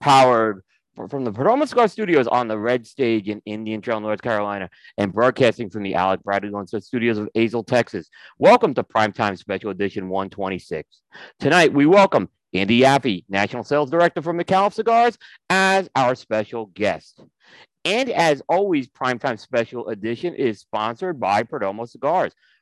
powered from the Perdomo Cigar Studios on the Red Stage in Indian Trail, North Carolina, and broadcasting from the Alec Bradley Lone Studios of Azle, Texas. Welcome to Primetime Special Edition 126. Tonight, we welcome Andy Yaffe, National Sales Director for Micallef Cigars, as our special guest. And as always, Primetime Special Edition is sponsored by Perdomo Cigars,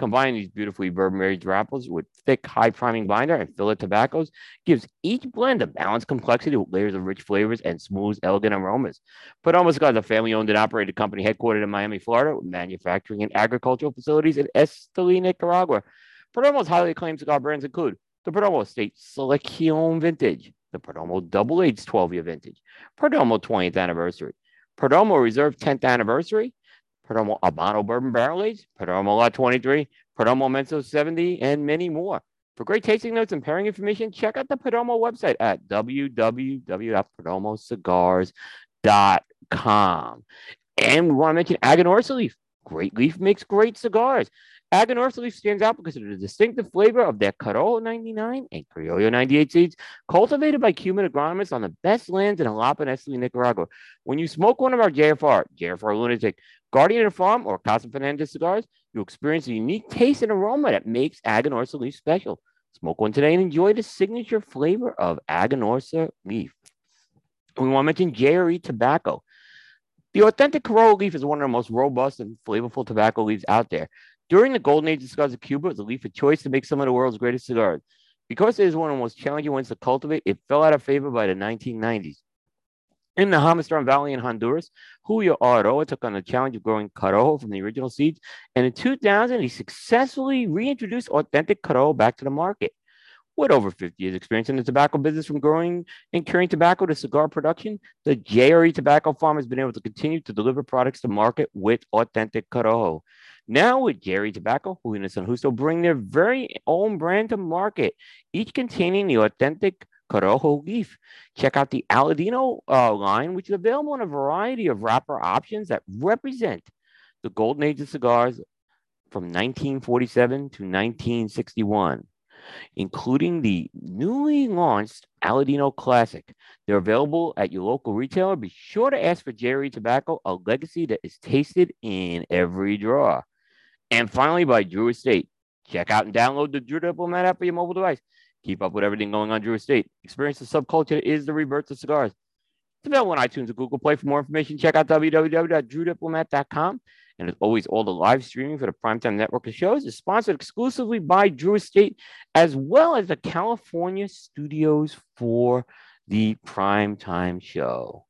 Combine these beautifully bourbon aged wrappers with thick, high priming binder and fillet tobaccos gives each blend a balanced complexity with layers of rich flavors and smooth, elegant aromas. Perdomo Cigar is a family owned and operated company headquartered in Miami, Florida, with manufacturing and agricultural facilities in Esteli, Nicaragua. Perdomo's highly acclaimed cigar brands include the Perdomo Estate Selección Vintage, the Perdomo Double Aged 12 year vintage, Perdomo 20th anniversary, Perdomo Reserve 10th anniversary, Perdomo Habano Bourbon Barrel Aged, Perdomo Lot 23, Perdomo Inmenso 70, and many more. For great tasting notes and pairing information, check out the Perdomo website at www.perdomocigars.com. And we want to mention Aganorsa Leaf. Great leaf makes great cigars. Aganorsa Leaf stands out because of the distinctive flavor of their Corojo 99 and Criollo 98 seeds, cultivated by Cuban agronomists on the best lands in Jalapa and Nicaragua. When you smoke one of our JFR, JFR Lunatic, Guardian Farm, or Casa Fernandez cigars, you'll experience a unique taste and aroma that makes Aganorsa Leaf special. Smoke one today and enjoy the signature flavor of Aganorsa Leaf. We want to mention JRE Tobacco. The authentic Corojo leaf is one of the most robust and flavorful tobacco leaves out there. During the golden age of cigars of Cuba, it was a leaf of choice to make some of the world's greatest cigars. Because it is one of the most challenging ones to cultivate, it fell out of favor by the 1990s. In the Jamastran Valley in Honduras, Julio Eiroa took on the challenge of growing Corojo from the original seeds, and in 2000, he successfully reintroduced authentic Corojo back to the market. With over 50 years experience in the tobacco business from growing and curing tobacco to cigar production, the JRE tobacco farm has been able to continue to deliver products to market with authentic Corojo. Now with JRE Tobacco, Julian and San Justo bring their very own brand to market, each containing the authentic Corojo leaf. Check out the Aladino uh, line, which is available in a variety of wrapper options that represent the golden age of cigars from 1947 to 1961, including the newly launched Aladino Classic. They're available at your local retailer. Be sure to ask for JRE Tobacco, a legacy that is tasted in every draw. And finally, by Drew Estate. Check out and download the Drew Diplomat app for your mobile device. Keep up with everything going on Drew Estate. Experience the subculture is the rebirth of cigars. It's available on iTunes and Google Play. For more information, check out www.drewdiplomat.com. And as always, all the live streaming for the Primetime Network of shows is sponsored exclusively by Drew Estate, as well as the California studios for the Primetime Show.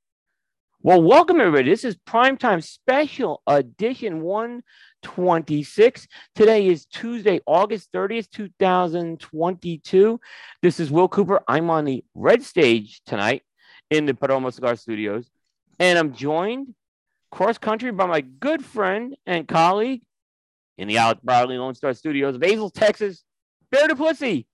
Well, welcome everybody. This is Primetime Special Edition 126. Today is Tuesday, August 30th, 2022. This is Will Cooper. I'm on the red stage tonight in the Perdomo Cigar Studios, and I'm joined cross country by my good friend and colleague in the Alec Bradley Lone Star Studios of Azle, Texas, Bear Duplessis.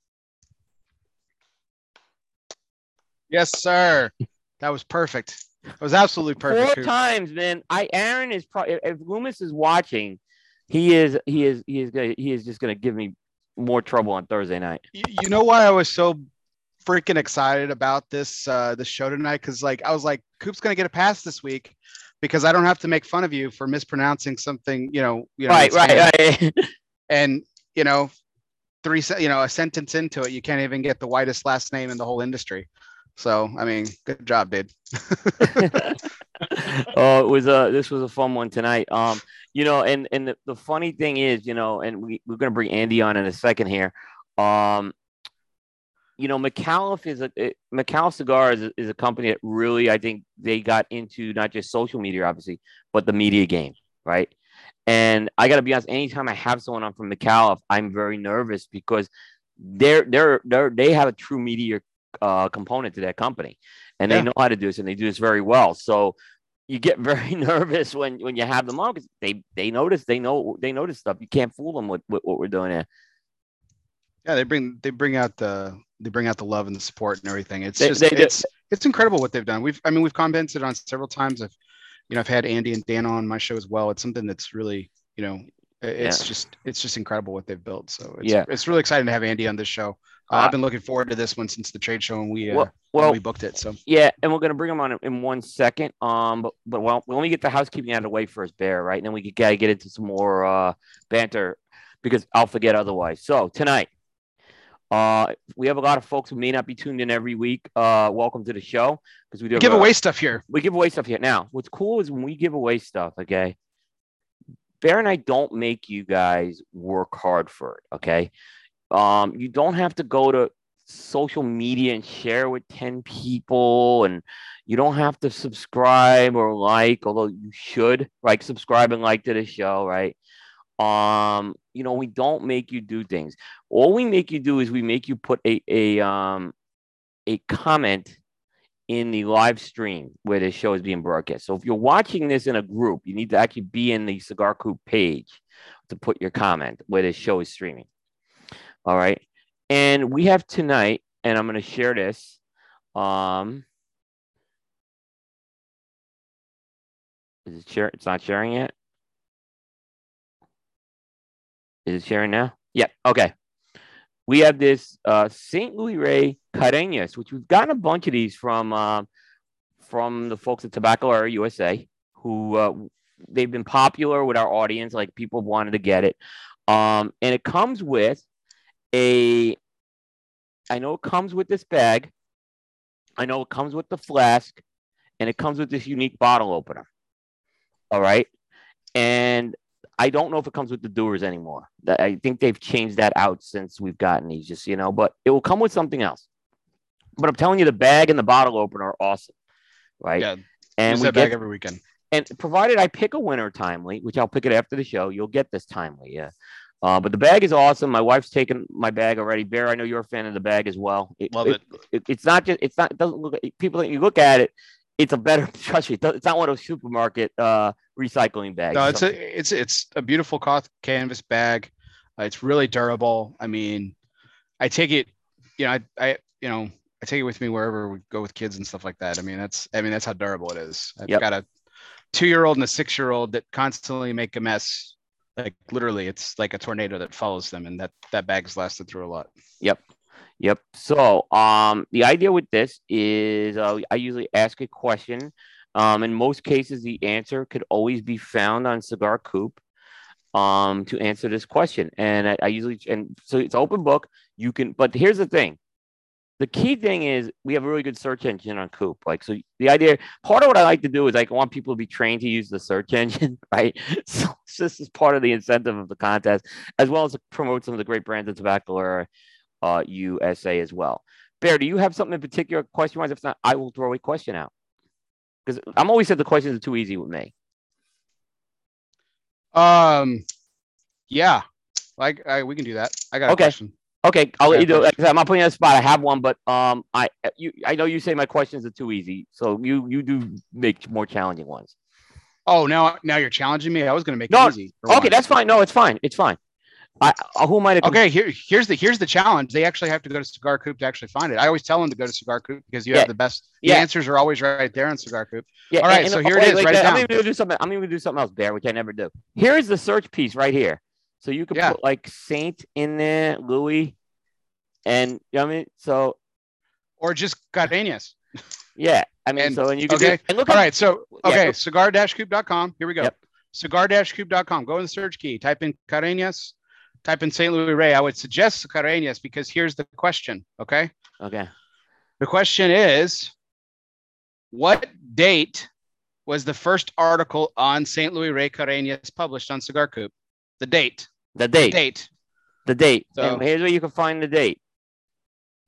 Yes, sir. That was perfect. It was absolutely perfect. Four times, man. I Aaron is probably if Loomis is watching, he is he is he is gonna he is just gonna give me more trouble on Thursday night. You, you know why I was so freaking excited about this uh this show tonight? Because like I was like, Coop's gonna get a pass this week because I don't have to make fun of you for mispronouncing something. You know, you know, right, right, right. and you know, three you know a sentence into it, you can't even get the whitest last name in the whole industry. So I mean, good job, dude. oh, it was a this was a fun one tonight. Um, you know, and and the, the funny thing is, you know, and we we're gonna bring Andy on in a second here. Um, you know, Micallef is a it, Micallef Cigar is a, is a company that really I think they got into not just social media, obviously, but the media game, right? And I got to be honest, anytime I have someone on from Micallef, I'm very nervous because they're they're they're they have a true media uh, component to that company, and yeah. they know how to do this, and they do this very well. So you get very nervous when when you have them on because they they notice they know they notice stuff. You can't fool them with, with what we're doing here. Yeah, they bring they bring out the they bring out the love and the support and everything. It's They- just they it's it's incredible what they've done. We've I mean we've commented on several times. I've you know I've had Andy and Dan on my show as well. It's something that's really you know it's Yeah. just it's just incredible what they've built. So it's, Yeah. it's really exciting to have Andy on this show. Uh, I've been looking forward to this one since the trade show and we uh, Well, well, we booked it. So Yeah, and we're gonna bring them on in- one second. Um, but but well, let me get the housekeeping out of the way first, Bear. Right, and then we gotta get into some more uh banter because I'll forget otherwise. So tonight, uh, we have a lot of folks who may not be tuned in every week. Uh, welcome to the show because we do we give a- away stuff here. we give away stuff here. Now, what's cool is when we give away stuff, okay? Bear and I don't make you guys work hard for it, okay? Um, you don't have to go to social media and share with 10 people and you don't have to subscribe or like, although you should like subscribe and like to the show, right? Um, you know, we don't make you do things. All we make you do is we make you put a a um a comment in the live stream where the show is being broadcast. So if you're watching this in a group, you need to actually be in the Cigar Coop page to put your comment where the show is streaming. All right. And we have tonight, and I'm going to share this. Um, is it share? It's not sharing yet. Is it sharing now? Yep. Okay. We have this uh, St. Louis Rey Cadenas, which we've gotten a bunch of these from um from the folks at Tabacalera USA, who uh, they've been popular with our audience. Like people wanted to get it, um, and it comes with a. I know it comes with this bag. I know it comes with the flask, and it comes with this unique bottle opener. All right, and I don't know if it comes with the doers anymore. I think they've changed that out since we've gotten these, just you know, but it will come with something else. But I'm telling you, the bag and the bottle opener are awesome, right? Yeah, and we get, bag every weekend. and provided I pick a winner timely, which I'll pick it after the show, you'll get this timely, yeah. Uh, but the bag is awesome. My wife's taken my bag already. Bear, I know you're a fan of the bag as well. Love it. it- it's not just it's not it doesn't look people that you look at it it's a better trust me it's not one of those supermarket uh recycling bags No, it's So- a it's it's a beautiful cloth canvas bag. Uh, it's really durable. I mean, I take it, you know, I, I you know, I take it with me wherever we go with kids and stuff like that. I mean, that's I mean that's how durable it is. I've Yep. got a two year old and a six year old that constantly make a mess. Like literally, it's like a tornado that follows them, and that that bag's lasted through a lot. Yep. Yep so, um, the idea with this is uh, I usually ask a question. Um, in most cases, the answer could always be found on Cigar Coop um, to answer this question. And I, I usually, and so it's open book. You can, but here's the thing. The key thing is we have a really good search engine on Coop. Like, so the idea, part of what I like to do is like, I want people to be trained to use the search engine, right? So this is part of the incentive of the contest, as well as to promote some of the great brands of tobacco or uh, USA as well. Bear, do you have something in particular question wise? If not, I will throw a question out because I'm always said the questions are too easy with me. Um, yeah, like I, we can do that. I got Okay. a question. Okay, I'll let Yeah, you do it. of Like I said, I'm not putting you on the spot. I have one, but um, I you I know you say my questions are too easy, so you you do make more challenging ones. Oh, now now you're challenging me. I was gonna make No, it easy. Okay, once. that's fine. No, it's fine. It's fine. I, I who am I to? Okay, here, here's the here's the challenge. They actually have to go to Cigar Coop to actually find it. I always tell them to go to Cigar Coop because you Yeah. have the best. The Yeah. answers are always right there on Cigar Coop. Yeah, All right, so here it is, write it I'm down. gonna do something. I'm gonna do something else, Bear, which I never do. Here's the search piece right here. So you can Yeah. put like Saint in there, Louis, and you know what I mean. So Or just Cadenas. yeah, I mean, And- so and you can okay, do, and look All at right, so okay, go- cigar-coop.com. Here we go. Yep. Cigar-coop.com. Go in the search key. Type in Cadenas. Type in St. Louis Rey. I would suggest Cadenas because here's the question. Okay. okay. The question is, what date was the first article on St. Louis Rey Cadenas published on Cigar Coop? The date. The date, Date. the date. So- and here's where you can find the date.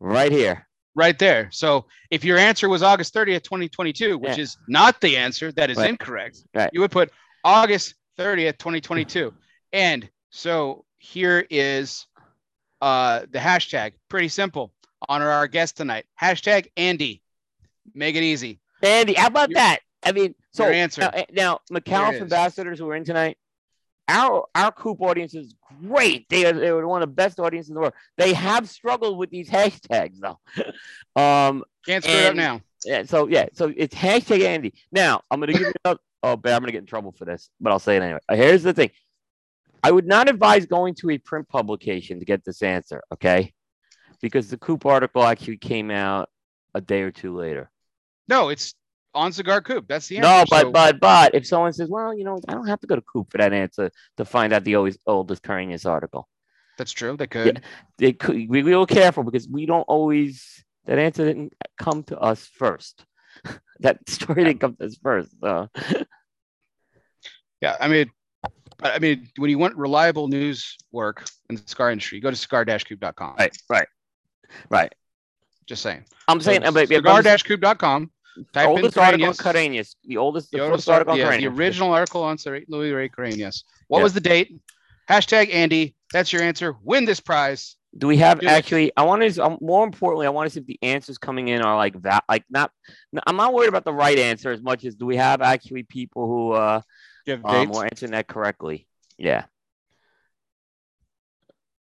Right here. right there. So if your answer was August 30th, 2022, which Yeah. is not the answer, that is Right. incorrect. Right. You would put August 30th, 2022. and so here is uh, the hashtag. Pretty simple. Honor our guest tonight. Hashtag Andy. Make it easy. Andy, how about You- that? I mean, so Your answer. now There McAuliffe ambassadors who are in tonight, our our Coop audience is great. They are they were one of the best audiences in the world. They have struggled with these hashtags though. um, Can't screw it up now. yeah, so yeah, so it's hashtag Andy. Now I'm gonna give you another. Oh, but I'm gonna get in trouble for this, but I'll say it anyway. Here's the thing: I would not advise going to a print publication to get this answer, okay? Because the Coop article actually came out a day or two later. No, it's on Cigar Coop. That's the answer. No, but So- but but if someone says, well, you know, I don't have to go to Coop for that answer to find out the always oldest current article. that's true. They could. They could be real careful because we don't always that answer didn't come to us first. that story didn't come to us first. So. Yeah, I mean, I mean, when you want reliable news work in the cigar industry, go to cigar-coop.com. Right, right, right. Just saying. I'm saying, So but, but cigar-coop.com. Type oldest article on Cadenas. Cadenas, the oldest, the, The, oldest article article, on yeah, the original article on Louis Rey Cadenas. What Yeah. was the date? Hashtag Andy. That's your answer. Win this prize. Do we have Do it. actually? I want to. Um, more importantly, I want to see if the answers coming in are like that. Like not. I'm not worried about the right answer as much as do we have actually people who uh Do you have um, dates? were answering that correctly. Yeah,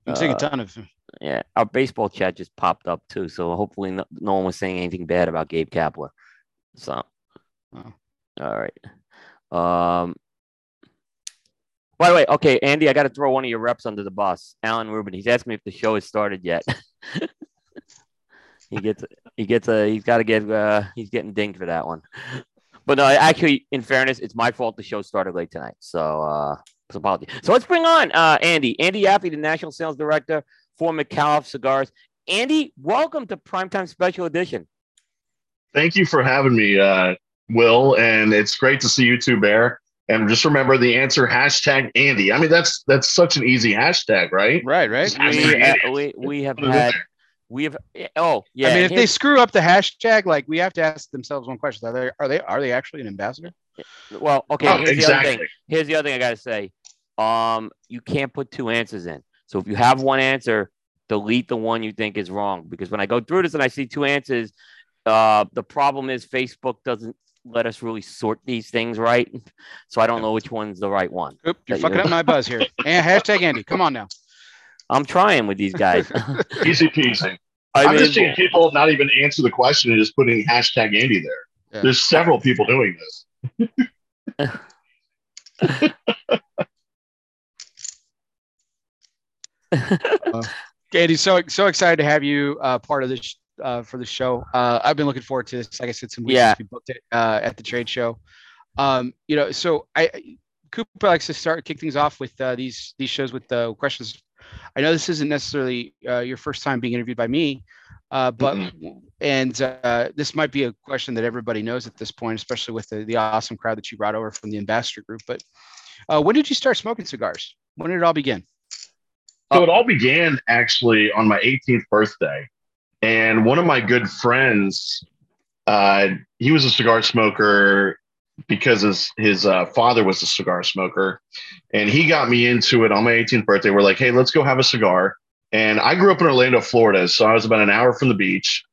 I'm seeing a uh, ton of. yeah. Our baseball chat just popped up too, so hopefully no, no one was saying anything bad about Gabe Kapler. So, Oh. all right. Um. By the way, okay, Andy, I got to throw one of your reps under the bus, Alan Rubin. He's asking me if the show has started yet. he gets, he gets a, he's got to get, uh, he's getting dinged for that one. But no, actually, in fairness, it's my fault the show started late tonight. So, uh, so apology. So let's bring on uh, Andy, Andy Yaffe, the national sales director for Micallef Cigars. Andy, welcome to Primetime Special Edition. Thank you for having me, uh, Will, and it's great to see you too, Bear. And just remember the answer hashtag Andy. I mean, that's that's such an easy hashtag, right? Right, right. We, uh, we, we have Put it in had, we have, oh, yeah. I mean, if they screw up the hashtag, like we have to ask themselves one question: Are they are they are they actually an ambassador? well, okay, Oh, here's the other thing. exactly. here's the other thing I gotta say. Um, you can't put two answers in. So if you have one answer, delete the one you think is wrong. Because when I go through this and I see two answers, uh, the problem is Facebook doesn't let us really sort these things right. So I don't know which one's the right one. Oop, you're fucking you- up my buzz here. And hashtag Andy. Come on now. I'm trying with these guys. Easy peasy. I I'm mean, just seeing people not even answer the question and just putting hashtag Andy there. Yeah. There's several people doing this. Andy, so so excited to have you uh, part of this uh, for the show. Uh, I've been looking forward to this. Like I said, some weeks Yeah. since we booked it uh, at the trade show. Um, you know, so I Cooper likes to start kick things off with uh, these these shows with uh, questions. I know this isn't necessarily uh, your first time being interviewed by me, uh, but and uh, this might be a question that everybody knows at this point, especially with the, the awesome crowd that you brought over from the ambassador group. But uh, when did you start smoking cigars? When did it all begin? So it all began actually on my 18th birthday. And one of my good friends, uh, he was a cigar smoker because his, his uh, father was a cigar smoker. And he got me into it on my 18th birthday. We're like, hey, let's go have a cigar. And I grew up in Orlando, Florida. So I was about an hour from the beach.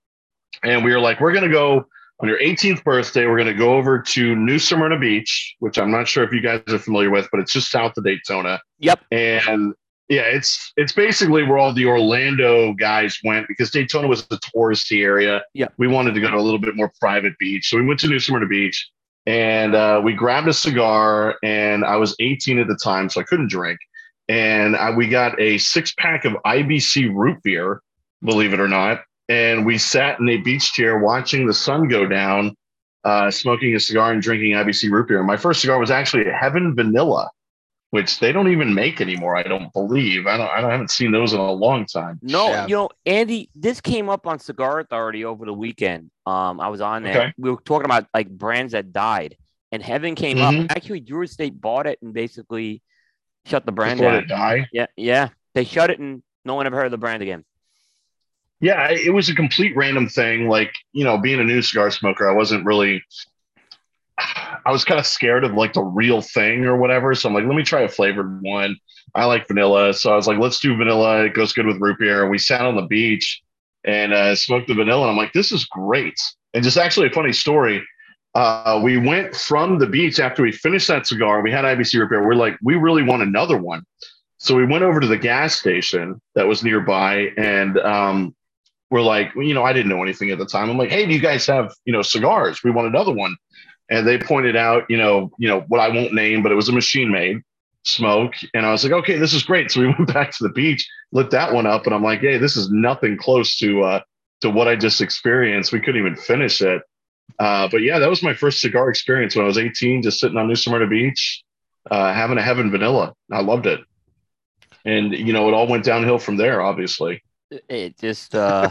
And we were like, we're going to go on your 18th birthday. We're going to go over to New Smyrna Beach, which I'm not sure if you guys are familiar with, but it's just south of Daytona. Yep. And yeah, it's it's basically where all the Orlando guys went because Daytona was a touristy area. Yeah. We wanted to go to a little bit more private beach. So we went to New Smyrna Beach and uh, we grabbed a cigar and I was 18 at the time, so I couldn't drink. And I, we got a six pack of IBC root beer, believe it or not. And we sat in a beach chair watching the sun go down, uh, smoking a cigar and drinking IBC root beer. And my first cigar was actually a Heaven Vanilla which they don't even make anymore. I don't believe. I don't. I haven't seen those in a long time. No, Yeah. you know, Andy, this came up on Cigar Authority over the weekend. Um, I was on there. Okay. We were talking about like brands that died, and Heaven came Mhm. up. Actually, Drew Estate bought it and basically shut the brand Before down. they die. Yeah, yeah, they shut it, and no one ever heard of the brand again. Yeah, it was a complete random thing. Like you know, being a new cigar smoker, I wasn't really. I was kind of scared of like the real thing or whatever. So I'm like, let me try a flavored one. I like vanilla, so I was like, let's do vanilla. It goes good with root beer. And we sat on the beach and uh, smoked the vanilla. And I'm like, this is great. And just actually a funny story. uh, we went from the beach after we finished that cigar. We had IBC repair. We're like, we really want another one. So we went over to the gas station that was nearby, and um, we're like, you know, I didn't know anything at the time. I'm like, hey, do you guys have you know cigars? We want another one. And they pointed out, you know, you know what I won't name, but it was a machine made smoke. And I was like, okay, this is great. So we went back to the beach, lit that one up, and I'm like, hey, this is nothing close to uh, to what I just experienced. We couldn't even finish it. Uh, but yeah, that was my first cigar experience when I was 18, just sitting on New Smyrna Beach, uh, having a Heaven Vanilla. I loved it. And, you know, it all went downhill from there, obviously. It just, uh,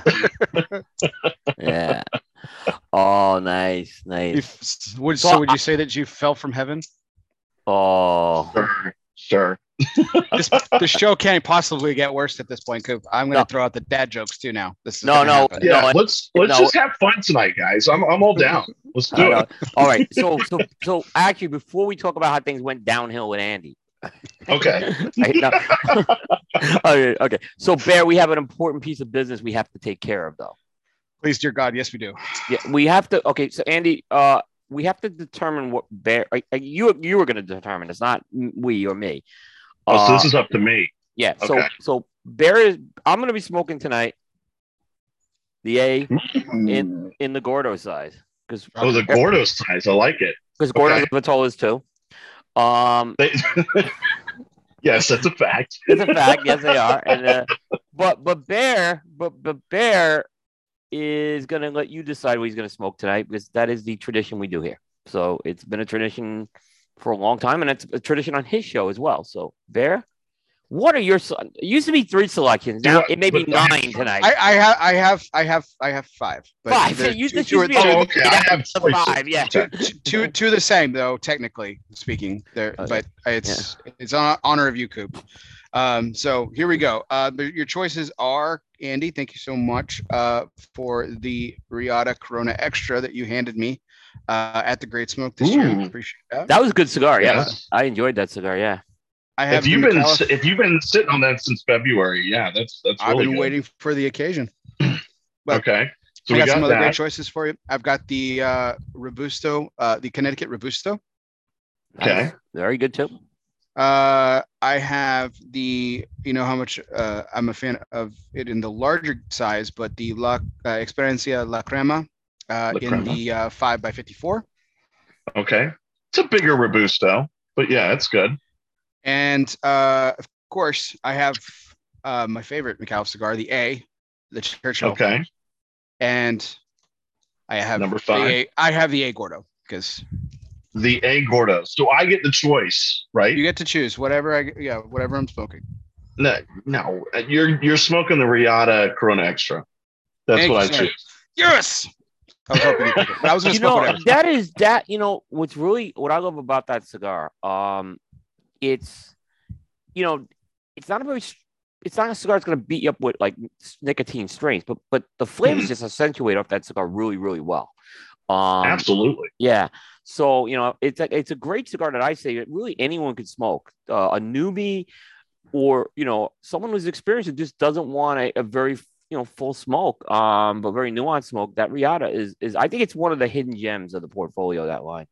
yeah. Oh, nice, nice. If, would, so would you say that you fell from heaven? Oh, Sure. Sure. This, the show can't possibly get worse at this point. Coop. I'm going to No. throw out the dad jokes too now. This is No, no, happen. Yeah, No, let's let's no. just have fun tonight, guys. I'm I'm all down. Let's do it. all right. So, so, so, actually, before we talk about how things went downhill with Andy, Okay. I- no. okay, okay. So, Bear, we have an important piece of business we have to take care of, though. Please, dear God, yes, we do. Yeah, we have to. Okay, so Andy, uh, we have to determine what Bear. uh, uh, You you were going to determine. It's not we or me. Oh, so Uh, this is up to me. yeah. So okay. so Bear is. I'm going to be smoking tonight. The A in in the Gordo size because Oh, the Gordo size. I like it. because Gordo's okay. Vitolas too. Um, They- yes, that's a fact. it's a fact. yes, they are. And uh, but but Bear, but but Bear is going to let you decide what he's going to smoke tonight because that is the tradition we do here. So it's been a tradition for a long time, and it's a tradition on his show as well. So Bear, what are your? It used to be three selections. Now Yeah, it may be but- nine tonight. I, I have, I have, I have, I have five. But Five. they're It used two, to two, be two- Oh, okay. I have The five, yeah. two, two, two the same though, technically speaking. There, Okay. but it's it's on honor of you, Coop. Um, so here we go. Uh, your choices are Andy. Thank you so much uh, for the Riata Corona Extra that you handed me uh, at the Great Smoke this year. Appreciate that. That was a good cigar. Yeah, Yes. I enjoyed that cigar. Yeah. I have If you've been Calif- if you've been sitting on that since February, yeah, that's that's I've really been good. waiting for the occasion. but- Okay. So I we got, got some other great choices for you. I've got the uh, Robusto, uh, the Connecticut Robusto. Okay. Nice. Very good too. Uh, I have the, you know how much uh, I'm a fan of it in the larger size, but the La uh, Experiencia La Crema uh, La in the uh, 5 by 54 Okay. It's a bigger robusto, but yeah, it's good. And uh, of course, I have uh, my favorite Micallef cigar, the A, the Churchill. Okay. And I have Number five. A, I have the A Gordo because The A Gordo. So I get the choice, right? you get to choose whatever I, yeah, whatever I'm smoking. No, no, you're you're smoking the Riata Corona Extra. That's Thank what I choose. Yes. I was hoping you pick it, but I was you know whatever. that is that you know what's really what i love about that cigar um it's you know it's not a very it's not a cigar that's going to beat you up with like nicotine strains but but the flavors just accentuate off that cigar really really well um Absolutely. yeah so you know it's a, it's a great cigar that i say that really anyone could smoke uh, a newbie or you know someone who's experienced who just doesn't want a, a very you know full smoke um but very nuanced smoke that riata is is i think it's one of the hidden gems of the portfolio that line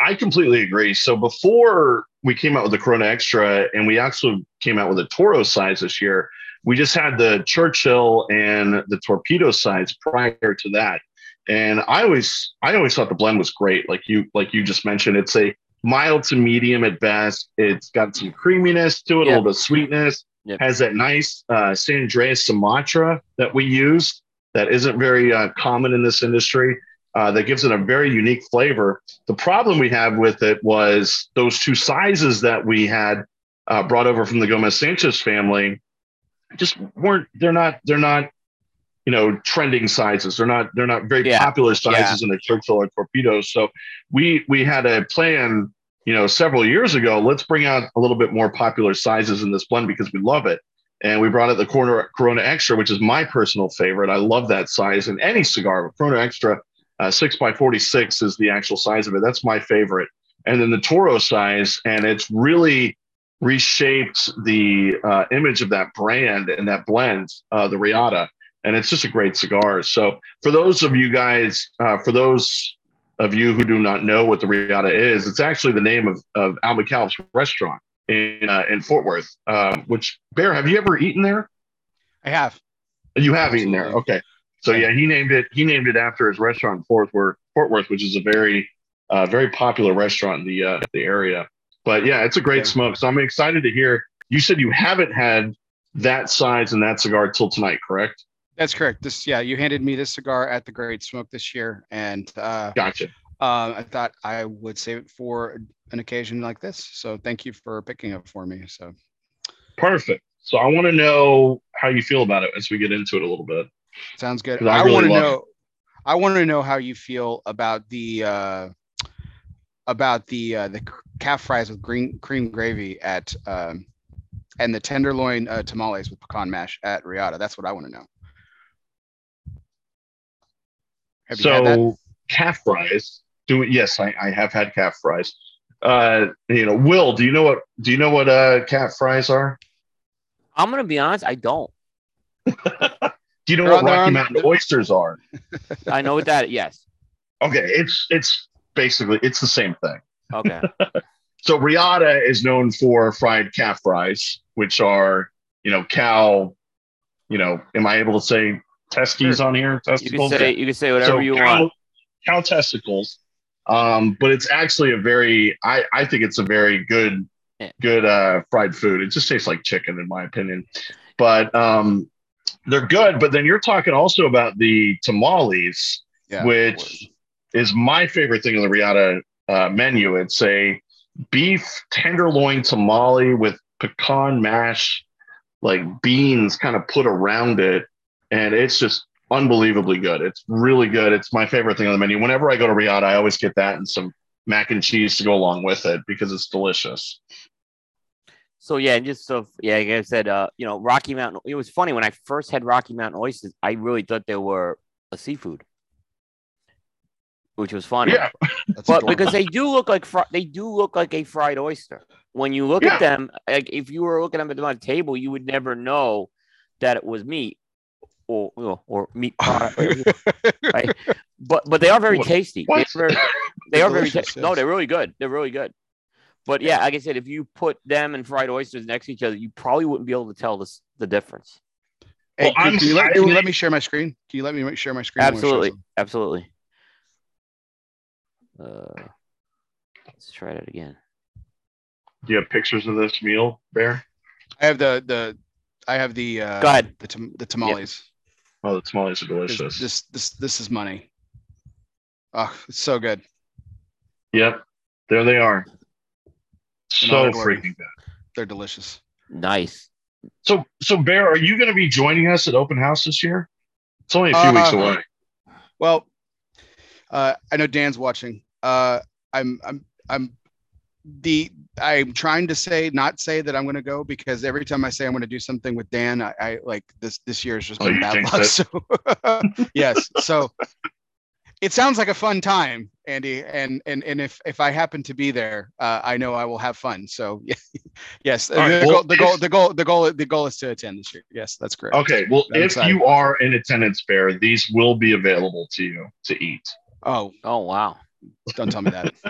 I completely agree. So before we came out with the Corona Extra, and we actually came out with a Toro size this year, we just had the Churchill and the Torpedo size prior to that. And I always, I always thought the blend was great. Like you, like you just mentioned, it's a mild to medium at best. It's got some creaminess to it, a Yeah. little bit of sweetness. Yep. Has that nice uh, San Andrés Sumatra that we use that isn't very uh, common in this industry. Uh, that gives it a very unique flavor. The problem we had with it was those two sizes that we had uh, brought over from the Gomez Sanchez family just weren't. They're not. They're not. You know, trending sizes. They're not. They're not very Yeah. popular sizes in the Churchill or torpedoes. So we we had a plan. You know, several years ago. Let's bring out a little bit more popular sizes in this blend because we love it. And we brought out the Corona, Corona Extra, which is my personal favorite. I love that size in any cigar. But Corona Extra uh, six by 46 is the actual size of it. That's my favorite. And then the Toro size, and it's really reshaped the uh, image of that brand and that blend, uh, the Riata. And it's just a great cigar. So for those of you guys, uh, for those of you who do not know what the Riata is, it's actually the name of, of Al Micallef's restaurant in uh, in Fort Worth. Um, which Bear, have you ever eaten there? I have. You have eaten there. Okay. So yeah, he named it. He named it after his restaurant in Fort Worth, Fort Worth, which is a very, uh, very popular restaurant in the uh, the area. But yeah, it's a great Yeah. smoke. So I'm excited to hear. You said you haven't had that size and that cigar till tonight, correct? That's correct. This, yeah, you handed me this cigar at the Great Smoke this year, and uh, Gotcha. uh, I thought I would save it for an occasion like this. So thank you for picking it for me. So Perfect. So I want to know how you feel about it as we get into it a little bit. sounds good. I I, really want to know. I want to know how you feel about the uh, about the uh, the calf fries with green cream gravy at um, and the tenderloin uh, tamales with pecan mash at Riata. That's what I want to know. Have you had that? so calf fries. Do it. Yes, I, I have had calf fries. Uh, you know, Will, do you know what do you know what uh calf fries are? I'm gonna be honest. I don't. Do you know They're what on- they're Rocky Mountain oysters are? I know what that. Yes. Okay, it's it's basically it's the same thing. Okay. So Riata is known for fried calf fries, which are you know cow. You know, am I able to say testes on here? You Testicles. can say you can say whatever so you cow, want. Cow testicles. Um, but it's actually a very I I think it's a very good Yeah. good uh fried food. It just tastes like chicken in my opinion. But um they're good, but then you're talking also about the tamales, Yeah. which is my favorite thing in the Riata uh, menu. It's a beef tenderloin tamale with pecan mash, like beans kind of put around it. And it's just unbelievably good. It's really good. It's my favorite thing on the menu. Whenever I go to Riata, I always get that and some mac and cheese to go along with it because it's delicious. So yeah, and just so yeah, like I said, uh, you know, Rocky Mountain. It was funny when I first had Rocky Mountain oysters. I really thought they were a seafood, which was funny. Yeah. But because they do look like fri- they do look like a fried oyster. When you look Yeah. at them, like if you were looking at them at a table, you would never know that it was meat or you know, or meat product. right? But but they are very What- tasty. what? They're very, they are very delicious, ta- no, they're really good. They're really good. But yeah, like I said, if you put them and fried oysters next to each other, you probably wouldn't be able to tell this the difference. Hey, Well, can, can you let, can you let me share my screen? Can you let me share my screen? I wanna show Absolutely, absolutely. Uh, let's try that again. Do you have pictures of this meal, Bear? I have the the I have the uh, Go ahead. the tam- the tamales. Oh, the tamales are delicious. this this this is money. Oh, it's so good. Yep, there they are. So freaking good. They're delicious. Nice. So, so Bear, are you going to be joining us at open house this year? It's only a few weeks Uh, away. Well, uh, I know Dan's watching. Uh, I'm I'm I'm the I'm trying to say not say that I'm going to go because every time I say I'm going to do something with Dan, I, I like this this year has just Oh, been you bad luck. So yes, so it sounds like a fun time, Andy, and and and if if I happen to be there, uh, I know I will have fun. So yes, right, the, well, goal, the goal the goal the goal the goal is to attend this year. Yes, that's correct. Okay, well, I'm if excited. you are in attendance, Bear, these will be available to you to eat. Oh, Oh wow. don't tell me that.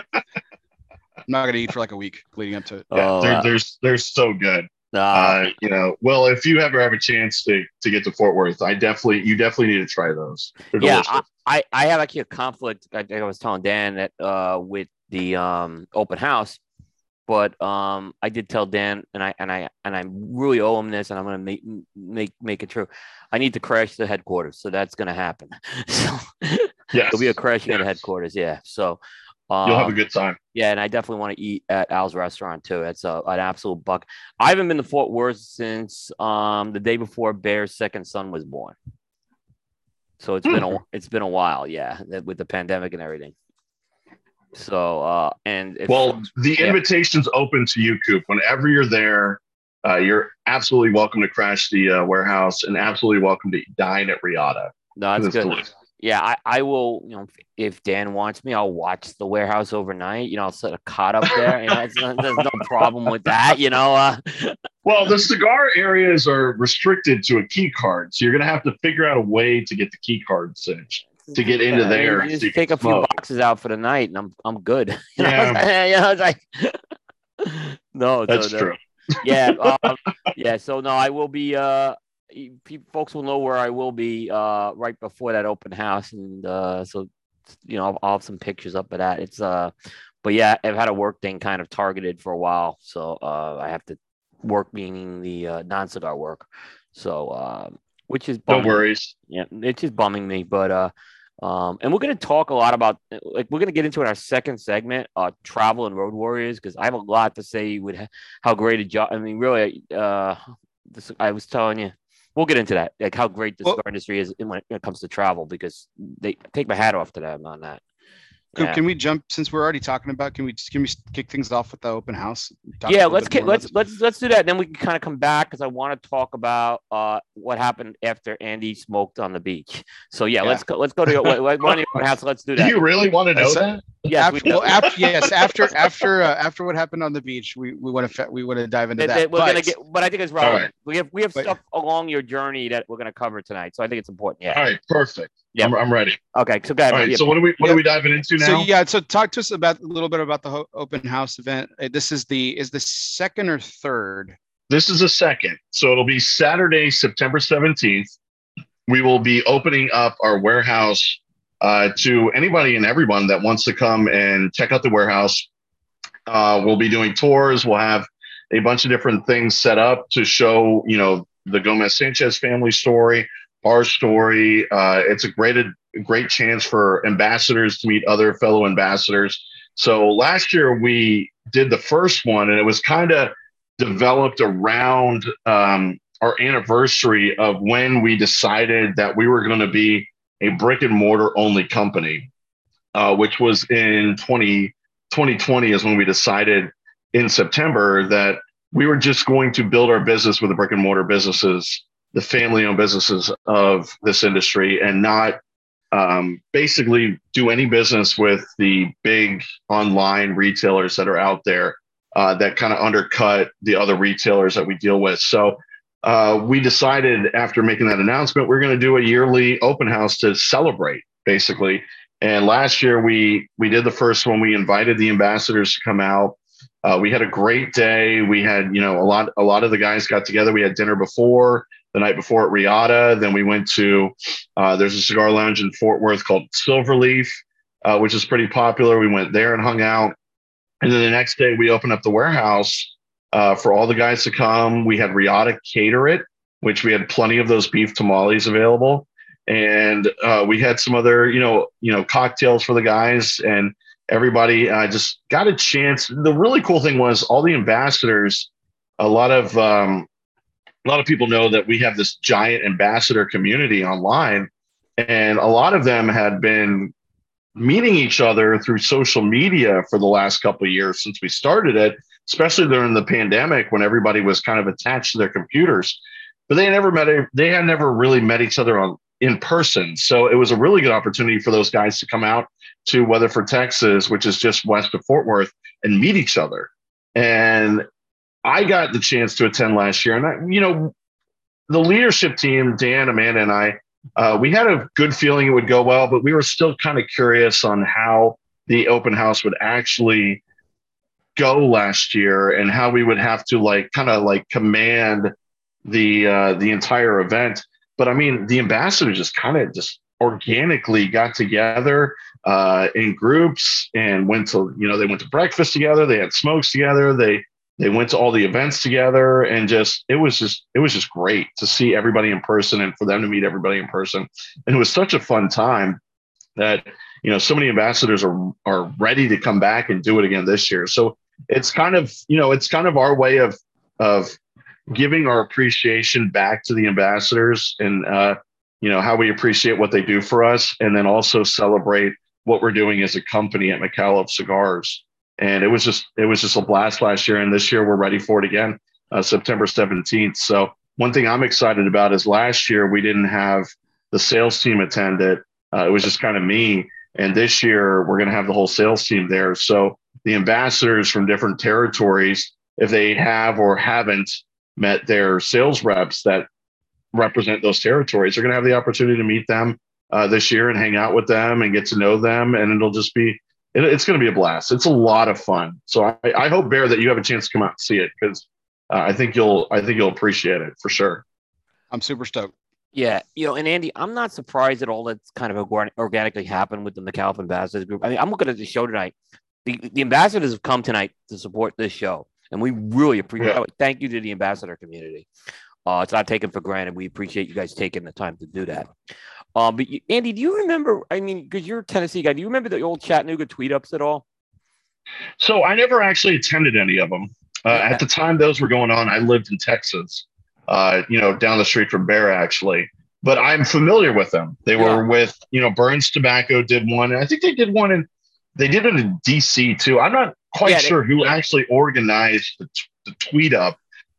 I'm not going to eat for like a week leading up to it. Yeah, Oh, they're, they're they're so good. uh, Uh, you know, well, if you ever have a chance to to get to Fort Worth, I definitely you definitely need to try those. They're yeah, delicious. I, I, I have actually a conflict. I think I was telling Dan that uh with the um open house, but um I did tell Dan and I and I and I really owe him this, and I'm gonna make make make it true. I need to crash the headquarters, so that's gonna happen. So yes, there'll be a crashing at the headquarters. Yeah, so. Um, You'll have a good time. yeah, and I definitely want to eat at Al's restaurant too. It's a, an absolute buck. I haven't been to Fort Worth since um, the day before Bear's second son was born. So it's been a it's been a while, yeah, with the pandemic and everything. So uh, and if, Well, the yeah. invitation's open to you, Coop. Whenever you're there, uh, you're absolutely welcome to crash the uh, warehouse and absolutely welcome to dine at Riata. no, that's good. delicious. Yeah, I, I will. You know, if Dan wants me, I'll watch the warehouse overnight. You know, I'll set a cot up there. You know, not- there's no problem with that. You know, uh, Well, the cigar areas are restricted to a key card, so you're going to have to figure out a way to get the key card cinched. to get into Yeah, there. you so Just can take a few smoke. boxes out for the night, and I'm I'm good. You know, Yeah. you know, like no, so That's the- true. yeah, um, yeah. So no, I will be. Uh, folks will know where I will be. Uh, right before that open house, and uh, so you know, I'll, I'll have some pictures up of that. It's uh, but yeah, I've had a work thing kind of targeted for a while, so uh, I have to work meaning the uh, non-cigar work. So um, which is No bumming- worries. yeah, it's just bumming me, but uh, um, and we're gonna talk a lot about like we're gonna get into in our second segment, uh, travel and road warriors, because I have a lot to say with how great a job. I mean, really, uh, this I was telling you, we'll get into that, like how great the Well- cigar industry is when it, when it comes to travel, because they take my hat off to them on that. Can, Yeah. can we jump since we're already talking about? Can we just can we kick things off with the open house? Yeah let's bit get let's let's let's do that then we can kind of come back because i want to talk about uh what happened after andy smoked on the beach so yeah, Yeah. let's go let's go to what, what, what, house let's do that. Do you really want to know that? yes we after, do. well, after, yes, after after uh, after what happened on the beach, we we want to we want to dive into That- that. that we're gonna But- get but i think it's All right. relevant we have we have But- stuff along your journey that we're going to cover tonight so i think it's important yeah All right, perfect. Yeah. I'm, I'm ready. okay so go ahead All right. yeah. So what are we what Yeah. are we diving into now? So yeah, so talk to us about a little bit about the ho- open house event. Uh, This is the is the second or third. This is the second. So it'll be Saturday, September 17th. We will be opening up our warehouse uh, to anybody and everyone that wants to come and check out the warehouse. Uh, we'll be doing tours. We'll have a bunch of different things set up to show, you know, the Gomez Sanchez family story, our story. Uh, it's a great, great chance for ambassadors to meet other fellow ambassadors. So last year we did the first one, and it was kind of developed around um, our anniversary of when we decided that we were going to be a brick and mortar only company, uh, which was in 20, 2020 is when we decided in September that we were just going to build our business with the brick and mortar businesses, the family owned businesses of this industry, and not um, basically do any business with the big online retailers that are out there uh, that kind of undercut the other retailers that we deal with. So uh, we decided after making that announcement, we're going to do a yearly open house to celebrate, basically. And last year we we did the first one. We invited the ambassadors to come out. Uh, we had a great day. We had you know a lot a lot of the guys got together. We had dinner before the night before at Riata. Then we went to uh, there's a cigar lounge in Fort Worth called Silverleaf, uh, which is pretty popular. We went there and hung out. And then the next day we opened up the warehouse uh, for all the guys to come. We had Riata cater it, which we had plenty of those beef tamales available, and uh, we had some other, you know, you know, cocktails for the guys, and everybody uh, just got a chance. The really cool thing was all the ambassadors. A lot of um, a lot of people know that we have this giant ambassador community online, and a lot of them had been meeting each other through social media for the last couple years since we started it especially during the pandemic when everybody was kind of attached to their computers. But they had never met, they had never really met each other on in person. So it was a really good opportunity for those guys to come out to Weatherford, Texas, which is just west of Fort Worth, and meet each other. And I got the chance to attend last year, and I, you know, the leadership team, Dan, Amanda, and I, uh, we had a good feeling it would go well, but we were still kind of curious on how the open house would actually go last year and how we would have to like kind of like command the uh, the entire event. But I mean, the ambassadors just kind of just organically got together uh, in groups and went to you know they went to breakfast together. They had smokes together. They they went to all the events together and just it was just it was just great to see everybody in person and for them to meet everybody in person. And it was such a fun time that you know so many ambassadors are are ready to come back and do it again this year. So it's kind of you know it's kind of our way of of giving our appreciation back to the ambassadors and uh, you know how we appreciate what they do for us, and then also celebrate what we're doing as a company at Micallef Cigars. And it was just it was just a blast last year, and this year we're ready for it again, uh, September seventeenth. So one thing I'm excited about is last year we didn't have the sales team attend it. Uh, it was just kind of me. And this year we're going to have the whole sales team there. So the ambassadors from different territories, if they have or haven't met their sales reps that represent those territories, are going to have the opportunity to meet them uh, this year and hang out with them and get to know them, and it'll just be it, it's going to be a blast. It's a lot of fun. So I, I hope Bear that you have a chance to come out and see it because uh, I think you'll I think you'll appreciate it for sure. I'm super stoked. Yeah, you know, and Andy, I'm not surprised at all that's kind of organically happened within the Calvin Ambassadors group. I mean, I'm looking at the show tonight. The, the ambassadors have come tonight to support this show, and we really appreciate. Yeah. Thank you to the ambassador community. Uh, it's not taken for granted. We appreciate you guys taking the time to do that. Um, but you, Andy, do you remember? I mean, because you're a Tennessee guy, do you remember the old Chattanooga tweet ups at all? So I never actually attended any of them. Uh, yeah. At the time those were going on, I lived in Texas, uh, you know, down the street from Bear actually. But I'm familiar with them. They yeah. were with, you know, Burns Tobacco did one. I think they did one in, they did it in DC too. I'm not quite yeah, sure they, who actually organized the, the tweet up,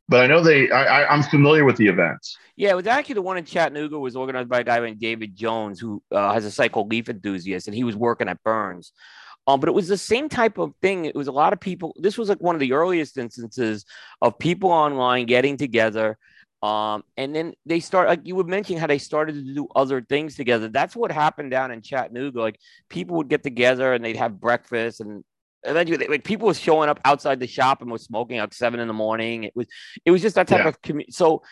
but I know they. I, I, am familiar with the events. Yeah, it was actually the one in Chattanooga was organized by a guy named David Jones, who uh, has a site called Leaf Enthusiast, and he was working at Burns. Um, but it was the same type of thing. It was a lot of people. This was like one of the earliest instances of people online getting together. Um, and then they start like you were mentioning how they started to do other things together. That's what happened down in Chattanooga. Like people would get together and they'd have breakfast and eventually like people were showing up outside the shop and was smoking at seven in the morning. It was it was just that type yeah. of community. So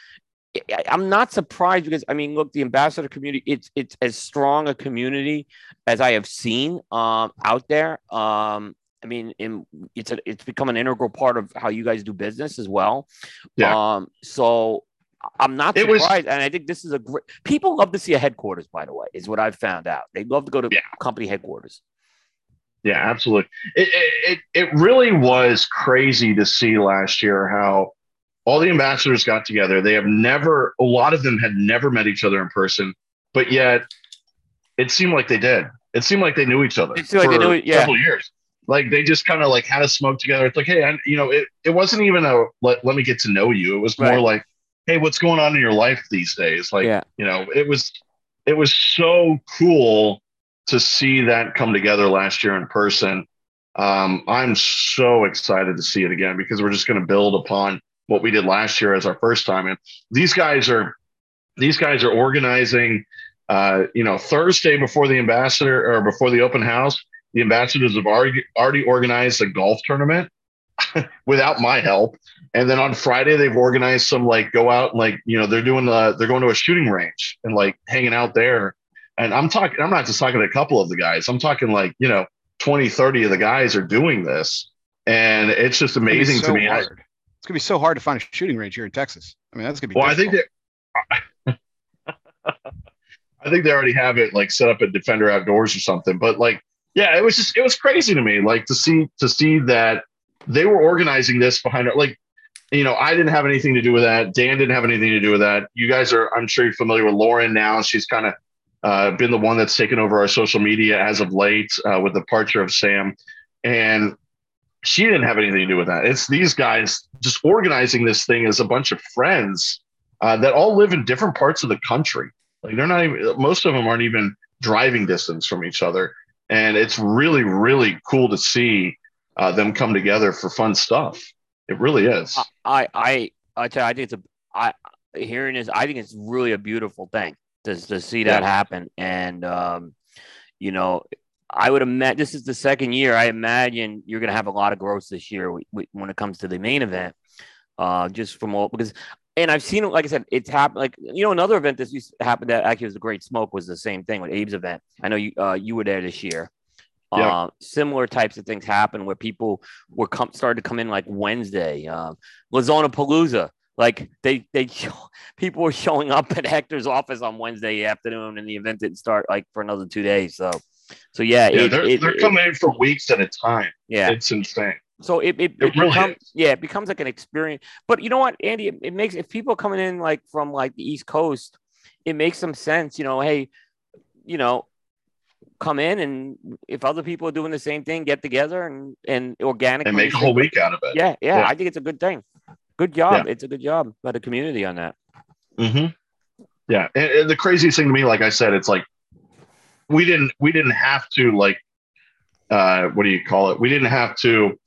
I'm not surprised because I mean, look, the ambassador community it's it's as strong a community as I have seen um, out there. Um, I mean, in, it's a, it's become an integral part of how you guys do business as well. Yeah. Um, so I'm not it surprised, was, and I think this is a great. People love to see a headquarters. By the way, is what I've found out. They love to go to yeah. company headquarters. Yeah, absolutely. It, it it really was crazy to see last year how all the ambassadors got together. They have never, a lot of them had never met each other in person, but yet it seemed like they did. It seemed like they knew each other for like knew, yeah. several years. Like they just kind of like had a smoke together. It's like, hey, I, you know, it, it wasn't even a let, let me get to know you. It was more right. like, hey, what's going on in your life these days? Like, yeah. you know, it was it was so cool to see that come together last year in person. Um, I'm so excited to see it again because we're just going to build upon what we did last year as our first time. And these guys are these guys are organizing. Uh, you know, Thursday before the ambassador or before the open house, the ambassadors have already already organized a golf tournament without my help. And then on Friday, they've organized some like go out and like you know they're doing uh, they're going to a shooting range and like hanging out there and I'm talking, I'm not just talking to a couple of the guys. I'm talking like, you know, 20, 30 of the guys are doing this. And it's just amazing so to me. I, gonna be so hard to find a shooting range here in Texas. I mean, that's gonna be well, difficult. I think that I think they already have it like set up at Defender Outdoors or something. But like, yeah, it was just it was crazy to me, like to see to see that they were organizing this behind it. Like, you know, I didn't have anything to do with that. Dan didn't have anything to do with that. You guys are, I'm sure you're familiar with Lauren now. She's kind of uh, been the one that's taken over our social media as of late uh, with the departure of Sam. And she didn't have anything to do with that. It's these guys just organizing this thing as a bunch of friends uh, that all live in different parts of the country. Like they're not even, most of them aren't even driving distance from each other. And it's really, really cool to see uh, them come together for fun stuff. It really is. I, I, I tell you, I think it's a, I, hearing this, I think it's really a beautiful thing to, to see that yeah. happen. And, um, you know, I would imagine this is the second year. I imagine you're going to have a lot of growth this year when it comes to the main event. Uh, just from all because, and I've seen. Like I said, it's happened. Like you know, another event that used to happen that actually was a great smoke was the same thing with Abe's event. I know you uh, you were there this year. Yeah. Uh, similar types of things happen where people were come started to come in like Wednesday. Uh, Lazona Palooza like they they show, people were showing up at Hector's office on Wednesday afternoon, and the event didn't start like for another two days. So, so yeah, yeah, it, they're, it, they're it, coming in for weeks at a time. Yeah, it's insane. So it, it, really becomes, is. yeah, it becomes like an experience. But you know what, Andy, it, it makes if people coming in like from like the East Coast, it makes some sense. You know, hey, you know, come in and if other people are doing the same thing, get together and and organically and make a whole week out of it. Yeah, yeah, yeah. I think it's a good thing. Good job. Yeah. It's a good job by the community on that. Mm-hmm. Yeah, and, and the craziest thing to me, like I said, it's like we didn't we didn't have to like uh, what do you call it? We didn't have to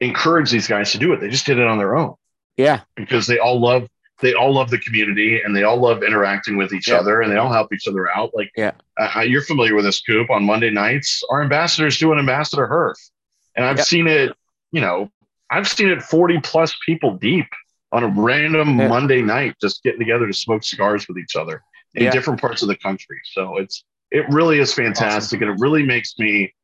encourage these guys to do it. They just did it on their own. Yeah, because they all love they all love the community and they all love interacting with each Yeah. other and they all help each other out. Like, Yeah. uh, you're familiar with this scoop on Monday nights. Our ambassadors do an ambassador herf, and I've Yep. seen it. You know, I've seen it 40 plus people deep on a random Yeah. Monday night, just getting together to smoke cigars with each other in Yeah. different parts of the country. So it's it really is fantastic, and it really makes me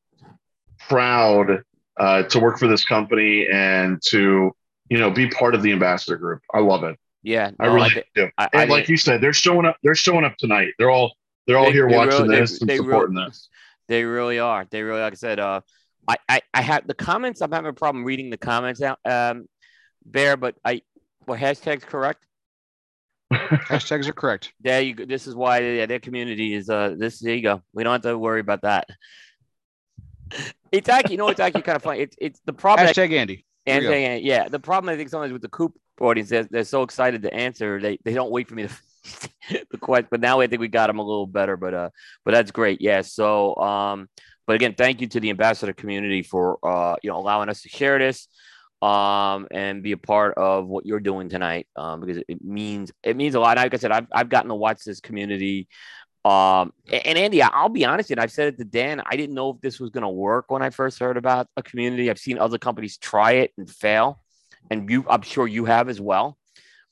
proud uh, to work for this company and to you know be part of the ambassador group. I love it. Yeah, I really thi- do. I, I And like think- you said, they're showing up. They're showing up tonight. They're all they're all They- here they watching really- they- this and they really- supporting this. They really are. They really, like I said, uh, I, I, I have the comments. I'm having a problem reading the comments out, um, Bear, but I, well, hashtags correct. Hashtags are correct. There you go. This is why yeah, their community is, uh, this, there you go. We don't have to worry about that. It's actually, you know, it's actually kind of funny. It's, it's the problem. that- Hashtag Andy. Here And we go. saying, yeah, the problem I think sometimes with the Coop audience, they're, they're so excited to answer, they, they don't wait for me to the question. But now I think we got them a little better. But uh, but that's great. Yeah. So um, but again, thank you to the ambassador community for uh, you know, allowing us to share this um and be a part of what you're doing tonight um because it means it means a lot like i said i've, I've gotten to watch this community um and andy i'll be honest and i've said it to dan i didn't know if this was going to work when i first heard about a community i've seen other companies try it and fail and you i'm sure you have as well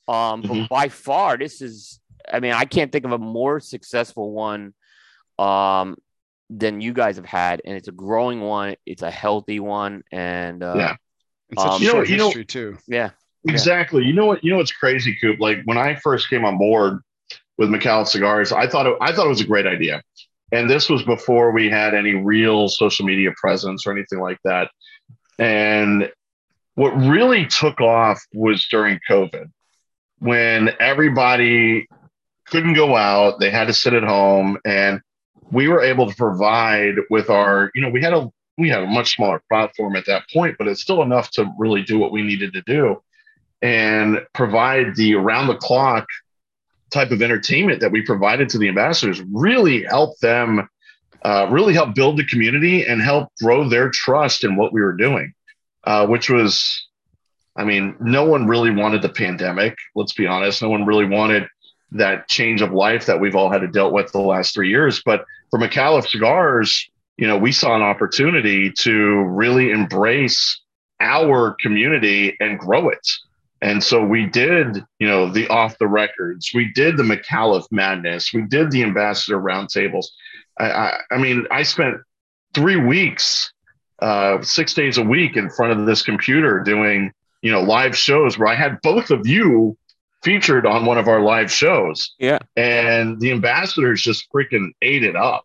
um but Mhm. by far this is i mean i can't think of a more successful one um than you guys have had and it's a growing one it's a healthy one and uh Yeah. And such Um, You know- short you know- too. yeah Exactly. You know what? You know what's crazy, Coop? Like when I first came on board with Micallef Cigars, I thought it, I thought it was a great idea, and this was before we had any real social media presence or anything like that. And what really took off was during COVID, when everybody couldn't go out, they had to sit at home, and we were able to provide with our, you know, we had a we had a much smaller platform at that point, but it's still enough to really do what we needed to do and provide the around the clock type of entertainment that we provided to the ambassadors really helped them uh, really help build the community and help grow their trust in what we were doing uh, which was i mean no one really wanted the pandemic let's be honest. No one really wanted that change of life that we've all had to deal with the last three years. But for Micallef cigars you know we saw an opportunity to really embrace our community and grow it and so we did, you know, the off the records. We did the Micallef Madness. We did the Ambassador Roundtables. I, I, I mean, I spent three weeks, uh, six days a week in front of this computer doing, you know, live shows where I had both of you featured on one of our live shows. Yeah. And the ambassadors just freaking ate it up.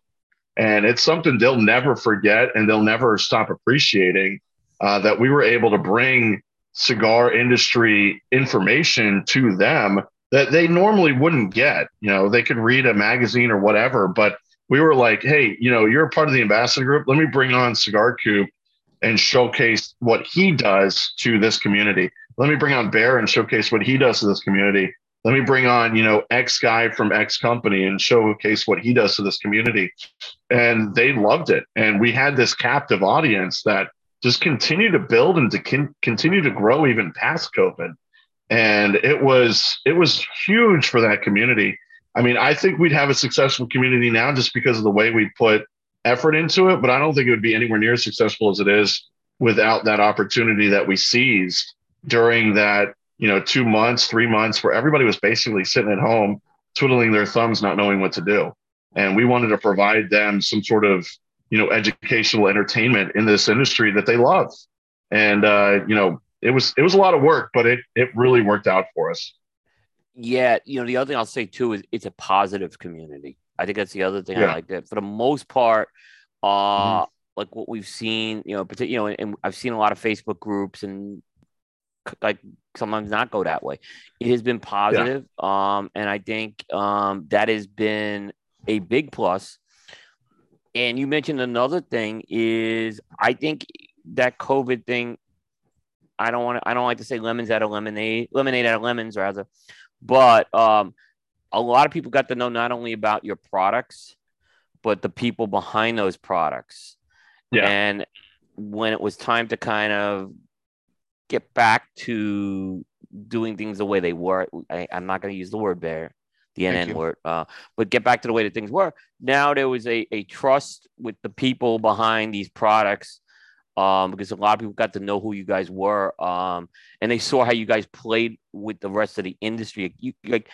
And it's something they'll never forget and they'll never stop appreciating uh, that we were able to bring cigar industry information to them that they normally wouldn't get. You know, they could read a magazine or whatever, but we were like, hey, you know, you're a part of the ambassador group. Let me bring on Cigar Coop and showcase what he does to this community. Let me bring on Bear and showcase what he does to this community. Let me bring on, you know, X guy from X company and showcase what he does to this community. And they loved it. And we had this captive audience that just continue to build and to con- continue to grow even past COVID. And it was it was huge for that community. I mean, I think we'd have a successful community now just because of the way we put effort into it, but I don't think it would be anywhere near as successful as it is without that opportunity that we seized during that, you know, two months, three months where everybody was basically sitting at home, twiddling their thumbs, not knowing what to do. And we wanted to provide them some sort of you know educational entertainment in this industry that they love and uh you know it was it was a lot of work but it it really worked out for us Yeah, you know, the other thing I'll say too is it's a positive community. I think that's the other thing I like that for the most part, uh, like what we've seen, you know, partic- you know, and I've seen a lot of Facebook groups and like sometimes not go that way. It has been positive, um, and I think um, that has been a big plus. And you mentioned another thing is I think that COVID thing. I don't want to. I don't like to say lemons out of lemonade, lemonade out of lemons, rather. But um, a lot of people got to know not only about your products, but the people behind those products. Yeah. And when it was time to kind of get back to doing things the way they were. I, am not going to use the word bear, the Thank NN you. word, uh, but get back to the way that things were. Now there was a, a trust with the people behind these products um, because a lot of people got to know who you guys were um, and they saw how you guys played with the rest of the industry. You, like,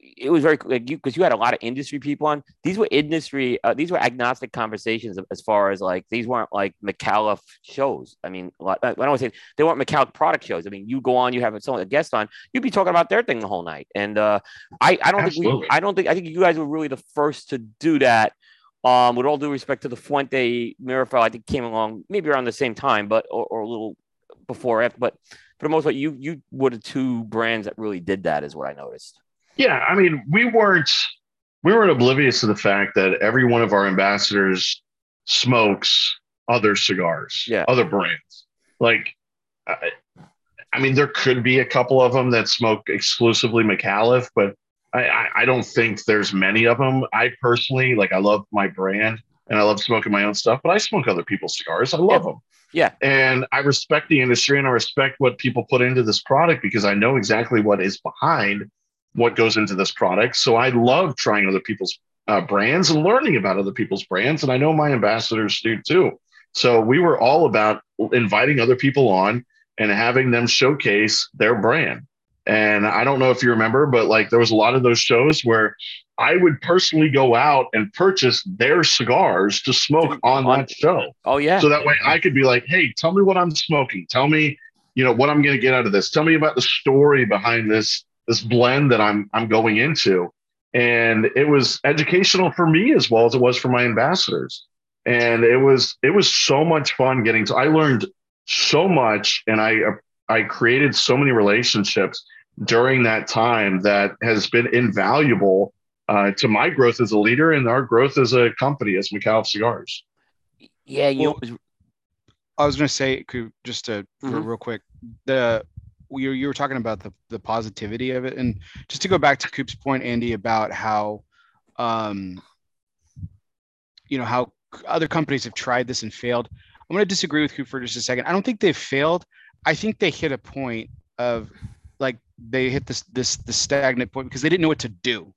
it was very like you because you had a lot of industry people on. These were industry, uh, these were agnostic conversations as far as like these weren't like Micallef shows. I mean, I don't want to say they weren't Micallef product shows. I mean, you go on, you have someone a guest on, you'd be talking about their thing the whole night. And uh, I, I don't think we, I don't think I think you guys were really the first to do that. Um, with all due respect to the Fuente Mirafel, I think came along maybe around the same time, but or, or a little before after. But for the most part, you you were the two brands that really did that, is what I noticed. Yeah, I mean, we weren't we weren't oblivious to the fact that every one of our ambassadors smokes other cigars, Yeah. other brands. Like, I, I mean, there could be a couple of them that smoke exclusively Micallef, but I, I, I don't think there's many of them. I personally like, I love my brand and I love smoking my own stuff, but I smoke other people's cigars. I love them. Yeah. And I respect the industry and I respect what people put into this product because I know exactly what is behind what goes into this product. So I love trying other people's uh, brands and learning about other people's brands. And I know my ambassadors do too. So we were all about inviting other people on and having them showcase their brand. And I don't know if you remember, but like there was a lot of those shows where I would personally go out and purchase their cigars to smoke on On- that show. Oh yeah, So that way I could be like, hey, tell me what I'm smoking. Tell me, you know, what I'm going to get out of this. Tell me about the story behind this this blend that I'm I'm going into. And it was educational for me as well as it was for my ambassadors. And it was it was so much fun getting to I learned so much and I I created so many relationships during that time that has been invaluable uh, to my growth as a leader and our growth as a company as Micallef Cigars. yeah. You Well, know, was- I was going to say, just to for Mhm. real quick, the you you were talking about the the positivity of it, and just to go back to Coop's point, Andy, about how, um, you know, how other companies have tried this and failed. I'm going to disagree with Coop for just a second. I don't think they've failed. I think they hit a point of like they hit this this the stagnant point because they didn't know what to do.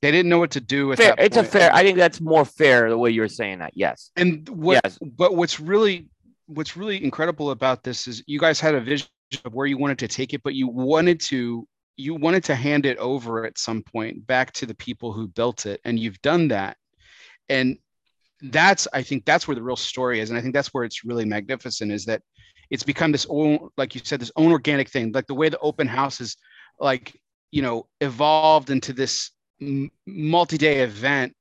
They didn't know what to do fair. that It's a fair. I think that's more fair the way you're saying that. Yes. And what Yes. but what's really what's really incredible about this is you guys had a vision of where you wanted to take it, but you wanted to you wanted to hand it over at some point back to the people who built it, and you've done that. And that's I think that's where the real story is, and I think that's where it's really magnificent is that it's become this own like you said this own organic thing, like the way the open house is like you know evolved into this m- multi-day event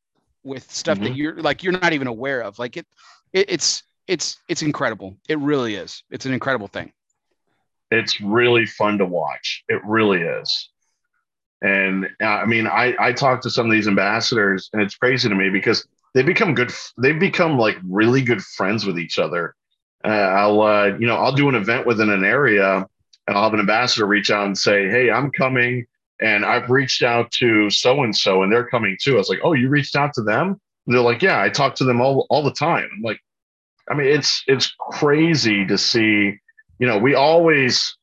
with stuff that mm-hmm. you're like you're not even aware of. Like it, it it's it's it's incredible. It really is. It's an incredible thing it's really fun to watch. It really is. And uh, I mean, I I talk to some of these ambassadors, and it's crazy to me because they become good. They've become like really good friends with each other. Uh, I'll uh, you know I'll do an event within an area, and I'll have an ambassador reach out and say, "Hey, I'm coming, and I've reached out to so and so, and they're coming too." I was like, "Oh, you reached out to them?" And they're like, "Yeah, I talk to them all all the time." I'm like, I mean, it's it's crazy to see you know, we always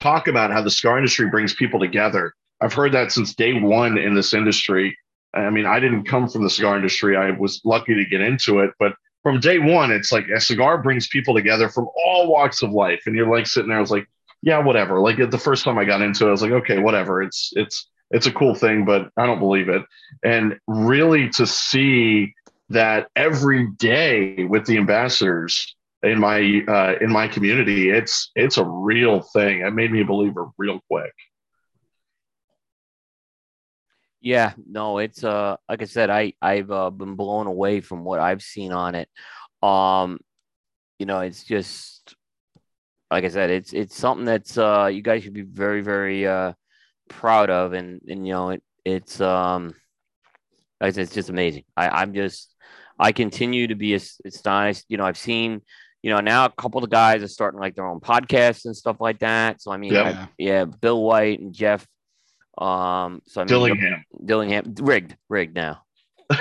talk about how the cigar industry brings people together. I've heard that since day one in this industry. I mean, I didn't come from the cigar industry. I was lucky to get into it, but from day one, it's like a cigar brings people together from all walks of life. And you're like sitting there, I was like, yeah, whatever. Like the first time I got into it, I was like, okay, whatever. It's it's it's a cool thing, but I don't believe it. And really to see that every day with the ambassadors in my uh, in my community, it's it's a real thing. It made me a believer real quick. Yeah, no, it's uh like I said, I I've uh, been blown away from what I've seen on it. Um, you know, it's just like I said, it's it's something that's uh you guys should be very very uh proud of, and and you know it it's um like I said, it's just amazing. I I'm just I continue to be as- astonished. You know, I've seen you know now a couple of the guys are starting like their own podcasts and stuff like that. So I mean, Yeah. I- yeah, Bill White and Jeff. Um, so I mean, Dillingham. Dillingham rigged, rigged now.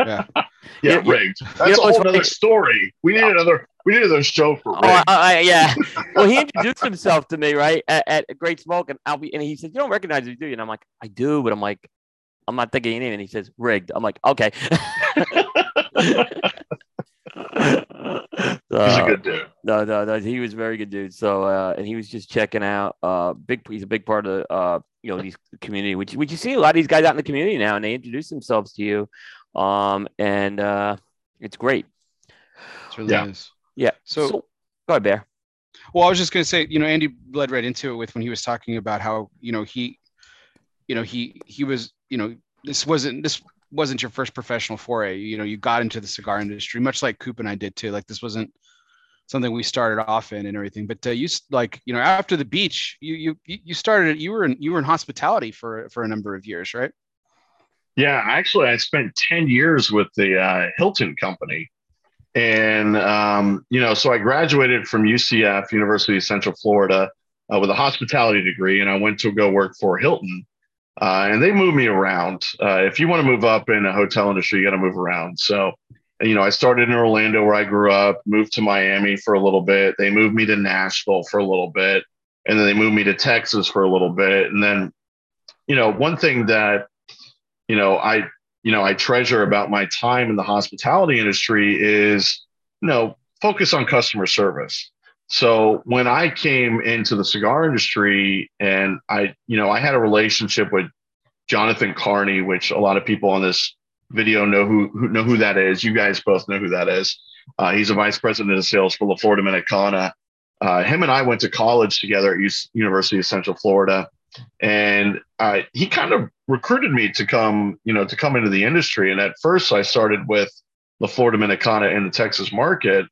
Yeah. Yeah, Yeah, rigged. That's know a whole other story. We need another. We need another show for Oh. I, I, yeah. Well, he introduced himself to me, right, at, at Great Smoke, and I'll be, and he said, "You don't recognize me, do you?" And I'm like, "I do," but I'm like, "I'm not thinking your name." And he says, "Rigged." I'm like, "Okay." He's a Uh, good dude. No, no, no. He was a very good dude. So, uh, and he was just checking out. Uh, big. He's a big part of uh, you know, these community. Which, which you see a lot of these guys out in the community now, and they introduce themselves to you, um, and uh, it's great. It really Yeah. is. Yeah. So, go ahead, Bear. well, I was just going to say, you know, Andy led right into it with when he was talking about how, you know, he, you know, he he was, you know, this wasn't this wasn't your first professional foray. You know, you got into the cigar industry, much like Coop and I did too. Like this wasn't something we started off in and everything. But uh, you like, you know, after the beach, you you you started. You were in you were in hospitality for for a number of years, right? Yeah, actually, I spent 10 years with the uh, Hilton Company. And, um, you know, so I graduated from UCF, University of Central Florida, uh, with a hospitality degree, and I went to go work for Hilton. Uh, and they moved me around. Uh, if you want to move up in a hotel industry, you got to move around. So, you know, I started in Orlando where I grew up, moved to Miami for a little bit. They moved me to Nashville for a little bit. And then they moved me to Texas for a little bit. And then, you know, one thing that you know i you know i treasure about my time in the hospitality industry is you know focus on customer service so when i came into the cigar industry and i you know i had a relationship with jonathan carney which a lot of people on this video know who, who know who that is you guys both know who that is uh, he's a vice president of sales for la Flor Dominicana uh, him and i went to college together at U- university of central florida and uh, he kind of recruited me to come, you know, to come into the industry. And at first, I started with the Flor Dominicana in the Texas market.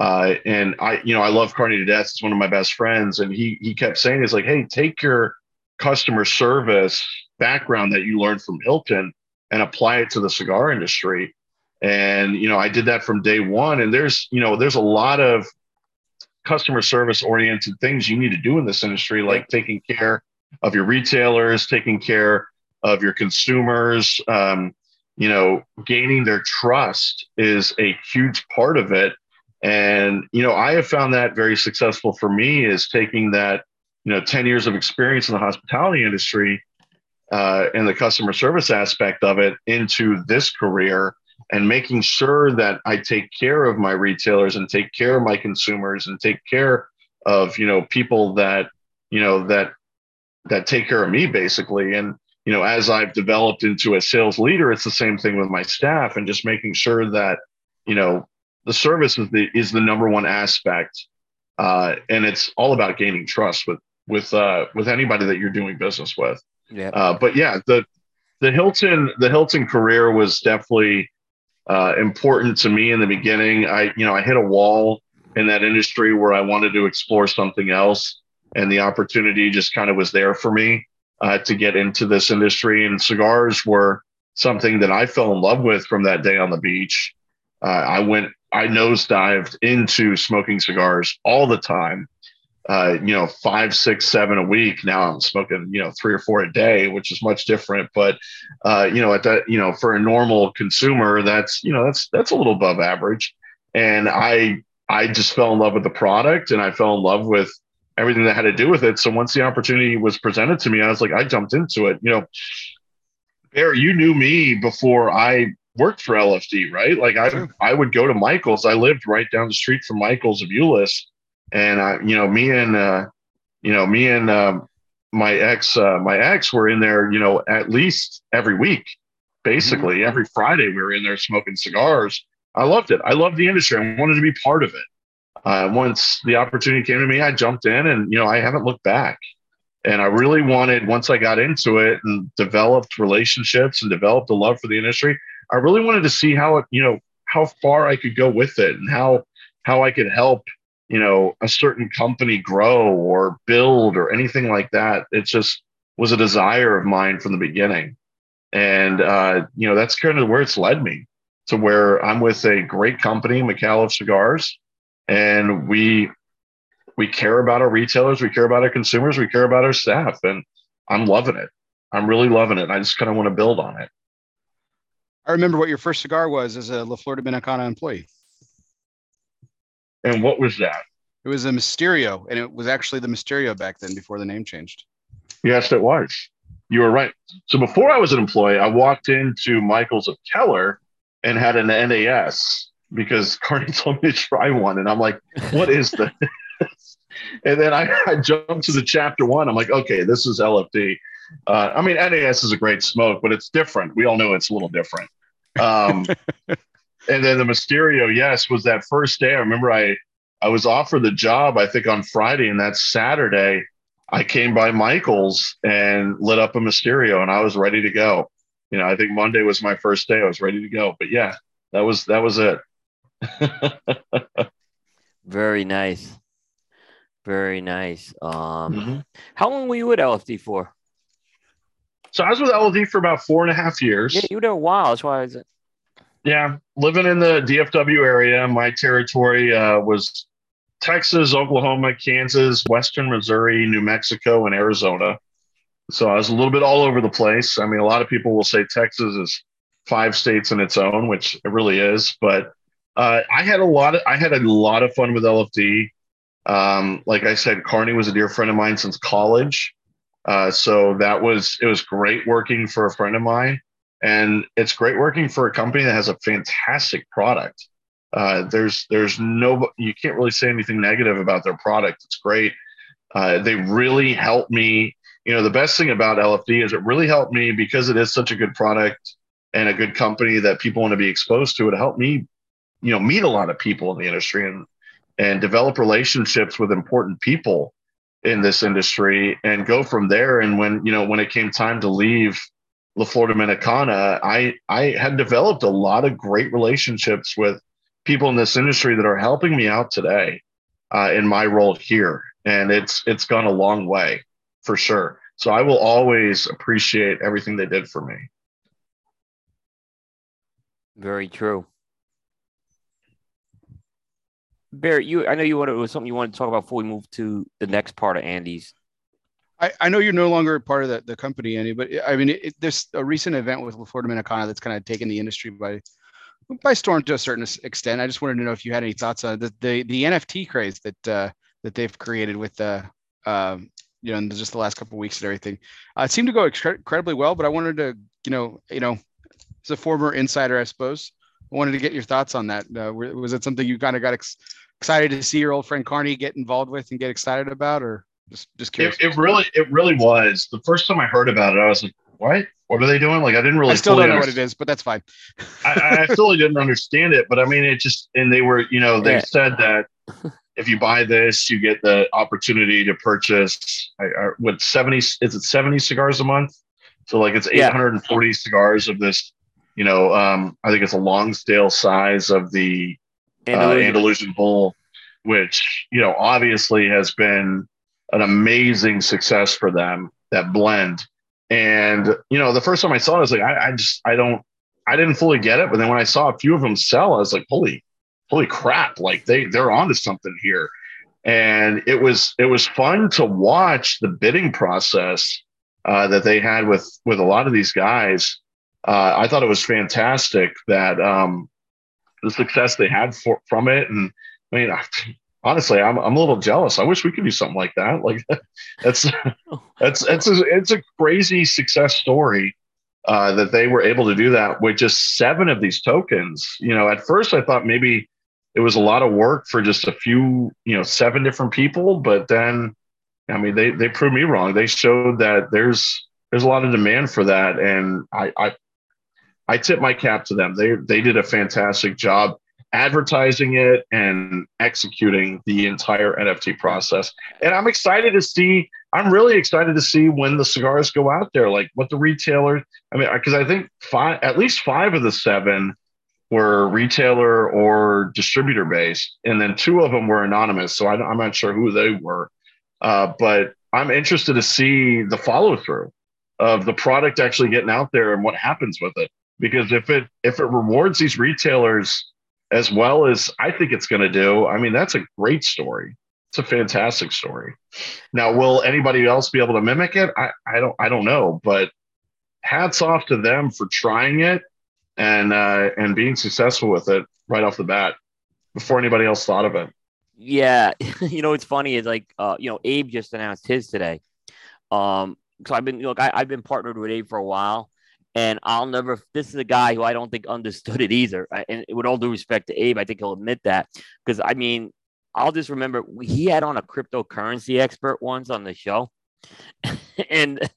Uh, and I, you know, I love Carney to death. It's one of my best friends, and he he kept saying, "He's like, hey, take your customer service background that you learned from Hilton and apply it to the cigar industry." And you know, I did that from day one. And there's, you know, there's a lot of customer service oriented things you need to do in this industry, like taking care of your retailers, taking care of your consumers. Um, you know, gaining their trust is a huge part of it. And, you know, I have found that very successful for me is taking that, you know, 10 years of experience in the hospitality industry uh, and the customer service aspect of it into this career and making sure that I take care of my retailers and take care of my consumers and take care of, you know, people that, you know, that that take care of me basically. And you know as i've developed into a sales leader it's the same thing with my staff and just making sure that you know the service is the is the number one aspect uh, and it's all about gaining trust with with uh, with anybody that you're doing business with Yeah. uh, but yeah the the hilton the hilton career was definitely uh, important to me in the beginning i you know i hit a wall in that industry where i wanted to explore something else and the opportunity just kind of was there for me uh, to get into this industry. And cigars were something that I fell in love with from that day on the beach. Uh, I went, I nosedived into smoking cigars all the time. Uh, you know, five, six, seven a week. Now I'm smoking, you know, three or four a day, which is much different. But uh, you know, at that, you know, for a normal consumer, that's you know, that's that's a little above average. And I, I just fell in love with the product, and I fell in love with everything that had to do with it. So once the opportunity was presented to me, I was like, I jumped into it. You know, Bear, you knew me before I worked for LFD, right? Like I, Sure. I would go to Michael's. I lived right down the street from Michael's of Euless, and I, you know, me and, uh, you know, me and um, my ex, uh, my ex were in there, you know, at least every week, basically every Friday we were in there smoking cigars. I loved it. I loved the industry. I wanted to be part of it uh, once the opportunity came to me, I jumped in and, you know, I haven't looked back. And I really wanted, once I got into it and developed relationships and developed a love for the industry, I really wanted to see how it, you know, how far I could go with it and how, how I could help, you know, a certain company grow or build or anything like that. It just was a desire of mine from the beginning. And, uh, you know, that's kind of where it's led me to where I'm with a great company, Micallef Cigars and we we care about our retailers we care about our consumers we care about our staff and i'm loving it i'm really loving it i just kind of want to build on it I remember what your first cigar was as a La Flor Dominicana employee. And what was that? It was a Mysterio, and it was actually the Mysterio back then before the name changed. Yes, it was. You were right. So before I was an employee, I walked into Michael's of Keller and had an NAS because Carney told me to try one. And I'm like, what is this? and then I, I jumped to the chapter one. I'm like, okay, this is LFD. Uh, I mean, NAS is a great smoke, but it's different. We all know it's a little different. Um, and then the Mysterio, yes, was that first day. I remember I I was offered the job, I think on Friday, and that Saturday, I came by Michael's and lit up a Mysterio, and I was ready to go. You know, I think Monday was my first day. I was ready to go. But yeah, that was that was it. Very nice. Very nice. Um, Mm-hmm. how long were you at LFD for? So I was with LD for about four and a half years. Yeah, you were there a while. That's why I was. Yeah, living in the DFW area, my territory uh, was Texas, Oklahoma, Kansas, Western Missouri, New Mexico, and Arizona. So I was a little bit all over the place. I mean, a lot of people will say Texas is five states in its own, which it really is. But uh, I had a lot of I had a lot of fun with LFD. Um, like I said, Carney was a dear friend of mine since college. Uh, so that was it was great working for a friend of mine and it's great working for a company that has a fantastic product. Uh, there's there's no you can't really say anything negative about their product. It's great. Uh, they really helped me. You know, the best thing about LFD is it really helped me because it is such a good product and a good company that people want to be exposed to. It helped me, you know, meet a lot of people in the industry and and develop relationships with important people in this industry and go from there. And when you know when it came time to leave La Flor Dominicana, I I had developed a lot of great relationships with people in this industry that are helping me out today uh, in my role here, and it's it's gone a long way for sure. So I will always appreciate everything they did for me. Very true. Barry, you I know you wanted it was something you wanted to talk about before we move to the next part of Andy's. I, I know you're no longer part of the, the company, Andy, but I mean, it, there's a recent event with La Flor Dominicana that's kind of taken the industry by by storm to a certain extent. I just wanted to know if you had any thoughts on the the, the NFT craze that uh, that they've created with the uh, um, you know in just the last couple weeks and everything. Uh, it seemed to go incredibly well, but I wanted to you know you know as a former insider, I suppose, I wanted to get your thoughts on that. Uh, was it something you kind of got ex- excited to see your old friend Carney get involved with and get excited about, or just just curious? It, it really it really was. The first time I heard about it, I was like, "What? What are they doing?" Like I didn't really. I still don't know what it is, but that's fine. I, I fully didn't understand it, but I mean, it just and they were, you know, they Yeah. said that if you buy this, you get the opportunity to purchase I, I, what seventy is it seventy cigars a month? So like it's eight hundred and forty Yeah. hundred and forty cigars of this, you know, um, I think it's a long stale size of the And uh, Andalusian Bull, which you know obviously has been an amazing success for them. That blend, and you know, the first time I saw it, I was like, I, I just I don't, I didn't fully get it. But then when I saw a few of them sell, I was like, holy, holy crap! Like they they're onto something here. And it was it was fun to watch the bidding process uh, that they had with with a lot of these guys. Uh, I thought it was fantastic that um, the success they had for, from it. And I mean, honestly, I'm, I'm a little jealous. I wish we could do something like that. Like that's, that's, it's a, it's a crazy success story uh, that they were able to do that with just seven of these tokens. You know, at first I thought maybe it was a lot of work for just a few, you know, seven different people, but then, I mean, they, they proved me wrong. They showed that there's, there's a lot of demand for that. And I, I, I tip my cap to them. They they did a fantastic job advertising it and executing the entire NFT process. And I'm excited to see. I'm really excited to see when the cigars go out there, like what the retailer. I mean, because I think five, at least five of the seven were retailer or distributor based, and then two of them were anonymous. So I, am not sure who they were, uh, but I'm interested to see the follow through of the product actually getting out there and what happens with it because if it if it rewards these retailers as well as I think it's going to do, I mean that's a great story. It's a fantastic story. Now, will anybody else be able to mimic it? I, I don't I don't know, but hats off to them for trying it and uh, and being successful with it right off the bat before anybody else thought of it. Yeah, you know what's funny is like uh, you know Abe just announced his today. Um, so I've been look, I, I've been partnered with Abe for a while, and I'll never. This is a guy who I don't think understood it either. And with all due respect to Abe, I think he'll admit that because I mean, I'll just remember he had on a cryptocurrency expert once on the show, and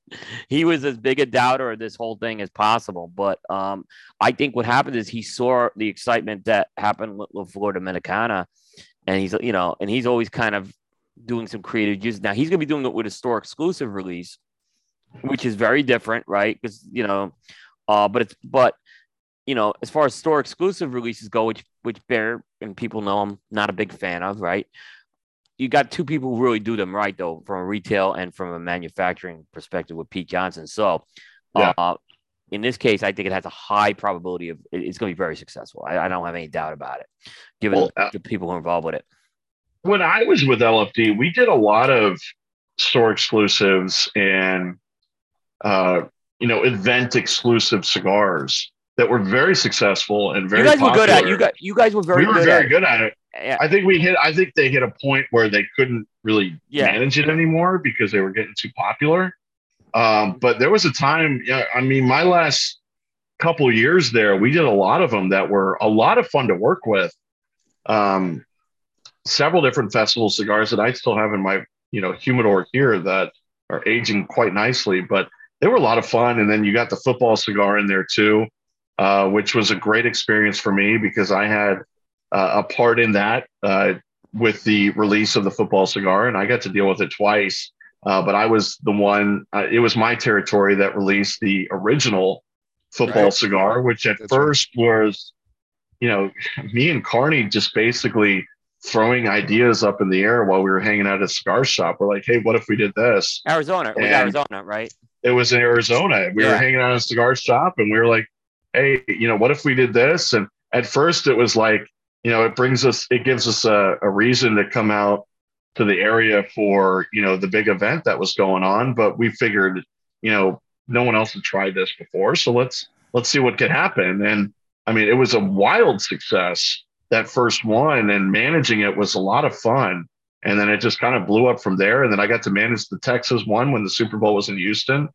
he was as big a doubter of this whole thing as possible. But um, I think what happened is he saw the excitement that happened with Flor Dominicana, and he's you know, and he's always kind of doing some creative use. Now he's going to be doing it with a store exclusive release, which is very different, right? Because you know, uh, but it's but you know, as far as store exclusive releases go, which which Bear and people know I'm not a big fan of, right? You got two people who really do them right though, from a retail and from a manufacturing perspective with Pete Johnson. So, yeah. uh, in this case, I think it has a high probability of it's going to be very successful. I, I don't have any doubt about it, given well, uh, the people who are involved with it. When I was with LFD, we did a lot of store exclusives and uh, you know event exclusive cigars that were very successful and very. You guys popular. were good at you. Guys, you guys were very. We were good very at good at it. Yeah. I think we hit. I think they hit a point where they couldn't really Yeah. manage it anymore because they were getting too popular. Um, but there was a time. Yeah, I mean, my last couple years there, we did a lot of them that were a lot of fun to work with. Um, several different festival cigars that I still have in my you know humidor here that are aging quite nicely, but they were a lot of fun. And then you got the football cigar in there too uh, which was a great experience for me because I had uh, a part in that uh, with the release of the football cigar, and I got to deal with it twice. Uh, but I was the one; uh, it was my territory that released the original football Right. cigar, which at That's first was, you know, me and Carney just basically throwing ideas up in the air while we were hanging out at a cigar shop. We're like, "Hey, what if we did this?" Arizona, it was And- Arizona, right? It was in Arizona. We Yeah. were hanging out in a cigar shop and we were like, hey, you know, what if we did this? And at first it was like, you know, it brings us, it gives us a, a reason to come out to the area for, you know, the big event that was going on. But we figured, you know, no one else had tried this before. So let's, let's see what could happen. And I mean, it was a wild success that first one and managing it was a lot of fun. And then it just kind of blew up from there. And then I got to manage the Texas one when the Super Bowl was in Houston.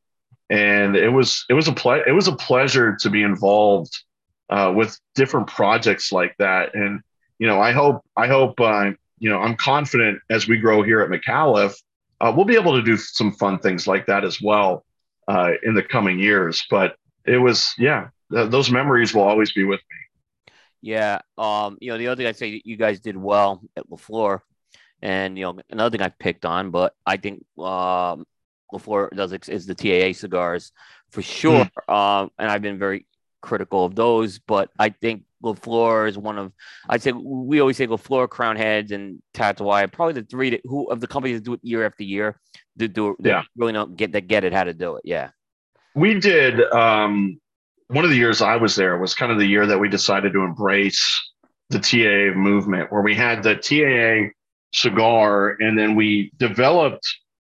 And it was it was a ple- it was a pleasure to be involved uh, with different projects like that. And you know, I hope I hope uh, you know I'm confident as we grow here at Micallef, uh, we'll be able to do some fun things like that as well uh, in the coming years. But it was yeah, th- those memories will always be with me. Yeah. Um, you know, the other thing I'd say you guys did well at La Flor. And you know, another thing I picked on, but I think um La Flor does is the TAA cigars for sure. Um, and I've been very critical of those, but I think La Flor is one of I'd say we always say La Flor, Crown Heads, and Tatuaje are probably the three that, who of the companies that do it year after year do it Yeah. really don't get that get it how to do it. Yeah. we did um, one of the years I was there was kind of the year that we decided to embrace the TAA movement, where we had the TAA cigar, and then we developed.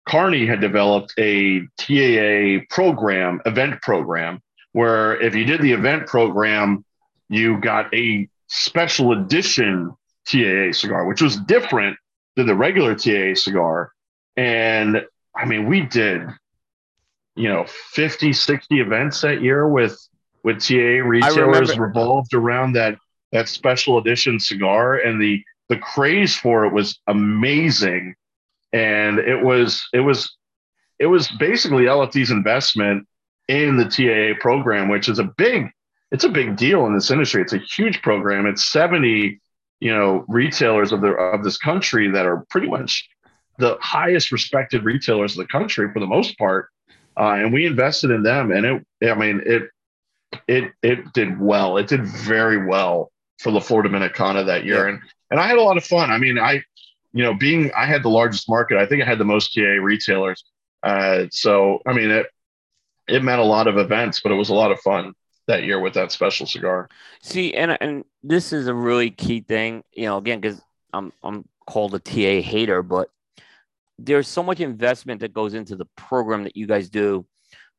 Carney had developed a TAA program, event program, where if you did the event program, you got a special edition TAA cigar, which was different than the regular TAA cigar. And I mean, we did you know 50 60 events that year with with TAA retailers remember- revolved around that that special edition cigar and the the craze for it was amazing and it was it was it was basically LFD's investment in the TAA program which is a big it's a big deal in this industry. It's a huge program. It's 70 you know retailers of the of this country that are pretty much the highest respected retailers of the country for the most part. Uh, and we invested in them and it i mean it it it did well. It did very well for the Flor Dominicana that year. And and i had a lot of fun. I mean i you know being i had the largest market. I think i had the most ta retailers. Uh, so i mean it it meant a lot of events but it was a lot of fun that year with that special cigar. See, and and this is a really key thing, you know, again, because I'm I'm called a TA hater, but there's so much investment that goes into the program that you guys do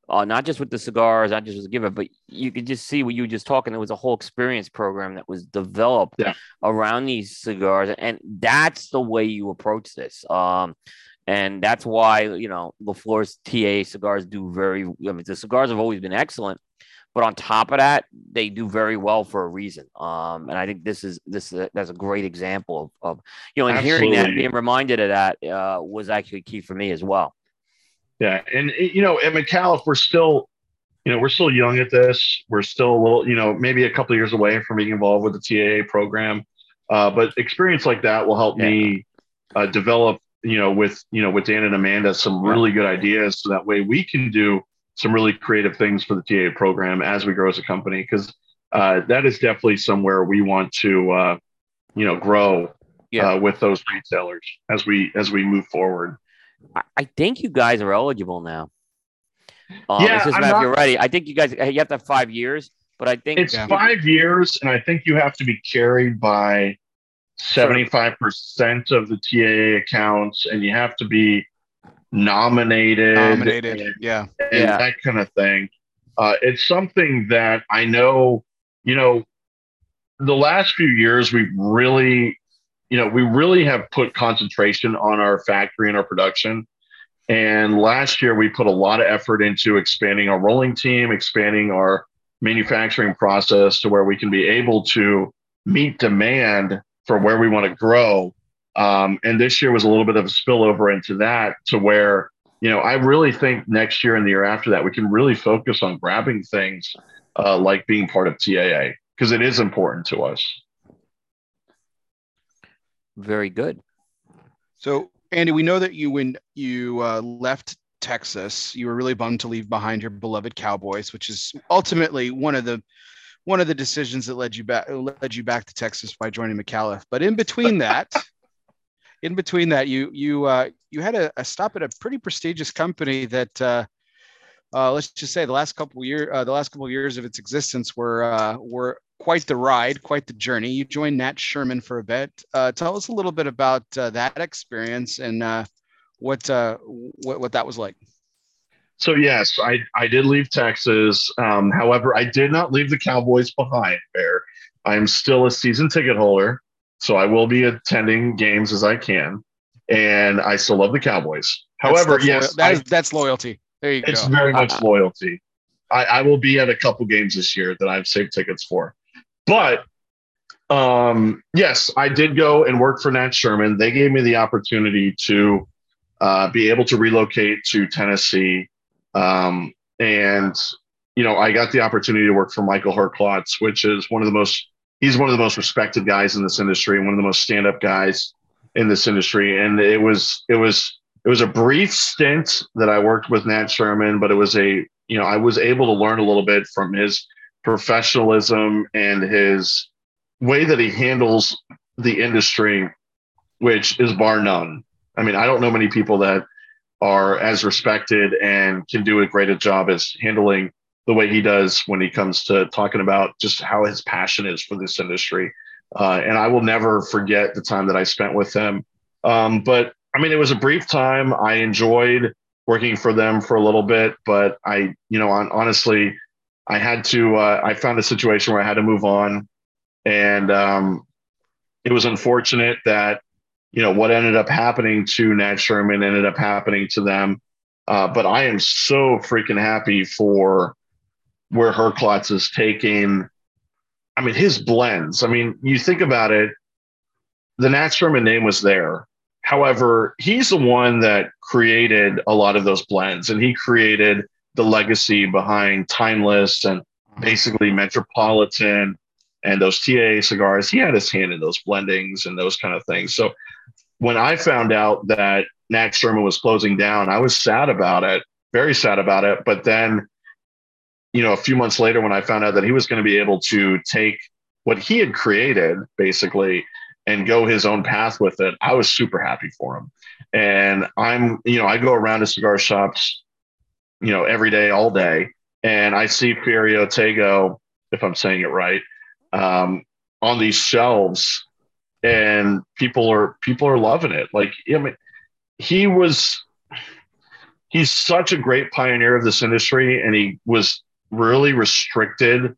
uh, not just with the cigars, not just with the giver, but you could just see what you were just talking. There was a whole experience program that was developed Yeah. around these cigars, and that's the way you approach this. Um, and that's why you know La Flor's TA cigars do very. I mean, the cigars have always been excellent, but on top of that, they do very well for a reason. Um, and I think this is this is that's a great example of, of you know, and hearing that, being reminded of that uh, was actually key for me as well. Yeah, and you know, at Micallef, we're still, you know, we're still young at this. We're still a little, you know, maybe a couple of years away from being involved with the TAA program. Uh, but experience like that will help me uh, develop, you know, with you know, with Dan and Amanda, some really good ideas, so that way we can do some really creative things for the TAA program as we grow as a company. Because uh, that is definitely somewhere we want to, uh, you know, grow Yeah. uh, with those retailers as we as we move forward. I, I think you guys are eligible now. Um, Yeah, it's just I'm not- you're ready. I think you guys you have to have five years, but I think It's Yeah. five years, and I think you have to be carried by 75% of the TAA accounts, and you have to be nominated, Nominated. and, Yeah. and Yeah. that kind of thing. Uh, it's something that I know, you know, the last few years we've really, you know, we really have put concentration on our factory and our production. And last year we put a lot of effort into expanding our rolling team, expanding our manufacturing process to where we can be able to meet demand for where we want to grow. Um, and this year was a little bit of a spillover into that to where, you know, I really think next year and the year after that, we can really focus on grabbing things uh, like being part of TAA because it is important to us. Very good. So, Andy, we know that you when you uh, left Texas, you were really bummed to leave behind your beloved Cowboys, which is ultimately one of the one of the decisions that led you back led you back to Texas by joining Micallef. But in between that, in between that, you you uh, you had a, a stop at a pretty prestigious company that. Uh, uh, let's just say the last couple of year, uh, the last couple of years of its existence were uh, were quite the ride, quite the journey. You joined Nat Sherman for a bit. Uh, tell us a little bit about uh, that experience and uh, what, uh, what what that was like. So yes, I, I did leave Texas. Um, however, I did not leave the Cowboys behind. Bear, I am still a season ticket holder, so I will be attending games as I can, and I still love the Cowboys. However, That's- that's yes, that I- that's loyalty. There you it's go. very much Uh, loyalty. I, I will be at a couple games this year that I've saved tickets for. But um, yes, I did go and work for Nat Sherman. They gave me the opportunity to uh, be able to relocate to Tennessee. Um, and, you know, I got the opportunity to work for Michael Herklotz, which is one of the most, he's one of the most respected guys in this industry, and one of the most stand up guys in this industry. And it was, it was, it was a brief stint that I worked with Nat Sherman, but it was a, you know, I was able to learn a little bit from his professionalism and his way that he handles the industry, which is bar none. I mean, I don't know many people that are as respected and can do a great a job as handling the way he does when he comes to talking about just how his passion is for this industry. Uh, and I will never forget the time that I spent with him. Um, but I mean, it was a brief time. I enjoyed working for them for a little bit, but I, you know, on, honestly, I had to. Uh, I found a situation where I had to move on, and um, it was unfortunate that you know what ended up happening to Nat Sherman ended up happening to them. Uh, but I am so freaking happy for where Herklotz is taking. I mean, his blends. I mean, you think about it. The Nat Sherman name was there. However, he's the one that created a lot of those blends, and he created the legacy behind Timeless and mm-hmm. basically Metropolitan and those TA cigars. He had his hand in those blendings and those kind of things. So when I found out that Nat Sherman was closing down, I was sad about it, very sad about it. But then, you know, a few months later, when I found out that he was going to be able to take what he had created basically and go his own path with it, I was super happy for him. And I'm, you know, I go around to cigar shops, you know, every day, all day, and I see Ferio Tego, if I'm saying it right, um, on these shelves, and people are people are loving it. Like, I mean, he was he's such a great pioneer of this industry, and he was really restricted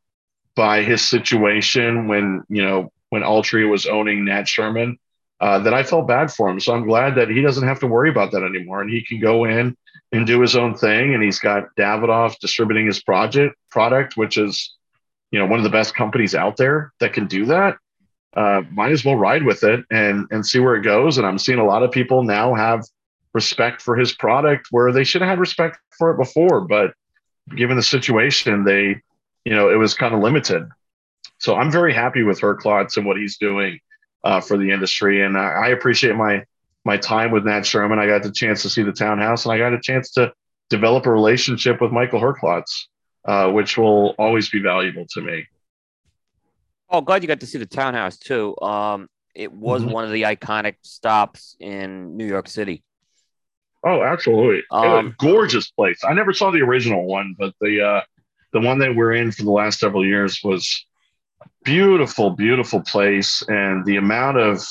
by his situation when you know when Altria was owning Nat Sherman. Uh, that I felt bad for him. So I'm glad that he doesn't have to worry about that anymore, and he can go in and do his own thing. And he's got Davidoff distributing his project product, which is you know one of the best companies out there that can do that. Uh, might as well ride with it and and see where it goes. And I'm seeing a lot of people now have respect for his product where they should have had respect for it before, but given the situation, they you know it was kind of limited. So I'm very happy with Herklotz and what he's doing uh, for the industry, and I, I appreciate my my time with Nat Sherman. I got the chance to see the townhouse, and I got a chance to develop a relationship with Michael Herklotz, uh, which will always be valuable to me. Oh, glad you got to see the townhouse too. Um, it was Mhm. one of the iconic stops in New York City. Oh, absolutely! Um, a gorgeous place. I never saw the original one, but the uh, the one that we're in for the last several years was beautiful, beautiful place, and the amount of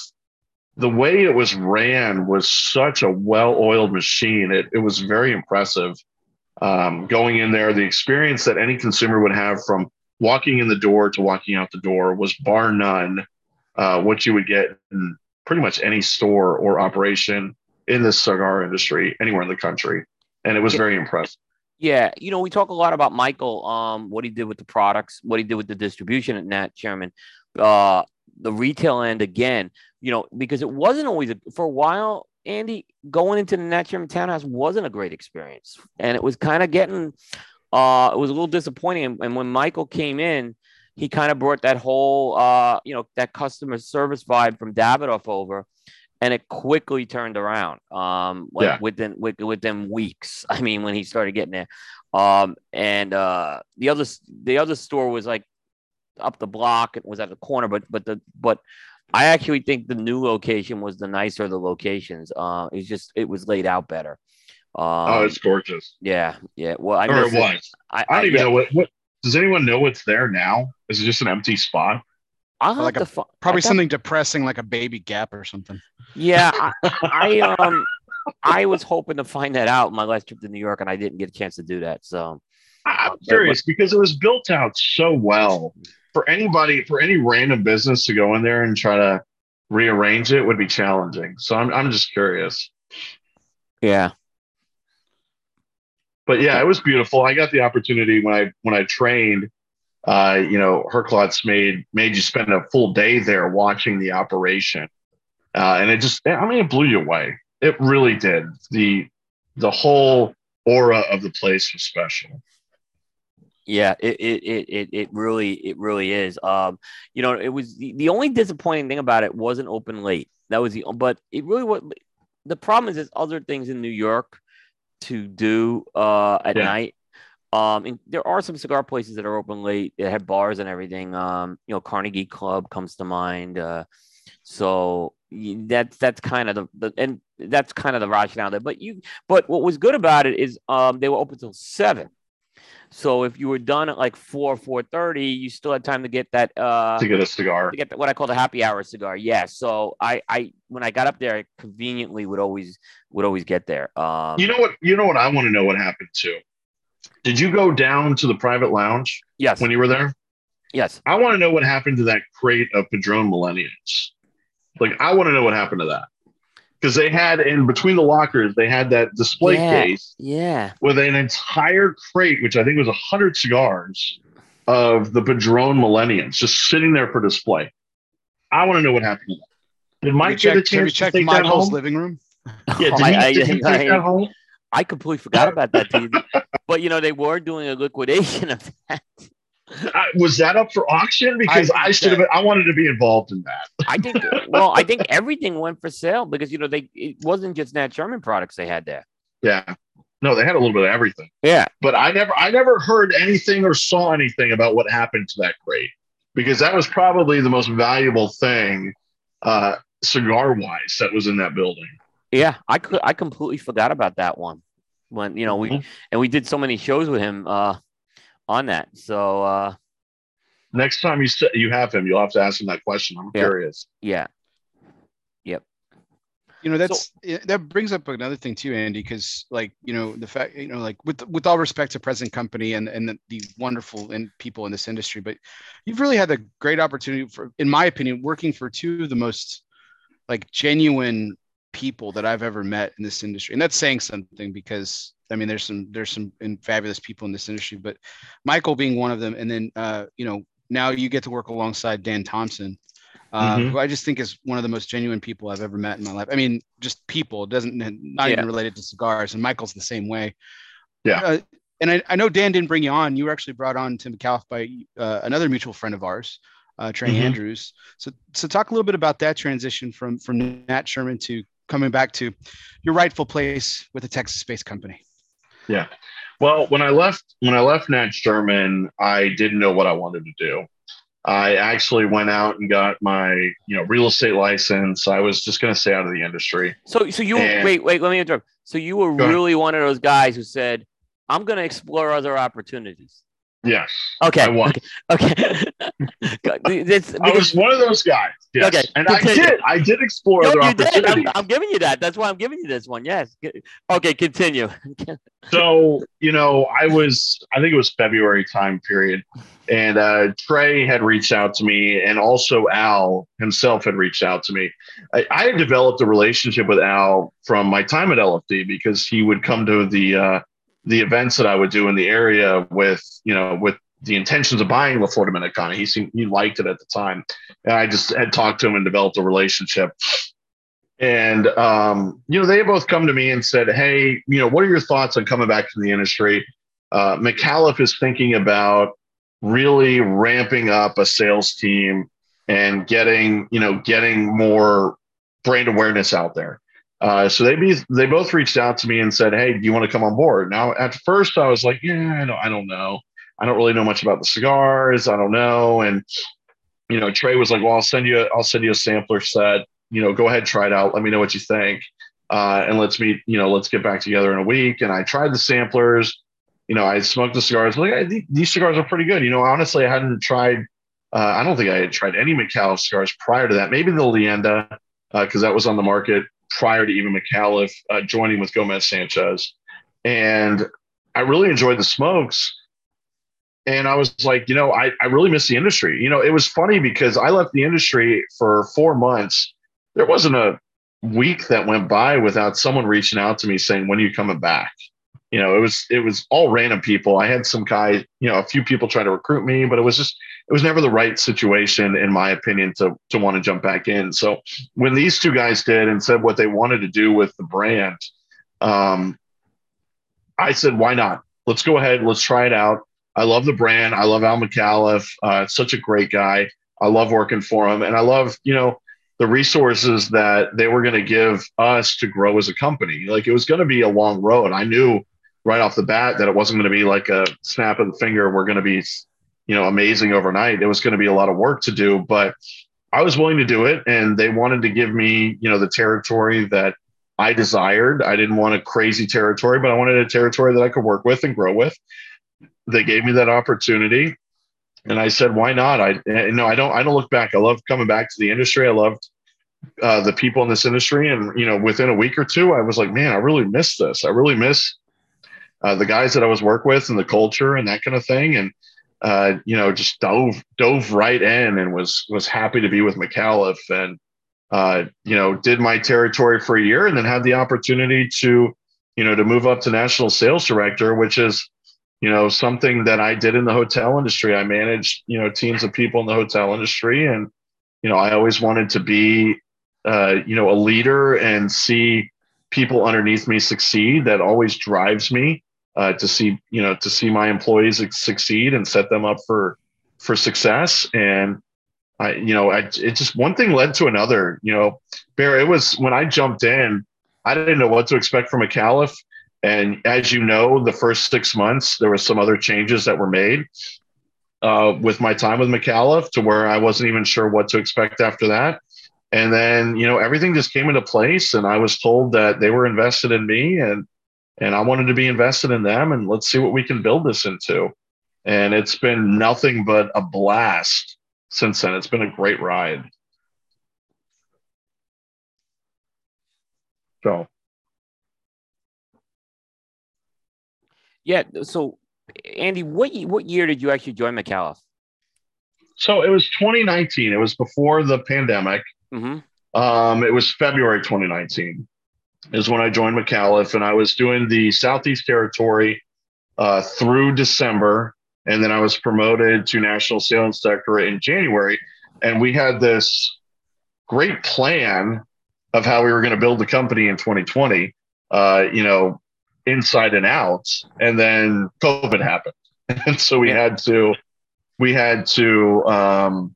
the way it was ran was such a well-oiled machine. It it was very impressive. Um, going in there, the experience that any consumer would have from walking in the door to walking out the door was bar none uh, what you would get in pretty much any store or operation in the cigar industry anywhere in the country, and it was very impressive. Yeah, you know, we talk a lot about Michael, um, what he did with the products, what he did with the distribution at Nat Sherman, uh, the retail end again, you know, because it wasn't always a, for a while, Andy, going into the Nat Sherman Townhouse wasn't a great experience. And it was kind of getting uh it was a little disappointing. And, and when Michael came in, he kind of brought that whole uh, you know, that customer service vibe from Davidoff over and it quickly turned around um like Yeah. within with, within weeks i mean when he started getting there um and uh the other the other store was like up the block it was at the corner but but the but i actually think the new location was the nicer of the locations uh it's just it was laid out better um oh, it's gorgeous. yeah yeah well i or it was. I, I don't even yeah, know what. What does anyone know what's there now? Is it just an empty spot? I'll have Like a- to Probably I thought- something depressing like a baby gap or something. Yeah, I, I um I was hoping to find that out my last trip to New York, and I didn't get a chance to do that. So I- I'm but- curious because it was built out so well for anybody, for any random business to go in there and try to rearrange it would be challenging. So I'm, I'm just curious. yeah, But yeah, it was beautiful. I got the opportunity when I when I trained. Uh, you know, Herklotz made made you spend a full day there watching the operation, uh, and it just I mean it blew you away. It really did. the The whole aura of the place was special. yeah, it it it it, it really it really is. Um, you know, it was the, the only disappointing thing about it wasn't open late. That was the but it really was. The problem is there's other things in New York to do uh at Yeah. night. Um, and there are some cigar places that are open late. They have bars and everything. Um, you know, Carnegie Club comes to mind. Uh, so that's that's kind of the, the and that's kind of the rationale there. But you, but what was good about it is um they were open till seven. So if you were done at like four four thirty, you still had time to get that uh to get a cigar. to get the, what I call the happy hour cigar. Yeah. So I I when I got up there, I conveniently would always would always get there. Um, You know what? You know what? I want to know what happened to. Did you go down to the private lounge yes, when you were there? yes. I want to know what happened to that crate of Padron Millenniums. Like, I want to know what happened to that because they had in between the lockers, they had that display Yeah. case Yeah. with an entire crate, which I think was a hundred cigars of the Padron Millenniums just sitting there for display. I want to know what happened to that. Did Mike Have you get a checked, have you chance to checked take that Michael's home? living room? Yeah, did he, I- did he take I- that home? I completely forgot about that. Too. but you know they were doing a liquidation of that. Uh, was that up for auction? Because I I, should have. I wanted to be involved in that. I think. well, I think everything went for sale because you know they it wasn't just Nat Sherman products they had there. Yeah. No, they had a little bit of everything. Yeah. but I never I never heard anything or saw anything about what happened to that crate because that was probably the most valuable thing uh cigar wise that was in that building. Yeah, I could. I completely forgot about that one. When you know we Mhm. and we did so many shows with him uh, on that. So uh, Next time you s- you have him, you'll have to ask him that question. I'm Yeah. curious. yeah, yep. you know that's so, that brings up another thing too andy because like you know the fact you know like with with all respect to present company and and the, the wonderful and people in this industry but you've really had a great opportunity for in my opinion working for two of the most like genuine people that i've ever met in this industry and that's saying something because i mean there's some there's some fabulous people in this industry but michael being one of them and then uh you know now you get to work alongside dan thompson uh, mm-hmm. who I just think is one of the most genuine people I've ever met in my life. I mean, just people doesn't not yeah. even related to cigars. And Michael's the same way. Yeah. Uh, and I, I, know Dan didn't bring you on. You were actually brought on to Micallef by uh, another mutual friend of ours, uh, Trey mm-hmm. Andrews. So, so talk a little bit about that transition from from Nat Sherman to coming back to your rightful place with a Texas-based company. Yeah. Well, when I left when I left Nat Sherman, I didn't know what I wanted to do. I actually went out and got my, you know, real estate license. I was just going to stay out of the industry. So, so you and, wait, wait, let me interrupt. So you were really one of those guys who said, "I'm going to explore other opportunities." Yes. Okay. I was. Okay. okay. this, I was one of those guys. Yes. Okay. And continue. I did. I did explore no, other opportunities. I'm, I'm, giving you that. That's why I'm giving you this one. Yes. Okay. Continue. so you know, I was. I think it was February time period, and uh, Trey had reached out to me, and also Al himself had reached out to me. I, I had developed a relationship with Al from my time at LFD because he would come to the. Uh, the events that I would do in the area with, you know, with the intentions of buying La Flor Dominicana. He seemed he liked it at the time, and I just had talked to him and developed a relationship. And um, you know, they both come to me and said, "Hey, you know, what are your thoughts on coming back to the industry?" Uh, Micallef is thinking about really ramping up a sales team and getting, you know, getting more brand awareness out there. Uh, so they be, they both reached out to me and said, "Hey, do you want to come on board?" Now, at first, I was like, "Yeah, I don't, I don't know. I don't really know much about the cigars. I don't know." And you know, Trey was like, "Well, I'll send you, I'll send you a sampler set. You know, go ahead, try it out. Let me know what you think, uh, and let's meet. You know, let's get back together in a week." And I tried the samplers. You know, I smoked the cigars. Like, hey, these cigars are pretty good. You know, honestly, I hadn't tried. Uh, I don't think I had tried any Micallef cigars prior to that. Maybe the Leyenda, because uh, that was on the market prior to even Micallef uh, joining with Gomez Sanchez. And I really enjoyed the smokes. And I was like, you know, I, I really miss the industry. You know, it was funny because I left the industry for four months. There wasn't a week that went by without someone reaching out to me saying, when are you coming back? You know, it was it was all random people. I had some guy, you know, a few people try to recruit me, but it was just it was never the right situation, in my opinion, to to want to jump back in. So when these two guys did and said what they wanted to do with the brand, um, I said, why not? Let's go ahead. Let's try it out. I love the brand. I love Al Micallef. Uh, such a great guy. I love working for him, and I love you know the resources that they were going to give us to grow as a company. Like it was going to be a long road. I knew right off the bat that it wasn't going to be like a snap of the finger. We're going to be you know, amazing overnight. It was going to be a lot of work to do, but I was willing to do it. And they wanted to give me, you know, the territory that I desired. I didn't want a crazy territory, but I wanted a territory that I could work with and grow with. They gave me that opportunity. And I said, why not? I, you know, I don't, I don't look back. I love coming back to the industry. I loved uh, the people in this industry. And, you know, within a week or two, I was like, man, I really miss this. I really miss uh, the guys that I was work with and the culture and that kind of thing. And, uh, you know, just dove dove right in and was was happy to be with Micallef and uh, you know, did my territory for a year and then had the opportunity to, you know, to move up to national sales director, which is, you know, something that I did in the hotel industry. I managed, you know, teams of people in the hotel industry and, you know, I always wanted to be, uh, you know, a leader and see people underneath me succeed. That always drives me uh, to see you know to see my employees succeed and set them up for for success. And I you know I, it just one thing led to another you know. Bear it was when I jumped in I didn't know what to expect from Micallef and as you know the first six months there was some other changes that were made uh, with my time with Micallef to where I wasn't even sure what to expect after that. And then you know everything just came into place and I was told that they were invested in me and and I wanted to be invested in them and let's see what we can build this into. And it's been nothing but a blast since then. It's been a great ride. So Yeah. So, Andy, what what year did you actually join Micallef? so it was 2019. It was before the pandemic. Mm-hmm. Um, it was February 2019 is when I joined Micallef, and I was doing the Southeast Territory uh, through December, and then I was promoted to National Sales Director in January. And we had this great plan of how we were going to build the company in 2020. Uh, you know, inside and out, and then COVID happened, and so we had to we had to um,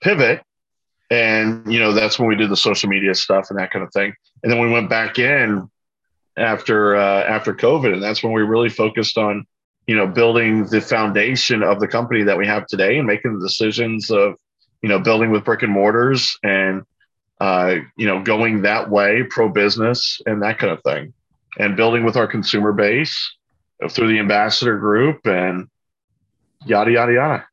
pivot and you know that's when we did the social media stuff and that kind of thing. And then we went back in after uh, after covid and that's when we really focused on you know building the foundation of the company that we have today and making the decisions of you know building with brick and mortars and uh, you know going that way pro business and that kind of thing. And building with our consumer base through the ambassador group and yada yada yada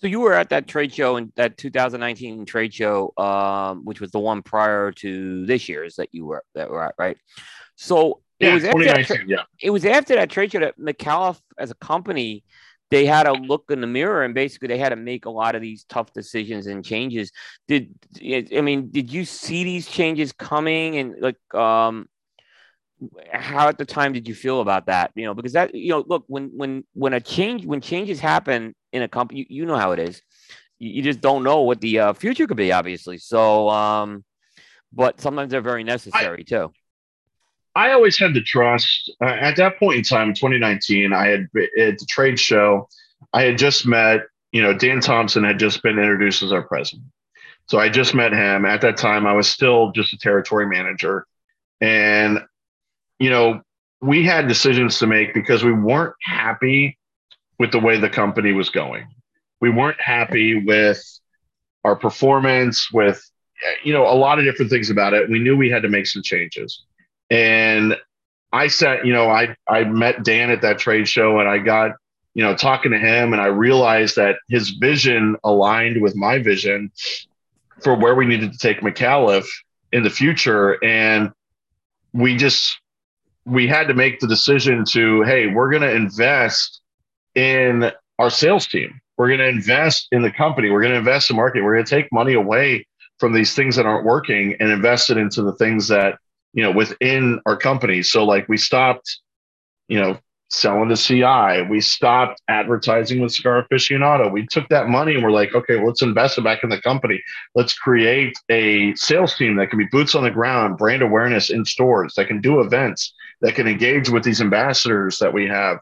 So you were at that trade show in that 2019 trade show, um, which was the one prior to this year's that you were that were at, right? So it yeah was after that, tra- yeah it was after that trade show that Micallef as a company they had to look in the mirror and basically they had to make a lot of these tough decisions and changes. Did I mean did you see these changes coming and like um how at the time did you feel about that you know because that you know look when when when a change when changes happen in a company you, you know how it is you, you just don't know what the uh, future could be obviously so um but sometimes they're very necessary too I always had the trust. Uh, at that point in time, 2019, I had at the trade show, I had just met, you know, Dan Thompson had just been introduced as our president. So I just met him. At that time, I was still just a territory manager. And, you know, we had decisions to make because we weren't happy with the way the company was going. We weren't happy with our performance, with, you know, a lot of different things about it. We knew we had to make some changes and I sat, you know, I I met Dan at that trade show and I got, you know, talking to him and I realized that his vision aligned with my vision for where we needed to take Micallef in the future. And we just we had to make the decision to, hey, we're gonna invest in our sales team. We're gonna invest in the company, we're gonna invest in marketing, we're gonna take money away from these things that aren't working and invest it into the things that you know within our company. So like we stopped you know selling to ci we stopped advertising with cigar aficionado we took that money and we're like okay well, let's invest it back in the company. Let's create a sales team that can be boots on the ground brand awareness in stores that can do events that can engage with these ambassadors that we have.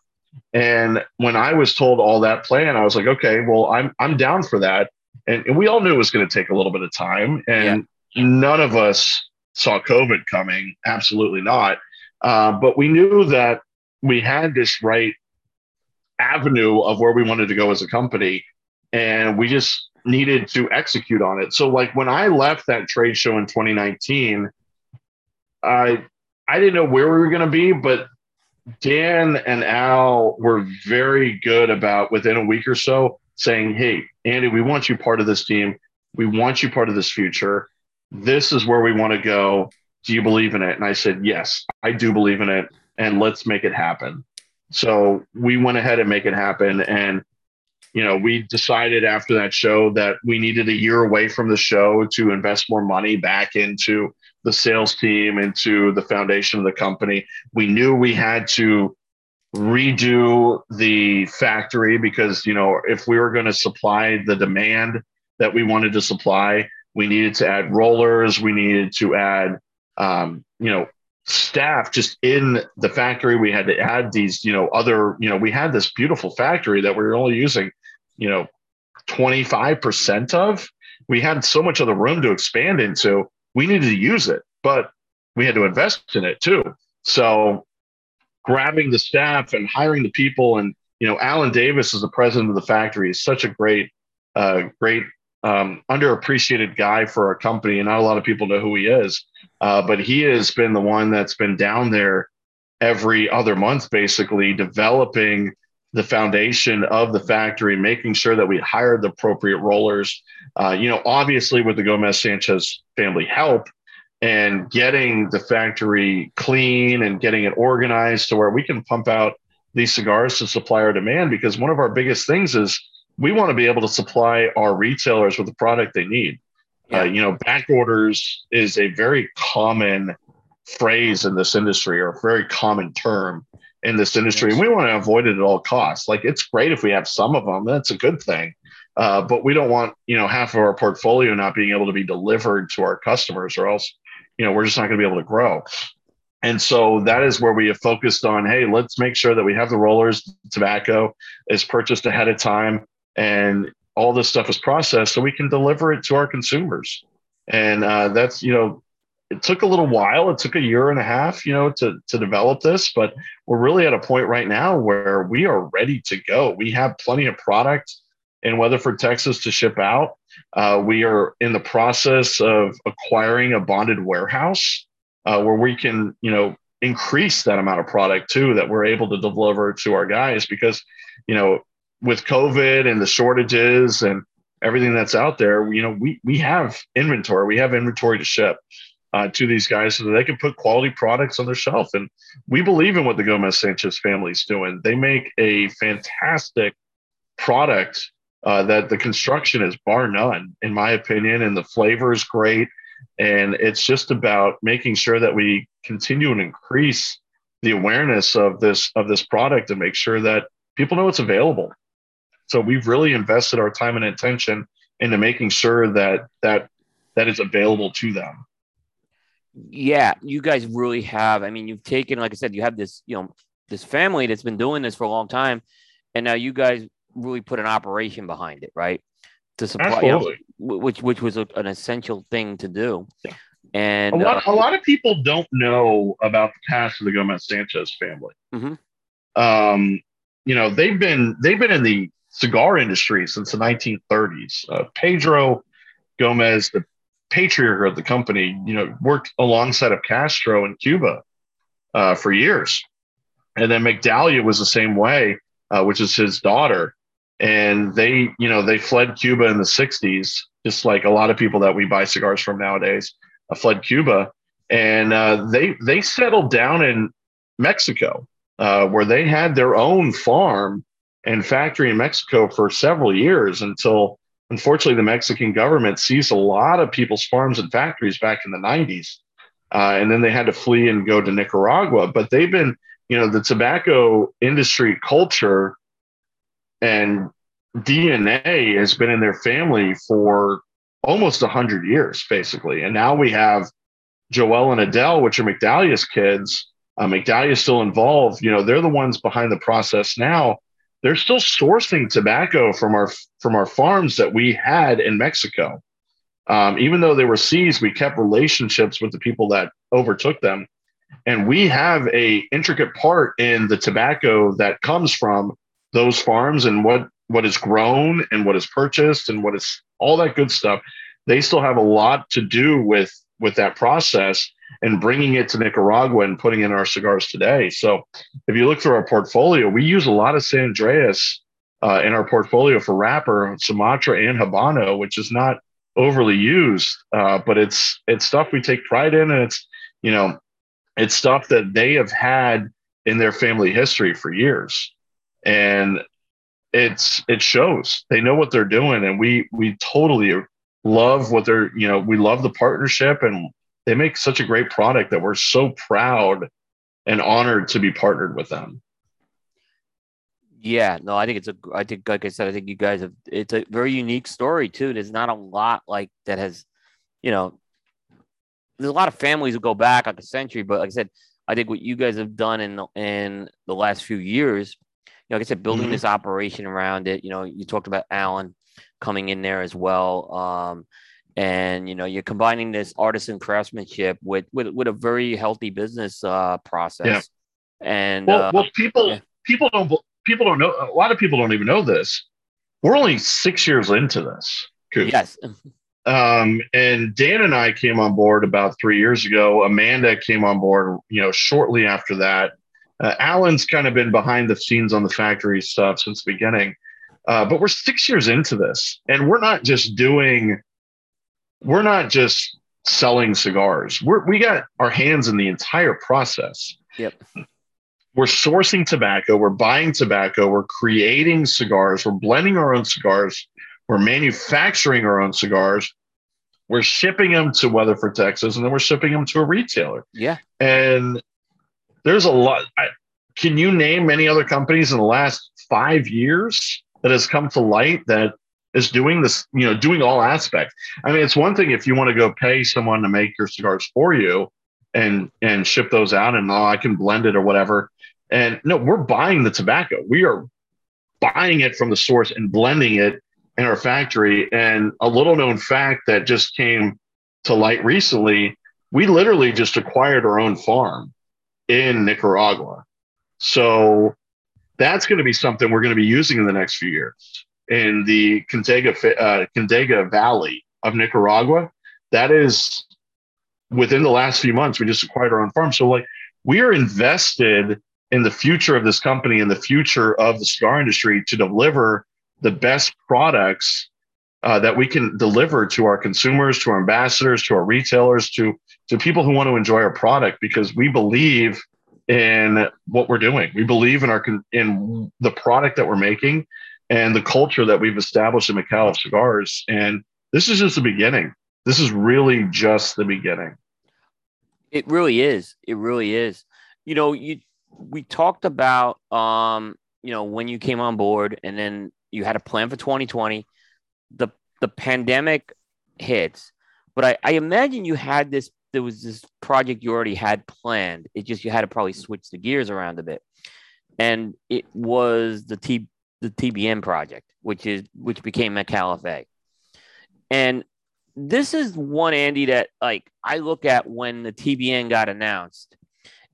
And when i was told all that plan i was like okay well i'm i'm down for that. And, and we all knew it was going to take a little bit of time. And none of us saw COVID coming. Absolutely not. Uh, but we knew that we had this right avenue of where we wanted to go as a company, and we just needed to execute on it. So, like when I left that trade show in 2019, I I didn't know where we were going to be, but Dan and Al were very good about within a week or so saying, "Hey, Andy, we want you part of this team. We want you part of this future." this is where we want to go. Do you believe in it? And I said, yes, I do believe in it. And let's make it happen. So we went ahead and make it happen. And, you know, we decided after that show that we needed a year away from the show to invest more money back into the sales team, into the foundation of the company. We knew we had to redo the factory because, you know, if we were going to supply the demand that we wanted to supply, we needed to add rollers. We needed to add, um, you know, staff just in the factory. We had to add these, you know, other, you know, we had this beautiful factory that we were only using, you know, 25% of. We had so much of the room to expand into. We needed to use it, but we had to invest in it too. So grabbing the staff and hiring the people and, you know, Alan Davis is the president of the factory is such a great, uh, great um, underappreciated guy for our company, and not a lot of people know who he is. Uh, but he has been the one that's been down there every other month, basically developing the foundation of the factory, making sure that we hired the appropriate rollers. Uh, you know, obviously with the Gomez Sanchez family help, and getting the factory clean and getting it organized to where we can pump out these cigars to supply our demand because one of our biggest things is we want to be able to supply our retailers with the product they need. Yeah. Uh, you know, back orders is a very common phrase in this industry or a very common term in this industry. And we want to avoid it at all costs. Like it's great if we have some of them, that's a good thing. Uh, but we don't want, you know, half of our portfolio not being able to be delivered to our customers or else, you know, we're just not going to be able to grow. And so that is where we have focused on, hey, let's make sure that we have the rollers, tobacco is purchased ahead of time and all this stuff is processed so we can deliver it to our consumers. And uh, that's, you know, it took a little while. It took a year and a half, you know, to to develop this, but we're really at a point right now where we are ready to go. We have plenty of product in Weatherford, Texas, to ship out. Uh, we are in the process of acquiring a bonded warehouse uh, where we can, you know, increase that amount of product too that we're able to deliver to our guys because, you know, with COVID and the shortages and everything that's out there, you know, we we have inventory. We have inventory to ship uh, to these guys so that they can put quality products on their shelf. And we believe in what the Gomez Sanchez family is doing. They make a fantastic product uh, that the construction is bar none, in my opinion, and the flavor is great. And it's just about making sure that we continue and increase the awareness of this of this product and make sure that people know it's available. So we've really invested our time and attention into making sure that that that is available to them yeah, you guys really have. I mean, you've taken, like I said, you have this, you know, this family that's been doing this for a long time, and now you guys really put an operation behind it, right? To supply, you know, which which was a, an essential thing to do. Yeah. And a lot, uh, a lot of people don't know about the past of the Gomez Sanchez family. Mm-hmm. Um, you know, they've been they've been in the cigar industry since the 1930s. Uh, Pedro Gomez, the patriarch of the company, you know, worked alongside of Castro in Cuba uh, for years. And then Migdalia was the same way, uh, which is his daughter. And they, you know, they fled Cuba in the 60s, just like a lot of people that we buy cigars from nowadays uh, fled Cuba. And uh, they they settled down in Mexico, uh, where they had their own farm and factory in Mexico for several years until unfortunately, the Mexican government seized a lot of people's farms and factories back in the 90s. Uh, and then they had to flee and go to Nicaragua. But they've been, you know, the tobacco industry culture and DNA has been in their family for almost 100 years, basically. And now we have Joel and Adele, which are Migdalia's kids. Uh, Migdalia is still involved. You know, they're the ones behind the process now they're still sourcing tobacco from our from our farms that we had in Mexico. Um, even though they were seized, we kept relationships with the people that overtook them, and we have a intricate part in the tobacco that comes from those farms and what what is grown and what is purchased and what is all that good stuff. They still have a lot to do with with that process and bringing it to Nicaragua and putting in our cigars today. So if you look through our portfolio, we use a lot of San Andrés uh, in our portfolio for wrapper, Sumatra and Habano, which is not overly used, uh, but it's it's stuff we take pride in, and it's you know it's stuff that they have had in their family history for years, and it's it shows they know what they're doing, and we we totally love what they're you know we love the partnership and they make such a great product that we're so proud and honored to be partnered with them. Yeah, no, I think it's a. I think, like I said, I think you guys have. It's a very unique story too. There's not a lot like that has, you know, there's a lot of families who go back like a century, but like I said, I think what you guys have done in the, in the last few years, you know, like I said, building mm-hmm. this operation around it. You know, you talked about Alan coming in there as well. Um, and you know you're combining this artisan craftsmanship with with, with a very healthy business uh, process. Yeah. and well, uh, well people yeah. people don't people don't know a lot of people don't even know this. We're only six years into this yes. Um, and dan and i came on board about three years ago. Amanda came on board you know shortly after that. Uh, alan's kind of been behind the scenes on the factory stuff since the beginning. Uh, but we're six years into this and we're not just doing we're not just selling cigars. We're, we got our hands in the entire process. Yep. We're sourcing tobacco, we're buying tobacco, we're creating cigars, we're blending our own cigars, we're manufacturing our own cigars, we're shipping them to Weatherford, Texas, and then we're shipping them to a retailer. Yeah. And there's a lot. I, can you name many other companies in the last five years that has come to light that is doing this, you know, doing all aspects? I mean, it's one thing if you want to go pay someone to make your cigars for you and and ship those out and oh, I can blend it or whatever. And no, we're buying the tobacco. We are buying it from the source and blending it in our factory. And a little known fact that just came to light recently, we literally just acquired our own farm in Nicaragua. So that's going to be something we're going to be using in the next few years in the Condega, uh, Valley of Nicaragua. That is within the last few months, we just acquired our own farm. So, like, we are invested in the future of this company and the future of the cigar industry to deliver the best products uh, that we can deliver to our consumers, to our ambassadors, to our retailers, to to people who want to enjoy our product because we believe in what we're doing. We believe in our in the product that we're making and the culture that we've established in Micallef cigars. And this is just the beginning. This is really just the beginning. It really is. It really is. You know, you we talked about um, you know, when you came on board and then you had a plan for 2020. The the pandemic hits, but I, I imagine you had this. There was this project you already had planned. It just you had to probably switch the gears around a bit, and it was the T the TBN project, which is which became McAleffe. And this is one Andy that like I look at when the TBN got announced,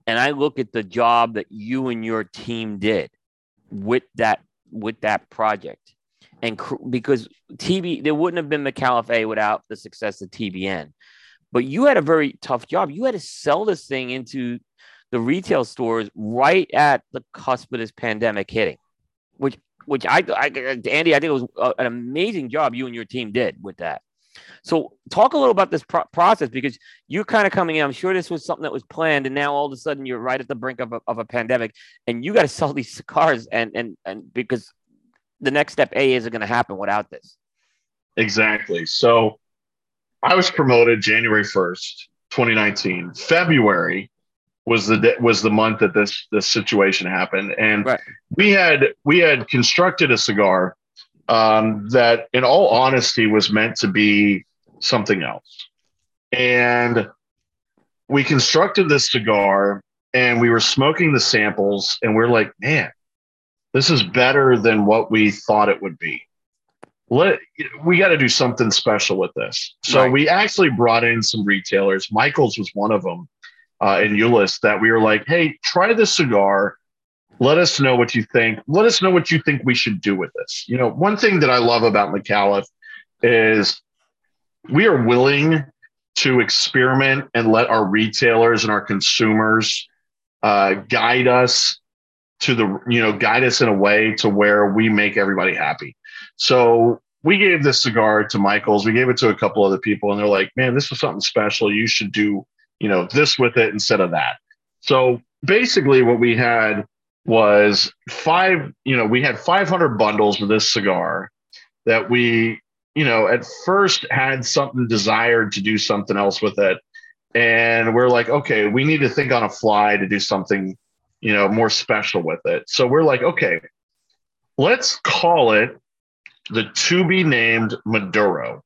and I look at the job that you and your team did with that with that project. And cr- because TB, there wouldn't have been McAleffe without the success of TBN. But you had a very tough job. You had to sell this thing into the retail stores right at the cusp of this pandemic hitting, which which I, I Andy, I think it was a, an amazing job you and your team did with that. So talk a little about this pro- process because you're kind of coming in. I'm sure this was something that was planned, and now all of a sudden you're right at the brink of a, of a pandemic, and you got to sell these cars, and and and because the next step A isn't going to happen without this. Exactly. So I was promoted January 1st, 2019. February was the was the month that this this situation happened, and right. we had we had constructed a cigar um, that, in all honesty, was meant to be something else. And we constructed this cigar and we were smoking the samples, and we're like, man, this is better than what we thought it would be. Let we got to do something special with this. So right. we actually brought in some retailers. Michaels was one of them uh, in Euless that we were like, hey, try this cigar let us know what you think. Let us know what you think we should do with this. You know, one thing that I love about Micallef is we are willing to experiment and let our retailers and our consumers uh, guide us to the, you know, guide us in a way to where we make everybody happy. So we gave this cigar to Michaels. We gave it to a couple other people, and they're like, man, this was something special. You should do, you know, this with it instead of that. So basically, what we had was five, you know, we had 500 bundles of this cigar that we, you know, at first had something desired to do something else with it. And we're like, okay, we need to think on a fly to do something, you know, more special with it. So we're like, okay, let's call it the to be named Maduro.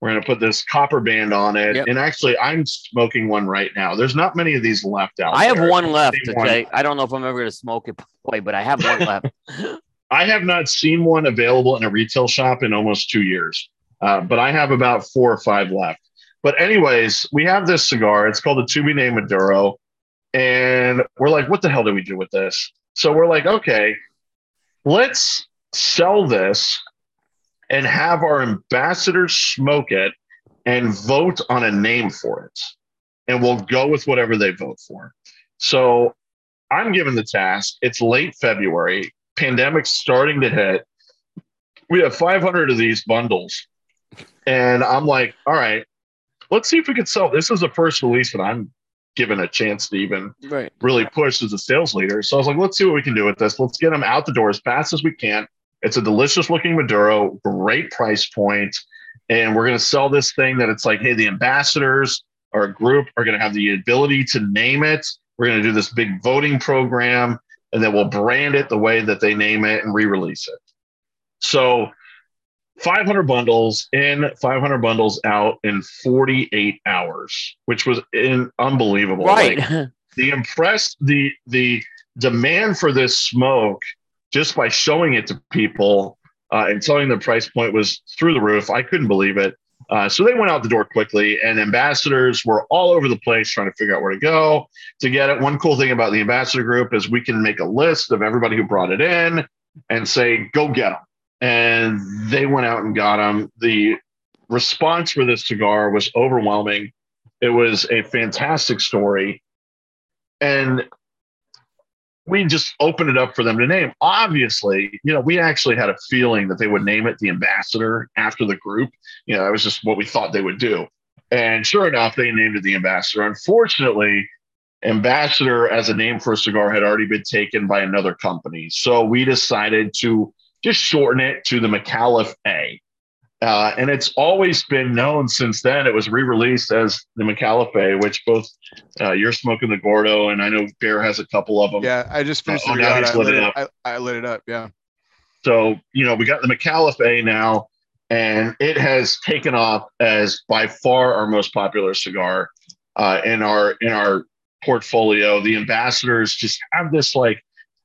We're going to put this copper band on it. Yep. And actually, I'm smoking one right now. There's not many of these left out I have one left. Okay. I don't know if I'm ever going to smoke it, boy, but I have one left. I have not seen one available in a retail shop in almost two years, uh, but I have about four or five left. But, anyways, we have this cigar. It's called the To Be Named Maduro. And we're like, what the hell do we do with this? So we're like, okay, let's sell this and have our ambassadors smoke it and vote on a name for it. And we'll go with whatever they vote for. So I'm given the task. It's late February, pandemic's starting to hit. We have 500 of these bundles. And I'm like, all right, let's see if we could sell. This is the first release that I'm given a chance to even Right. really push as a sales leader. So I was like, let's see what we can do with this. Let's get them out the door as fast as we can. It's a delicious looking Maduro, great price point, and we're going to sell this thing that it's like, hey, the ambassadors or a group are going to have the ability to name it. We're going to do this big voting program, and then we'll brand it the way that they name it and re-release it. So 500 bundles in, 500 bundles out in 48 hours, which was in, unbelievable. Right. Like, the impressed the the demand for this smoke just by showing it to people uh, and telling the price point was through the roof. I couldn't believe it. Uh, so they went out the door quickly, and ambassadors were all over the place trying to figure out where to go to get it. One cool thing about the ambassador group is we can make a list of everybody who brought it in and say, "Go get them." And they went out and got them. The response for this cigar was overwhelming. It was a fantastic story and we just opened it up for them to name. Obviously, you know, we actually had a feeling that they would name it the ambassador after the group. You know, that was just what we thought they would do. And sure enough, they named it the ambassador. Unfortunately, ambassador as a name for a cigar had already been taken by another company. So we decided to just shorten it to the Micallef A. Uh, and it's always been known since then. It was re-released as the Micallef, which both uh, you're smoking the Gordo, and I know Bear has a couple of them. Yeah, I just finished Oh, the now he's I lit it it, I, I lit it up. Yeah. So you know we got the Micallef A now, and it has taken off as by far our most popular cigar uh, in our in our portfolio. The ambassadors just have this like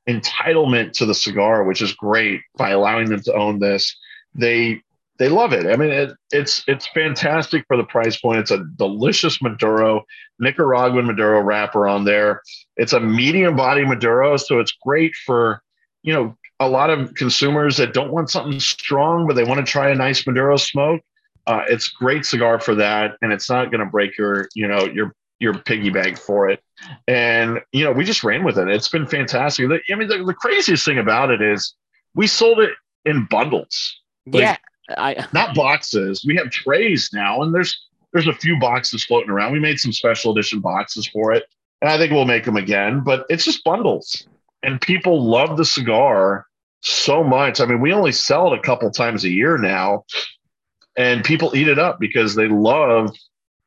entitlement to the cigar, which is great by allowing them to own this. They they love it. I mean, it, it's it's fantastic for the price point. It's a delicious Maduro, Nicaraguan Maduro wrapper on there. It's a medium body Maduro, so it's great for you know a lot of consumers that don't want something strong, but they want to try a nice Maduro smoke. Uh, it's great cigar for that, and it's not going to break your you know your your piggy bank for it. And you know we just ran with it. It's been fantastic. I mean, the, the craziest thing about it is we sold it in bundles Like- yeah. I not boxes. We have trays now, and there's there's a few boxes floating around. We made some special edition boxes for it, and I think we'll make them again. But it's just bundles, and people love the cigar so much. I mean, we only sell it a couple times a year now, and people eat it up because they love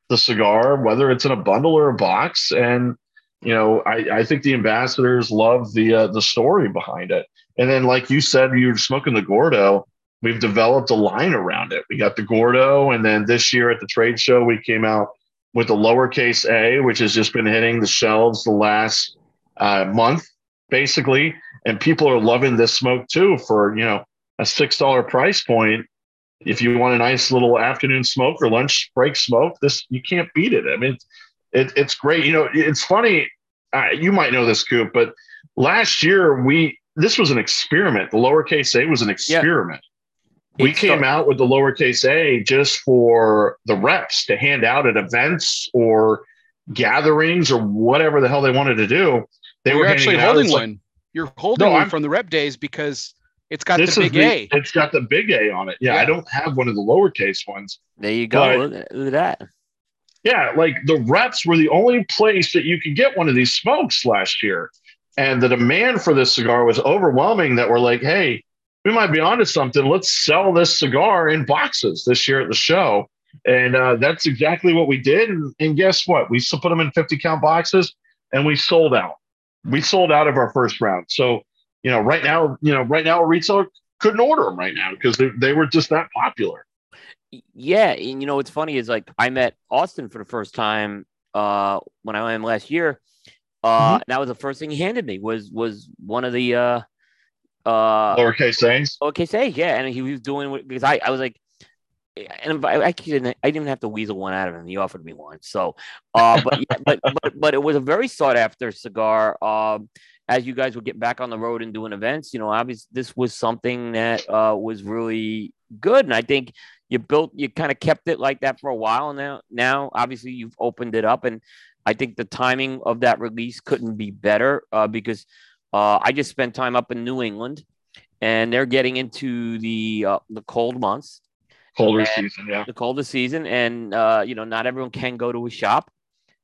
the cigar, whether it's in a bundle or a box. And you know, I, I think the ambassadors love the uh, the story behind it. And then, like you said, you're smoking the Gordo we've developed a line around it. We got the Gordo, and then this year at the trade show, we came out with the lowercase a, which has just been hitting the shelves the last uh, month, basically. And people are loving this smoke too for you know a six dollar price point. If you want a nice little afternoon smoke or lunch break smoke, this you can't beat it. I mean, it, it's great. You know, it's funny. Uh, you might know this, Coop, but last year we this was an experiment. The lowercase a was an experiment we It's came so- out with the lowercase a just for the reps to hand out at events or gatherings or whatever the hell they wanted to do. They You're were actually holding as like, one. You're holding No, one I'm- from the rep days because it's got the is big A. it's got the big A on it. Yeah, I don't have one of the lowercase ones. there you go. But- Look look at that. Yeah, like the reps were the only place that you could get one of these smokes last year. And the demand for this cigar was overwhelming that we're like, hey, we might be onto something. Let's sell this cigar in boxes this year at the show. And uh, that's exactly what we did. And, and guess what? We still put them in 50 count boxes and we sold out. We sold out of our first round. So, you know, right now, you know, right now a retailer couldn't order them right now because they, they were just that popular. Yeah, and you know what's funny is like I met Austin for the first time uh when I went last year. Uh Mm-hmm. that was the first thing he handed me was was one of the uh uh Lowercase A's. okay say yeah and he was doing what because I I was like and I, I didn't I didn't even have to weasel one out of him. He offered me one. So uh but yeah, but, but but it was a very sought after cigar. Um as you guys were getting back on the road and doing events, you know, obviously this was something that uh was really good. And I think you built you kind of kept it like that for a while now now obviously you've opened it up and i think the timing of that release couldn't be better uh, because uh, i just spent time up in new england and they're getting into the uh, the cold months colder season. Yeah. the coldest season, and uh, you know, not everyone can go to a shop.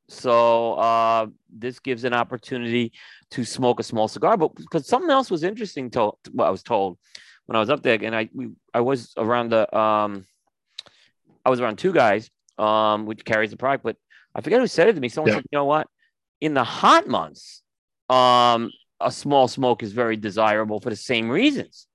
So uh, this gives an opportunity to smoke a small cigar. But because something else was interesting to what I was told when I was up there, and I we, I was around the um, I was around two guys um, which carries the product, but I forget who said it to me. Someone Yeah. said, you know what? In the hot months, um, a small smoke is very desirable for the same reasons.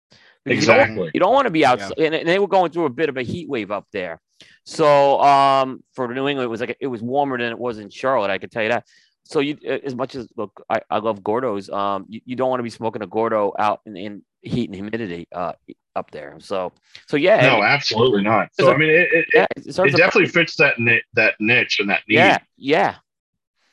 Because you don't- Exactly. you don't want to be outside, and, and they were going through a bit of a heat wave up there. So um, for New England, it was like it was warmer than it was in Charlotte. I could tell you that. So you, as much as look, I, I love Gordos. Um, you, you don't want to be smoking a Gordo out in, in heat and humidity uh up there. So so yeah, No, absolutely not. So I mean, it, it, yeah, it, it serves it a- definitely fits that ni- that niche and that need. yeah, yeah,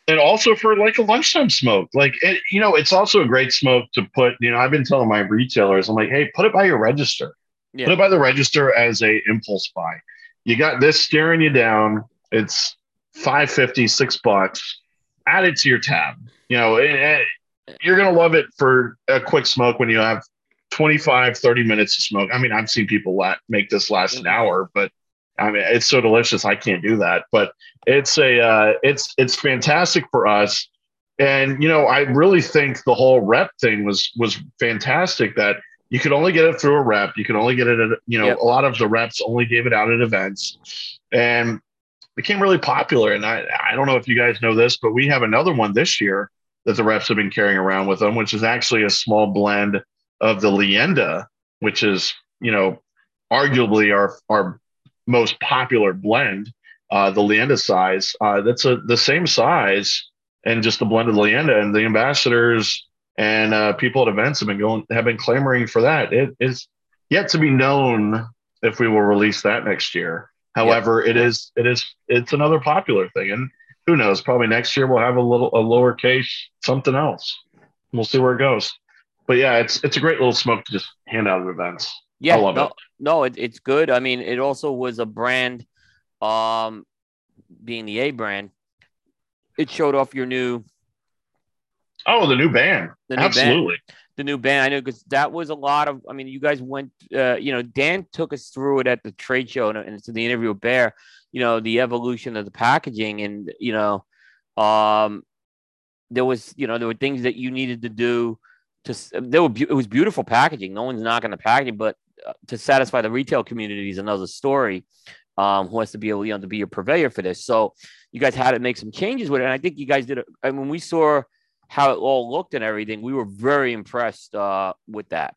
and also for like a lunchtime smoke. Like it, you know it's also a great smoke to put you know i've been telling my retailers i'm like hey put it by your register. Yeah. put it by the register as a impulse buy. You got this staring you down it's 550 six bucks. Add it to your tab. You know it, it- you're gonna love it for a quick smoke when you have 25 30 minutes to smoke. I mean i've seen people la- make this last an mm-hmm. hour but i mean it's so delicious i can't do that but it's a uh, it's it's fantastic for us. And you know i really think the whole rep thing was was fantastic that you could only get it through a rep. You could only get it at you know Yep. a lot of the reps only gave it out at events. And became really popular and i i don't know if you guys know this but we have another one this year that the reps have been carrying around with them which is actually a small blend of the Leyenda, which is you know arguably our our most popular blend uh, the Leyenda size. Uh, that's a, the same size and just a blended Leyenda. And the ambassadors and uh, people at events have been going have been clamoring for that. It is yet to be known if we will release that next year. However, it is it is it's another popular thing, and who knows? Probably next year we'll have a little a lowercase something else. We'll see where it goes. But yeah, it's it's a great little smoke to just hand out at events. Yeah. no, it. no, it, it's good. I mean, it also was a brand, um, being the A brand. It showed off your new Oh, the new band. The new band. Absolutely. the new band. I know because that was a lot of. I mean, you guys went. Uh, you know, Dan took us through it at the trade show and, and to the interview with Bear. You know, the evolution of the packaging, and you know, um, there was you know there were things that you needed to do. To s- there were it was beautiful packaging. No one's knocking the packaging, but to satisfy the retail community is another story. Um, who has to be able you know to be a purveyor for this? So you guys had to make some changes with it, and I think you guys did. it. And when we saw how it all looked and everything, we were very impressed uh, with that.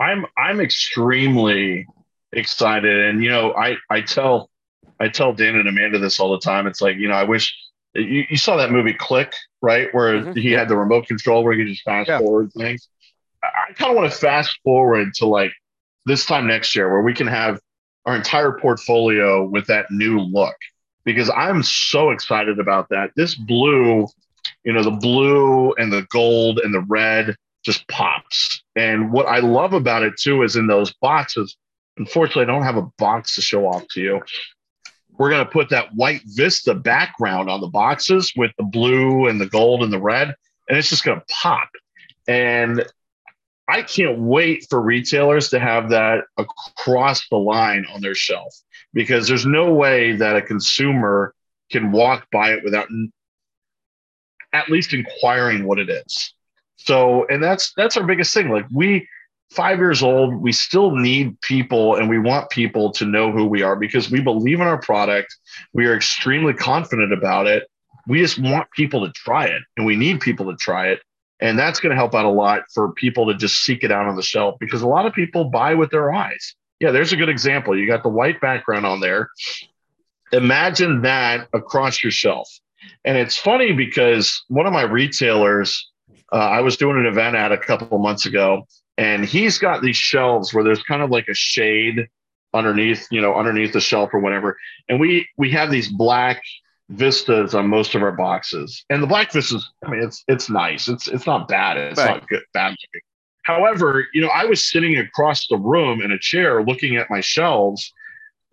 I'm I'm extremely excited, and you know, I I tell I tell Dan and Amanda this all the time. It's like you know, I wish you, you saw that movie Click, right, where Mhm. he had the remote control where he could just fast Yeah. forward things. I, I kind of want to fast forward to like this time next year where we can have our entire portfolio with that new look because I'm so excited about that. This blue, you know, the blue and the gold and the red just pops. And what I love about it too is in those boxes, unfortunately, I don't have a box to show off to you. We're going to put that white Vista background on the boxes with the blue and the gold and the red, and it's just going to pop. And I can't wait for retailers to have that across the line on their shelf because there's no way that a consumer can walk by it without at least inquiring what it is. So, and that's that's our biggest thing. Like we, five years old, we still need people, and we want people to know who we are because we believe in our product. We are extremely confident about it. We just want people to try it, and we need people to try it, and that's going to help out a lot for people to just seek it out on the shelf because a lot of people buy with their eyes. Yeah, there's a good example. You got the white background on there. Imagine that across your shelf. And it's funny because one of my retailers, uh, I was doing an event at a couple of months ago, and he's got these shelves where there's kind of like a shade underneath, you know, underneath the shelf or whatever. And we we have these black vistas on most of our boxes. And the black vistas, I mean, it's it's nice. It's it's not bad. It's Right. not good bad looking. However, you know, I was sitting across the room in a chair looking at my shelves.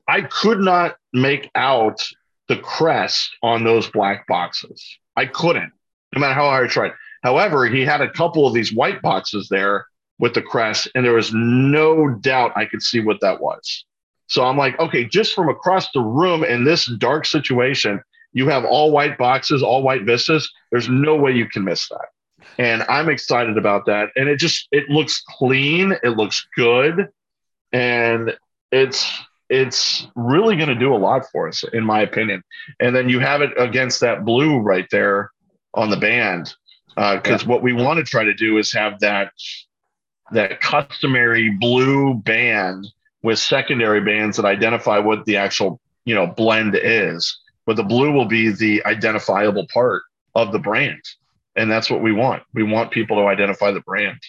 I could not make out the crest on those black boxes. I couldn't, no matter how hard I tried. However, he had a couple of these white boxes there with the crest, and there was no doubt I could see what that was. So I'm like, okay, just from across the room in this dark situation, you have all white boxes, all white vistas. There's no way you can miss that. And I'm excited about that. And it just it looks clean, it looks good, and it's it's really going to do a lot for us, in my opinion. And then you have it against that blue right there on the band, because uh, what we want to try to do is have that that customary blue band with secondary bands that identify what the actual you know blend is. But the blue will be the identifiable part of the brand, and that's what we want. We want people to identify the brand.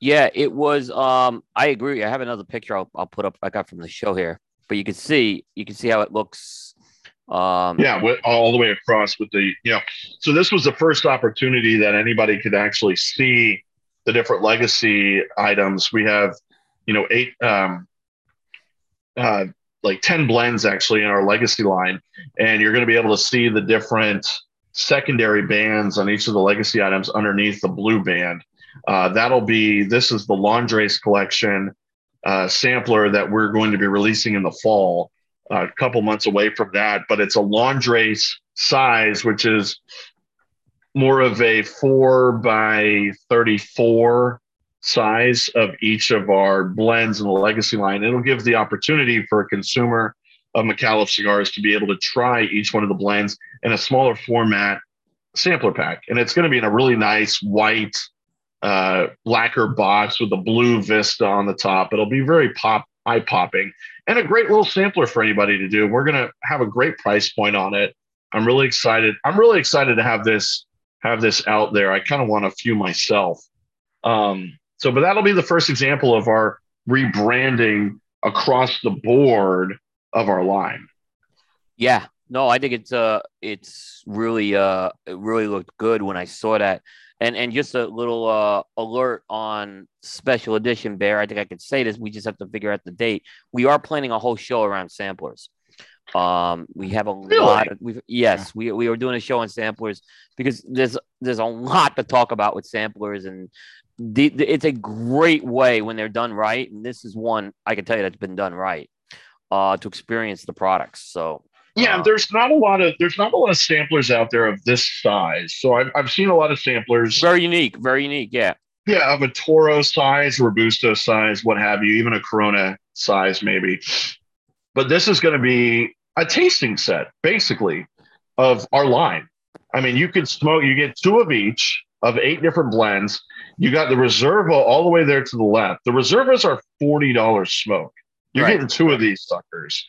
Yeah, it was. Um, I agree. I have another picture I'll, I'll put up. I got from the show here but you can see you can see how it looks. Um, yeah, all the way across with the you know. So this was the first opportunity that anybody could actually see the different legacy items. We have, you know, eight, um, uh, like ten blends actually in our legacy line, and you're going to be able to see the different secondary bands on each of the legacy items underneath the blue band. Uh, that'll be this is the Landrace collection uh, sampler that we're going to be releasing in the fall, uh, a couple months away from that. But it's a Landrace size, which is more of a four by 34 size of each of our blends in the legacy line. It'll give the opportunity for a consumer of Micallef cigars to be able to try each one of the blends in a smaller format sampler pack. And it's going to be in a really nice white uh, lacquer box with a blue Vista on the top. It'll be very pop eye popping and a great little sampler for anybody to do. We're gonna have a great price point on it. I'm really excited. I'm really excited to have this have this out there. I kind of want a few myself. Um, so, but that'll be the first example of our rebranding across the board of our line. Yeah, no, I think it's uh, it's really uh, it really looked good when I saw that. And and just a little uh, alert on special edition bear. I think I could say this. We just have to figure out the date. We are planning a whole show around samplers. Um, we have a really? lot. Of, we've, yes, we we are doing a show on samplers because there's there's a lot to talk about with samplers, and the, the, it's a great way when they're done right. And this is one I can tell you that's been done right uh, to experience the products. So yeah, uh, there's not a lot of there's not a lot of samplers out there of this size. So I've I've seen a lot of samplers. Very unique, very unique. Yeah. Yeah, of a Toro size, Robusto size, what have you, even a Corona size maybe. But this is going to be a tasting set, basically, of our line. I mean, you could smoke. You get two of each of eight different blends. You got the Reserva all the way there to the left. The Reservas are forty dollars smoke. You're right. getting two of these suckers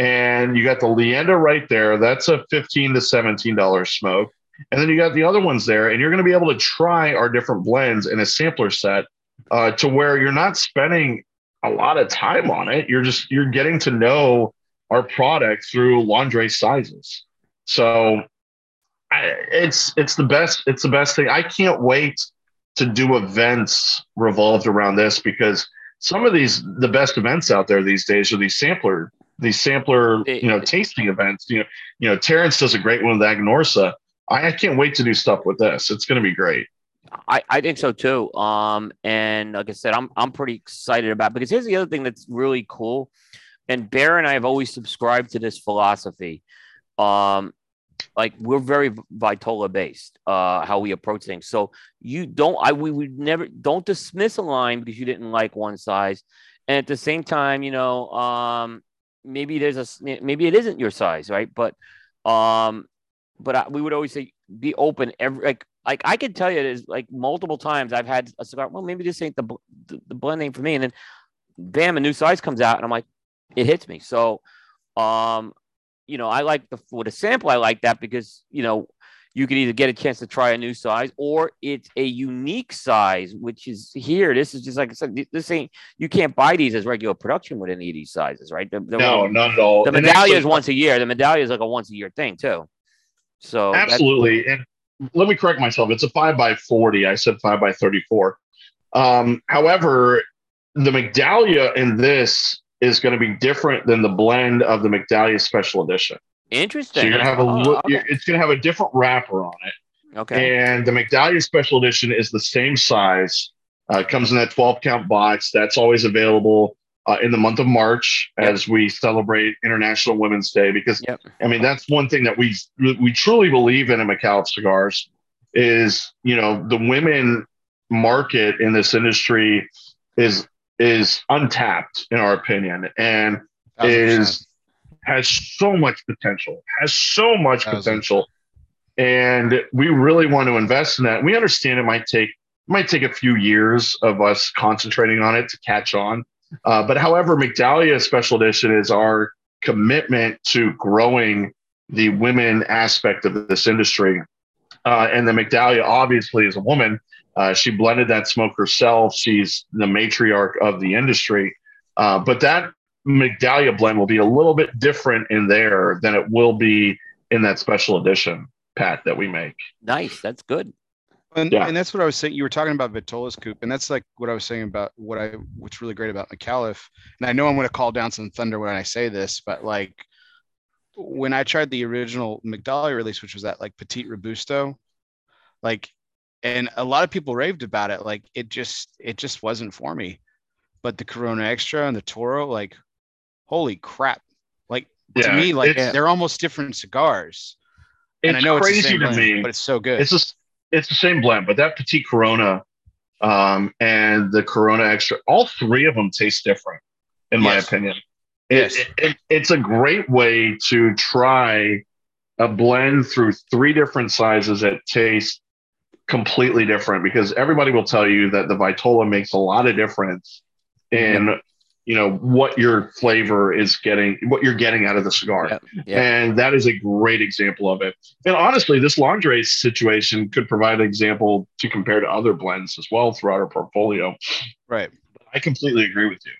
and you got the Leyenda right there. That's a $15 to seventeen dollars smoke, and then you got the other ones there, and you're going to be able to try our different blends in a sampler set uh, to where you're not spending a lot of time on it. You're just you're getting to know our product through laundry sizes. So I, it's it's the best it's the best thing. I can't wait to do events revolved around this because some of these the best events out there these days are these sampler these sampler, you know, tasting events. You know, you know, Terrence does a great one with Aganorsa. I, I can't wait to do stuff with this. It's going to be great. I, I think so too. Um, and like I said, I'm I'm pretty excited about it because here's the other thing that's really cool. And Bear and I have always subscribed to this philosophy. Um, like we're very Vitola based, uh, how we approach things. So you don't, I we would never don't dismiss a line because you didn't like one size, and at the same time, you know, um, maybe there's a maybe it isn't your size, right? But um, but I, we would always say be open. Every like like I can tell you, there's like multiple times I've had a cigar. Well, maybe this ain't the the, the blend name for me, and then bam, a new size comes out, and I'm like, it hits me. So, um, you know, I like the for the sample, I like that because you know you can either get a chance to try a new size or it's a unique size, which is here. This is just like I said, this ain't you can't buy these as regular production with any of these sizes, right? The, the, no, not at all. The Migdalia is once a year. The Migdalia is like a once a year thing too. So absolutely. And let me correct myself. It's a five by 40. I said five by 34. Um, however, the Migdalia in this is going to be different than the blend of the Migdalia special edition. Interesting. So you're gonna have a oh, okay. it's gonna have a different wrapper on it. Okay. And the Migdalia Special Edition is the same size. Uh, comes in that 12 count box. That's always available. uh, in the month of March Yep. as we celebrate International Women's Day. Because Yep. I mean, that's one thing that we we truly believe in at Micallef Cigars is you know the women market in this industry is is untapped in our opinion and Thousand percent. is has so much potential has so much Thousand. potential and we really want to invest in that we understand it might take might take a few years of us concentrating on it to catch on uh, but however Migdalia special edition is our commitment to growing the women aspect of this industry uh, and the Migdalia obviously is a woman uh, she blended that smoke herself she's the matriarch of the industry uh, but that Migdalia blend will be a little bit different in there than it will be in that special edition, Pat, that we make. Nice. That's good. And, Yeah. and that's what I was saying. You were talking about Vitola's Coop, and that's like what I was saying about what I what's really great about Micallef. And I know I'm going to call down some thunder when I say this, but like when I tried the original Migdalia release, which was that like Petite Robusto, like, and a lot of people raved about it. Like it just it just wasn't for me. But the Corona Extra and the Toro, like, holy crap! Like to me, like it's- they're almost different cigars. and I It's know it's crazy same to blend, me. but it's so good. It's just it's the same blend, but that Petite Corona um, and the Corona Extra, all three of them taste different, in my Yes. opinion. Yes. It, it, it's a great way to try a blend through three different sizes that taste completely different because everybody will tell you that the Vitola makes a lot of difference in you know what your flavor is getting what you're getting out of the cigar Yep. Yeah. and that is a great example of it and honestly this lingerie situation could provide an example to compare to other blends as well throughout our portfolio right. i completely agree with you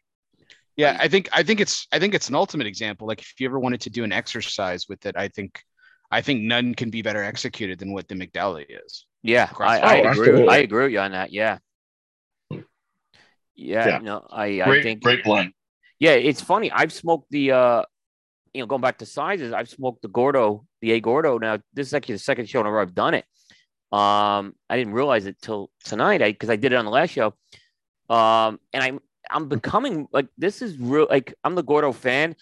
Yeah, I think I think it's I think it's an ultimate example. Like if you ever wanted to do an exercise with it, I think I think none can be better executed than what the mcdowell is. Yeah, I, I board. agree. Absolutely. I agree with you on that. Yeah. Yeah, Yeah. no, I, I think great blend yeah, it's funny. I've smoked the uh you know, going back to sizes, I've smoked the Gordo, the A Gordo. Now, this is actually the second show in a row I've done it. Um, I didn't realize it till tonight, I because I did it on the last show. Um, and I'm I'm becoming like this is real like I'm the Gordo fan,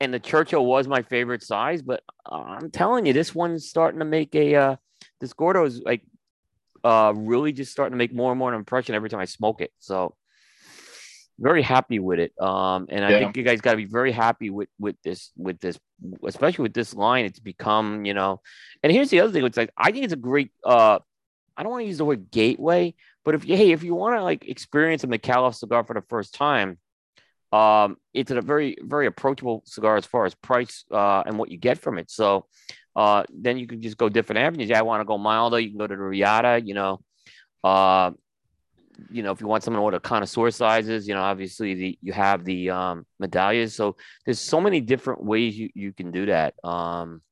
and the Churchill was my favorite size, but uh, I'm telling you, this one's starting to make a uh this Gordo is like uh really just starting to make more and more an impression every time I smoke it. So very happy with it. Um, and I Yeah. think you guys got to be very happy with with this with this, especially with this line. It's become you know. And here's the other thing. It's like I think it's a great. Uh, I don't want to use the word gateway, but if you hey, if you want to like experience a Micallef cigar for the first time, um, it's a very very approachable cigar as far as price uh, and what you get from it. So. Uh, then you can just go different avenues. Yeah, I want to go milder. You can go to the Riata, you know. Uh, you know, if you want someone to order connoisseur sizes, you know, obviously the you have the um medallions. So there's so many different ways you, you can do that. Um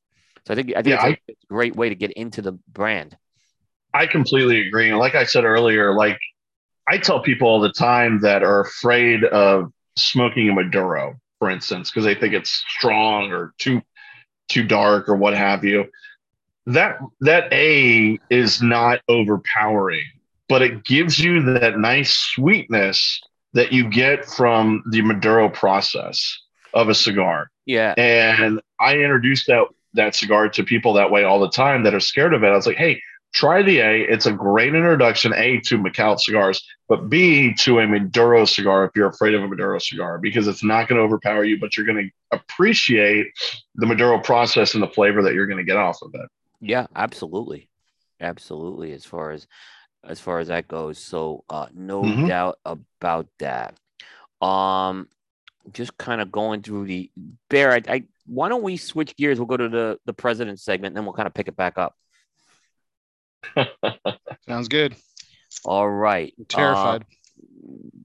so I think I think Yeah, it's, a, it's a great way to get into the brand. I completely agree. And like I said earlier, like I tell people all the time that are afraid of smoking a Maduro, for instance, because they think it's strong or too too dark or what have you. That that A is not overpowering, but it gives you that nice sweetness that you get from the Maduro process of a cigar. Yeah. And I introduced that that cigar to people that way all the time that are scared of it. I was like, hey, try the A. It's a great introduction, A, to Micallef cigars, but B, to a Maduro cigar if you're afraid of a Maduro cigar, because it's not going to overpower you, but you're going to appreciate the Maduro process and the flavor that you're going to get off of it. Yeah, absolutely. Absolutely. As far as as far as that goes. So uh no Mhm. doubt about that. Um just kind of going through the bear. I, I why don't we switch gears? We'll go to the the president segment, and then we'll kind of pick it back up. Sounds good. All right. I'm terrified. Uh,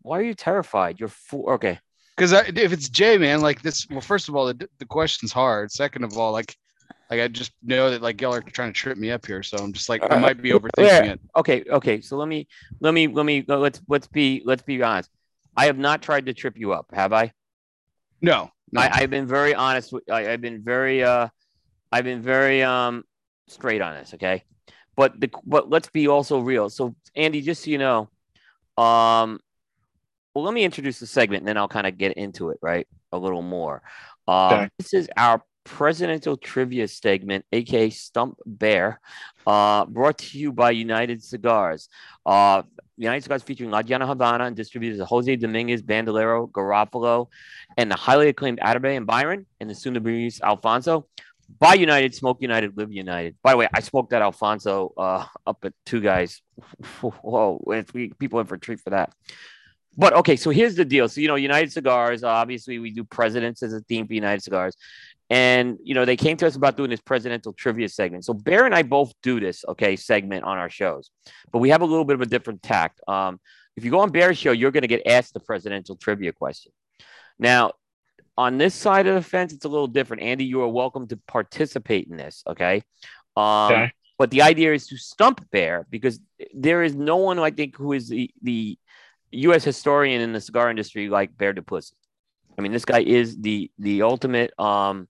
why are you terrified? You're fool. Okay. Because if it's Jay, man, like this. Well, first of all, the, the question's hard. Second of all, like, like I just know that like y'all are trying to trip me up here, so I'm just like I Uh, might be overthinking yeah. it. Okay. Okay. So let me let me let me uh, let's let's be let's be honest. I have not tried to trip you up, have I? No, no. I, I've been very honest. With, I, I've been very, uh, I've been very um straight on this. Okay, but the but let's be also real. So Andy, just so you know, um, well, let me introduce the segment and then I'll kind of get into it, right? A little more. Um, Okay. This is our presidential trivia segment, aka Stump Bear, uh, brought to you by United Cigars. Uh, United Cigars featuring La Gianna Havana and distributors Jose Dominguez, Bandolero, Garofalo, and the highly acclaimed Atabey and Byron, and the soon to be released Alfonso. By United, Smoke United, Live United. By the way, I smoked that Alfonso uh, up at two guys. Whoa, if we people in for a treat for that. But okay, so here's the deal. So you know, United Cigars. Obviously, we do presidents as a theme for United Cigars, and you know they came to us about doing this presidential trivia segment. So Bear and I both do this okay segment on our shows, but we have a little bit of a different tact. Um, if you go on Bear's show, you're going to get asked the presidential trivia question. Now, on this side of the fence, it's a little different. Andy, you are welcome to participate in this. Okay. Um, Okay. But the idea is to stump Bear because there is no one I think who is the the U.S. historian in the cigar industry like Bear Duplessis. I mean, this guy is the the ultimate um,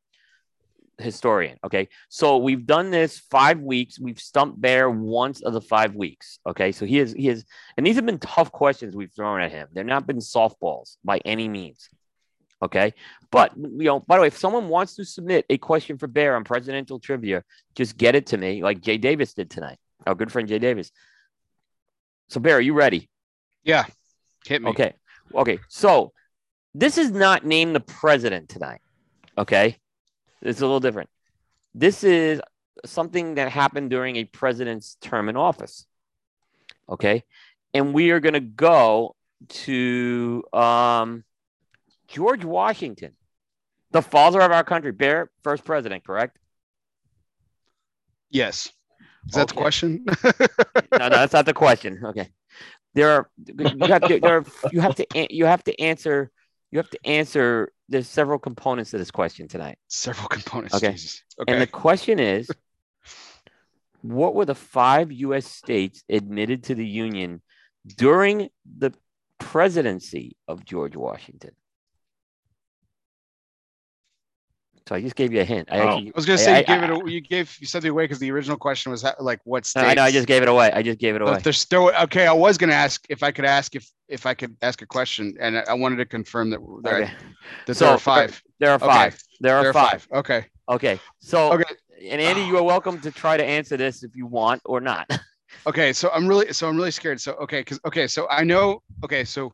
historian. Okay, so we've done this five weeks. We've stumped Bear once of the five weeks. Okay, so he is he is, and these have been tough questions we've thrown at him. They're not been softballs by any means. Okay, but you know, by the way, if someone wants to submit a question for Bear on presidential trivia, just get it to me, like Jay Davis did tonight. Our good friend Jay Davis. So Bear, are you ready? Yeah. Hit me. Okay. Okay. So this is not name the president tonight. Okay. It's a little different. This is something that happened during a president's term in office. Okay. And we are going to go to um, George Washington, the father of our country, Bear, first president, correct? Yes. Is that the question? no, no, that's not the question. Okay, there are you have to there are, you have to you have to answer you have to answer. There's several components to this question tonight, Several components. Okay. Jesus. and the question is, what were the five U.S. states admitted to the Union during the presidency of George Washington? So I just gave you a hint. I Oh. actually, I was gonna say I- you gave I- it. a- You gave you something away because the original question was ha- like what states. I know. I just gave it away. I just gave it away. there's still okay. I was gonna ask if I could ask if if I could ask a question, and I I wanted to confirm that that, Okay. that So, there are five. There are Okay. five. There are There are five. five. Okay. Okay. So, Okay. and Andy, you are welcome to try to answer this if you want or not. Okay. So I'm really so I'm really scared. So okay, because okay, so I know. Okay, so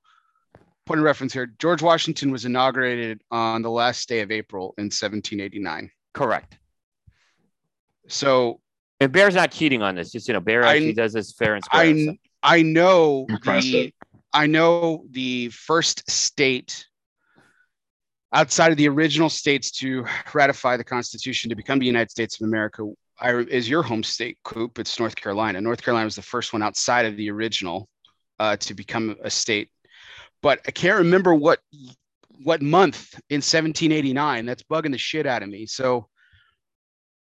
point of reference here. George Washington was inaugurated on the last day of April in 1789. Correct. So And Bear's not cheating on this. Just you know, Bear I- actually does this fair and square. I so- I know the I know the first state outside of the original states to ratify the Constitution to become the United States of America I, is your home state, Coop. It's North Carolina. North Carolina was the first one outside of the original uh, to become a state. But I can't remember what what month in 1789. That's bugging the shit out of me. So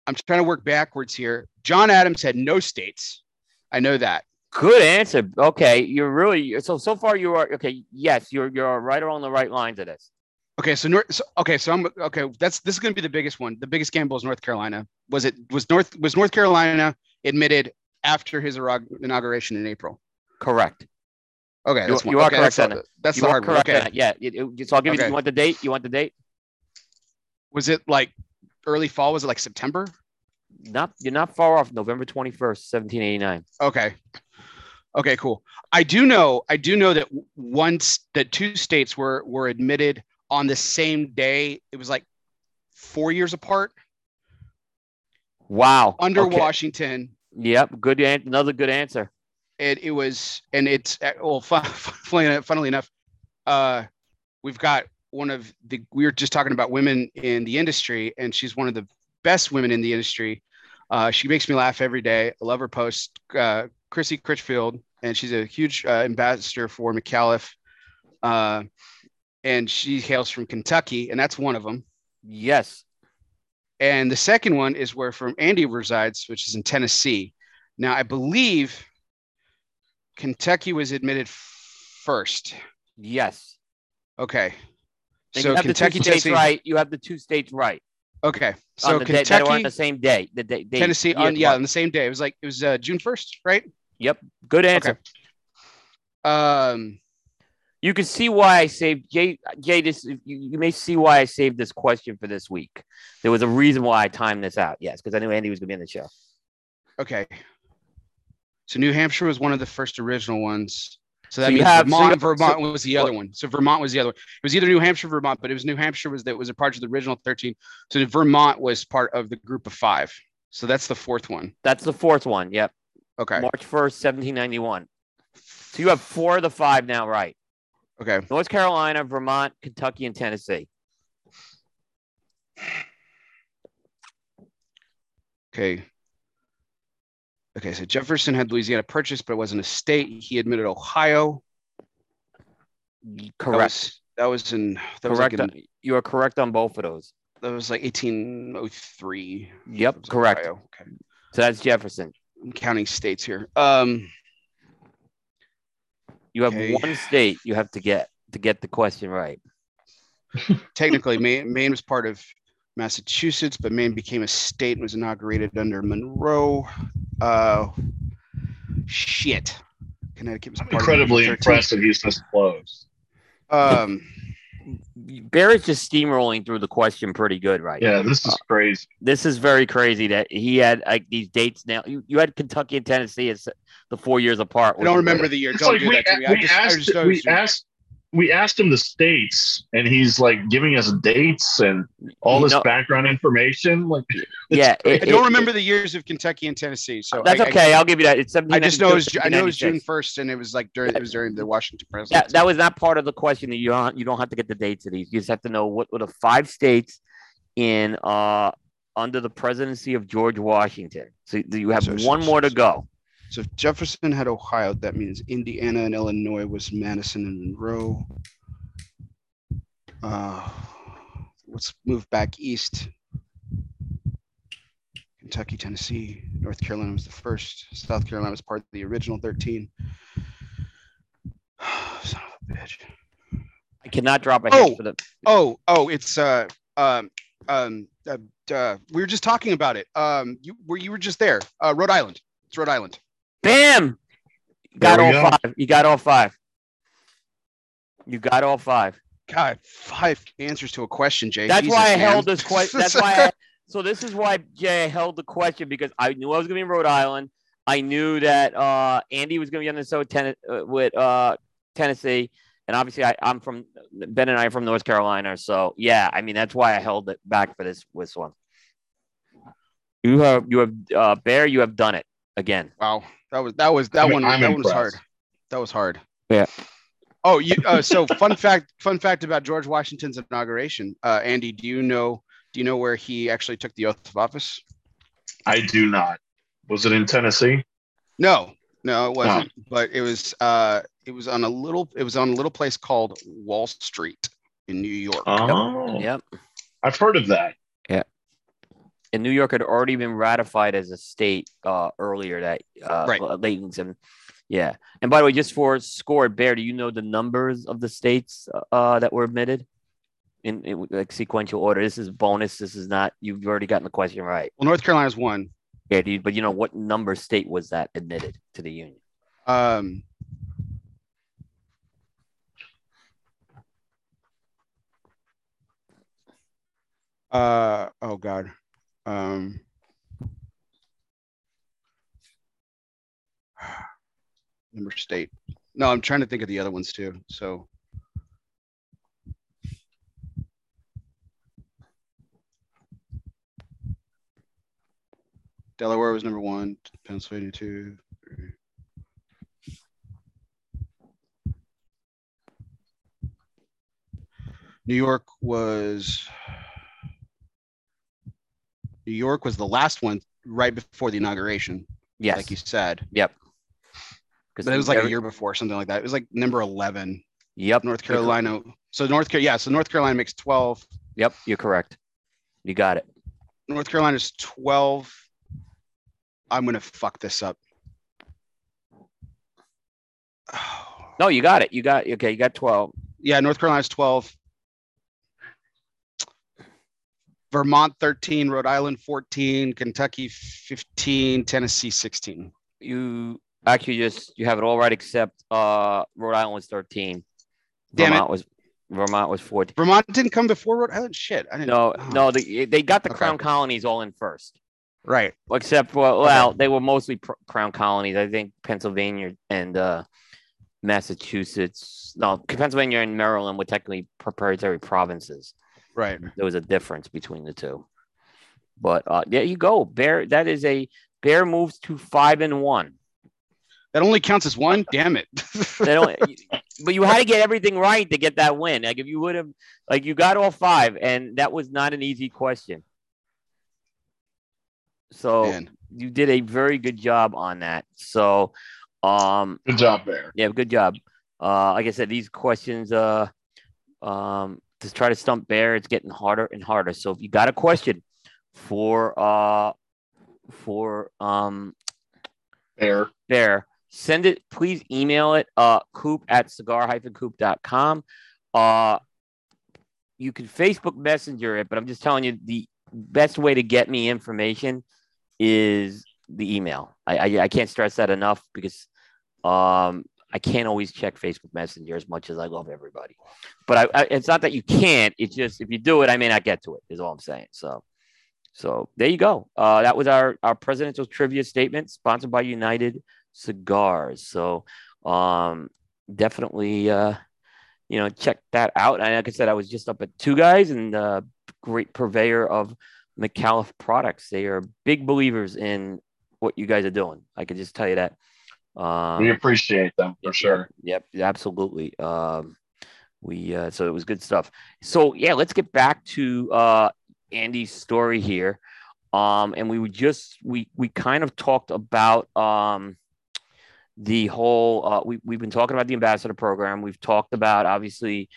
I'm trying to work backwards here. John Adams had no states. I know that. Good answer. Okay, you're really so so far you are okay. Yes, you're you're right along the right lines of this. Okay, so North. So, okay, so I'm okay. That's this is going to be the biggest one. The biggest gamble is North Carolina. Was it was North was North Carolina admitted after his inauguration in April? Correct. Okay, you, you are okay, correct That's, on the- it. that's you the are hard one. correct. Okay. Yeah. It, it- so I'll give you. Okay. You want the date? You want the date? was it like early fall? Was it like September? Not you're not far off. November twenty first, seventeen eighty nine. Okay. Okay, cool. I do know. I do know that once that two states were were admitted on the same day. It was like four years apart Wow. under Okay. Washington. Yep. Good. An- another good answer. It, it was and it's uh, well fun, funnily, funnily enough uh we've got one of the we were just talking about women in the industry and she's one of the best women in the industry. Uh she makes me laugh every day. I love her post uh chrissy critchfield and she's a huge uh, ambassador for Micallef. Uh and she hails from kentucky and that's one of them Yes. and the second one is where from Andy resides, which is in Tennessee. Now, I believe Kentucky was admitted first. Yes. Okay. And So Kentucky, the two states Tennessee. right. You have the two states right. Okay. So the day, on the same day. The day, day Tennessee, on yeah, on the same day. It was like it was uh, June first, right? Yep. Good answer. Okay. Um. You can see why I saved Jay. Jay, this you, you may see why I saved this question for this week. There was a reason why I timed this out. Yes, because I knew Andy was going to be on the show. Okay. So New Hampshire was one of the first original ones. So that So means have- so Vermont, you- Vermont so- was the other one. So Vermont was the other one. It was either New Hampshire, or Vermont, but it was New Hampshire was that was a part of the original 13. So Vermont was part of the group of five. So that's the fourth one. That's the fourth one. Yep, Okay. March first, seventeen ninety one. So you have four of the five now, right? Okay. North Carolina, Vermont, Kentucky, and Tennessee. Okay. Okay. So Jefferson had Louisiana purchased, but it wasn't a state. He admitted Ohio. That Correct. was, that was in that was like correct. in, you are correct on both of those. that was like 1803. Yep, correct. Ohio. Okay. So that's Jefferson. I'm counting states here. Um. You have Okay. one state you have to get to get the question right. technically Maine, Maine was part of Massachusetts, but Maine became a state and was inaugurated under Monroe. Uh, shit. Connecticut was I'm part incredibly of 13. impressed that he's this close. Um, Bear is just steamrolling through the question pretty good right Yeah, this is crazy. this is very crazy that he had like these dates now. You, you had Kentucky and Tennessee as the four years apart. I don't remember the year. It's Don't like do we, that to me. I we just, I asked just we asked we asked him the states, and he's like giving us dates and all You this know- background information. Like, Yeah, crazy. I don't remember the years of Kentucky and Tennessee, so That's I, I- okay. I, will give you that. It's I, just know it was, I know it was June first, and it was like during it was during the Washington That, presidency. that was not part of the question that you don't you don't have to get the dates of these. You just have to know what were the five states in uh under the presidency of George Washington. So do you have So- so- one more to go. So if Jefferson had Ohio. That means Indiana and Illinois was Madison and Monroe. Uh, let's move back east. Kentucky, Tennessee, North Carolina was the first. South Carolina was part of the original 13. Son of a bitch. I cannot drop a Oh. for the Oh, oh, it's uh um um uh, uh, we were just talking about it. Um you were you were just there. Uh Rhode Island. It's Rhode Island. Bam! Got all go. five. You got all five. You got all five. God, five answers to a question, Jay. That's Jesus, why I man. held this question. That's why. I, so this is why Jay I held the question because I knew I was going to be in Rhode Island. I knew that uh, Andy was going to be on the show ten, uh, with uh, Tennessee, and obviously I, I'm from Ben and I are from North Carolina. So yeah, I mean that's why I held it back for this this one. You have you have uh, Bear. You have done it again. Wow, that was that was that I'm- one. I'm that one was hard. That was hard. Yeah. Oh, you. Uh, so fun fact. Fun fact about George Washington's inauguration. Uh, Andy, do you know? Do you know where he actually took the oath of office? I do not. Was it in Tennessee? No, no, it wasn't. But it was. Uh, it was on a little. It was on a little place called Wall Street in New York. Oh, Yep. I've heard of that. And New York had already been ratified as a state uh, earlier that uh, Right. late in seven. Yeah. And by the way, just for score, Bear, do you know the numbers of the states uh, that were admitted in, in like sequential order? This is bonus. This is not. You've already gotten the question right. Well, North Carolina's one. Yeah, dude, but you know what number state was that admitted to the union? Um, uh, oh God. Um, number state. No, I'm trying to think of the other ones too. So. Delaware was number one, Pennsylvania two. three. New York was New York was the last one right before the inauguration, Yes. like you said. Yep. But it was like a year before, something like that. It was like number 11, Yep. North Carolina. So North Carolina, yeah. So North Carolina makes 12. Yep. You're correct. You got it. North Carolina's 12. I'm gonna fuck this up. No, you got it. You got okay. You got twelve. Yeah, North Carolina's 12. Vermont 13, Rhode Island 14, Kentucky 15, Tennessee 16. You actually just you have it all right except uh Rhode Island was thirteen. Damn it. Vermont was Vermont was 14. Vermont didn't come before Rhode Island. Shit, I didn't. No, oh, no, they, they got the Okay. crown colonies all in first. Right. except for well, they were mostly pr- crown colonies. I think Pennsylvania and uh, Massachusetts. No, Pennsylvania and Maryland were technically proprietary provinces. Right. There was a difference between the two. But uh, there you go. Bear. That is a bear moves to five and one. That only counts as one. Damn it. They don't, but you had to get everything right to get that win. Like if you would have, like you got all five, and that was not an easy question. So Man. you did a very good job on that. So, um, Good job, Bear. yeah, good job. Uh, like I said, these questions, uh, um, to try to stump Bear, it's getting harder and harder. So if you got a question for, uh, for, um, Bear. Bear, send it, please email it, uh, coop at cigar-coop.com. Uh, you can Facebook Messenger it, but I'm just telling you the best way to get me information is the email. I, I, I can't stress that enough because um, I can't always check Facebook Messenger as much as I love everybody. But I, I, it's not that you can't. It's just if you do it, I may not get to it. Is all I'm saying. So, so there you go. Uh, that was our our presidential trivia statement, sponsored by United Cigars. So, um, definitely, uh, you know, check that out. And like I said, I was just up at Two Guys and uh, great purveyor of Micallef products. They are big believers in what you guys are doing. I can just tell you that. Um, We appreciate them for sure. Yep, absolutely. Um, we uh, so it was good stuff. So yeah, let's get back to uh, Andy's story here. Um, and we were just we we kind of talked about um, the whole. Uh, we we've been talking about the ambassador program. We've talked about obviously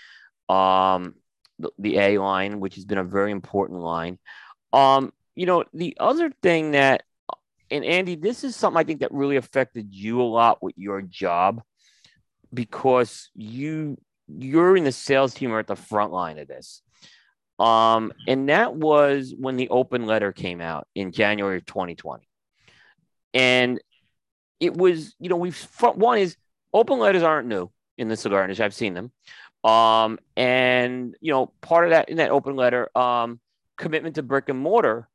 um, the, the A line, which has been a very important line. Um, you know, the other thing that and Andy, this is something I think that really affected you a lot with your job because you you're in the sales team or at the front line of this. Um, and that was when the open letter came out in January of 2020. And it was, you know, we've front one is open letters aren't new in the cigar industry. I've seen them. Um, and you know, part of that in that open letter, um, commitment to brick and mortar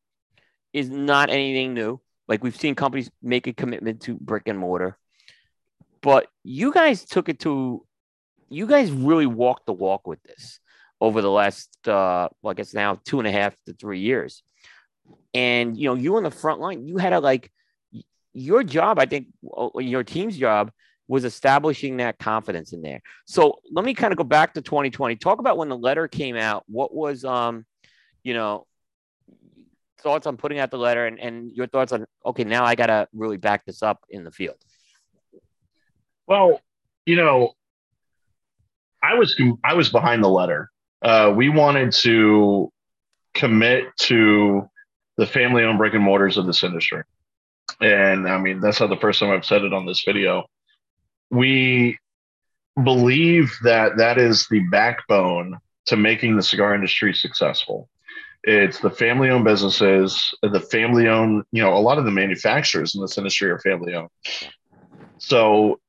is not anything new. Like we've seen companies make a commitment to brick and mortar, but you guys took it to, you guys really walked the walk with this over the last, uh, well, I guess now two and a half to three years. And, you know, you on the front line, you had to like, your job, I think, your team's job was establishing that confidence in there. So let me kind of go back to 2020. Talk about when the letter came out. What was, um, you know, thoughts on putting out the letter and, and your thoughts on okay now i gotta really back this up in the field Well, you know, I was I was behind the letter. Uh, we wanted to commit to the family-owned brick and mortars of this industry, and I mean that's not the first time I've said it on this video. We believe that that is the backbone to making the cigar industry successful. It's the family-owned businesses, uh, the family-owned. You know, a lot of the manufacturers in this industry are family-owned. So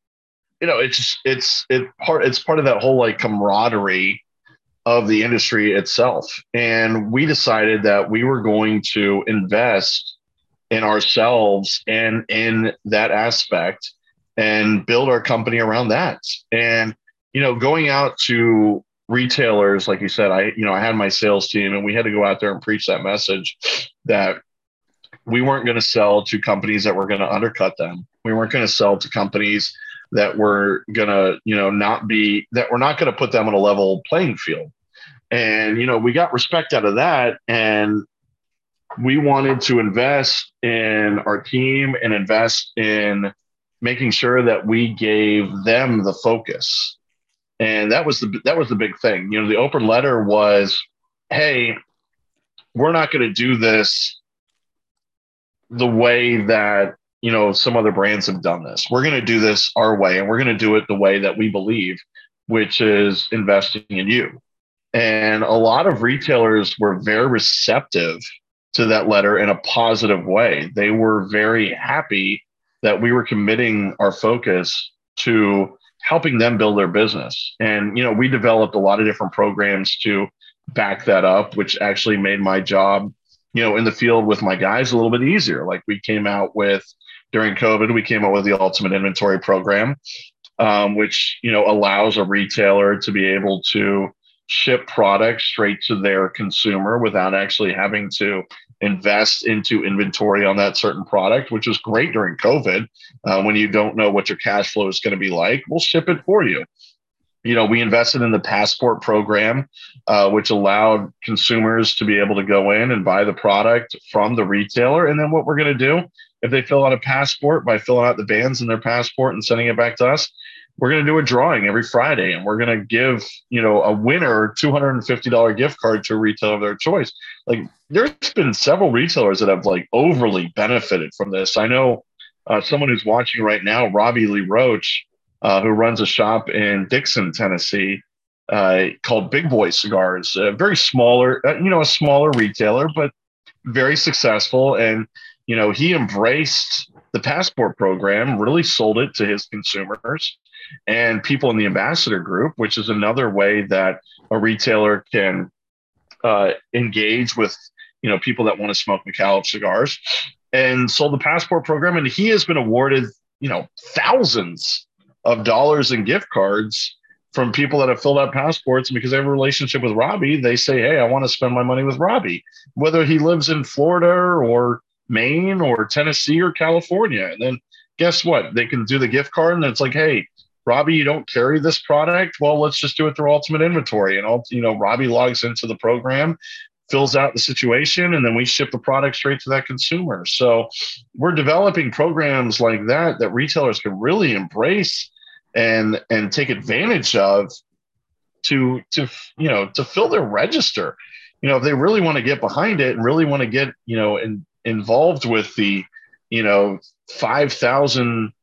you know it's it's it part it's part of that whole like camaraderie of the industry itself and we decided that we were going to invest in ourselves and in that aspect and build our company around that and you know going out to retailers like you said i you know i had my sales team and we had to go out there and preach that message that we weren't going to sell to companies that were going to undercut them we weren't going to sell to companies that were gonna, you know, not be that we're not gonna put them on a level playing field. And you know, we got respect out of that, and we wanted to invest in our team and invest in making sure that we gave them the focus. And that was the that was the big thing. You know, the open letter was, hey, we're not going to do this the way that you know some other brands have done this. We're going to do this our way and we're going to do it the way that we believe which is investing in you. And a lot of retailers were very receptive to that letter in a positive way. They were very happy that we were committing our focus to helping them build their business. And, you know, we developed a lot of different programs to back that up, which actually made my job, you know, in the field with my guys a little bit easier. Like we came out with during COVID, we came out with the ultimate inventory program, um, which, you know, allows a retailer to be able to ship products straight to their consumer without actually having to invest into inventory on that certain product, which was great during COVID. Uh, when you don't know what your cash flow is going to be like, we'll ship it for you. You know, we invested in the passport program, uh, which allowed consumers to be able to go in and buy the product from the retailer. And then what we're going to do if they fill out a passport by filling out the bands in their passport and sending it back to us, we're going to do a drawing every Friday and we're going to give, you know, a winner $250 gift card to a retailer of their choice. Like there's been several retailers that have like overly benefited from this. I know uh, someone who's watching right now, Robbie Lee Roach, uh, who runs a shop in Dickson, Tennessee, uh, called Big Boy Cigars, a very smaller, uh, you know, a smaller retailer, but very successful. And, you know, he embraced the passport program, really sold it to his consumers and people in the ambassador group, which is another way that a retailer can uh, engage with you know people that want to smoke Micallef cigars, and sold the passport program. And he has been awarded you know thousands of dollars in gift cards from people that have filled out passports. And because they have a relationship with Robbie, they say, "Hey, I want to spend my money with Robbie," whether he lives in Florida or Maine or Tennessee or California. And then guess what? They can do the gift card, and it's like, "Hey." Robbie, you don't carry this product. Well, let's just do it through Ultimate Inventory. And, all, you know, Robbie logs into the program, fills out the situation, and then we ship the product straight to that consumer. So we're developing programs like that that retailers can really embrace and and take advantage of to to you know to fill their register. You know, if they really want to get behind it and really want to get you know in, involved with the you know five thousand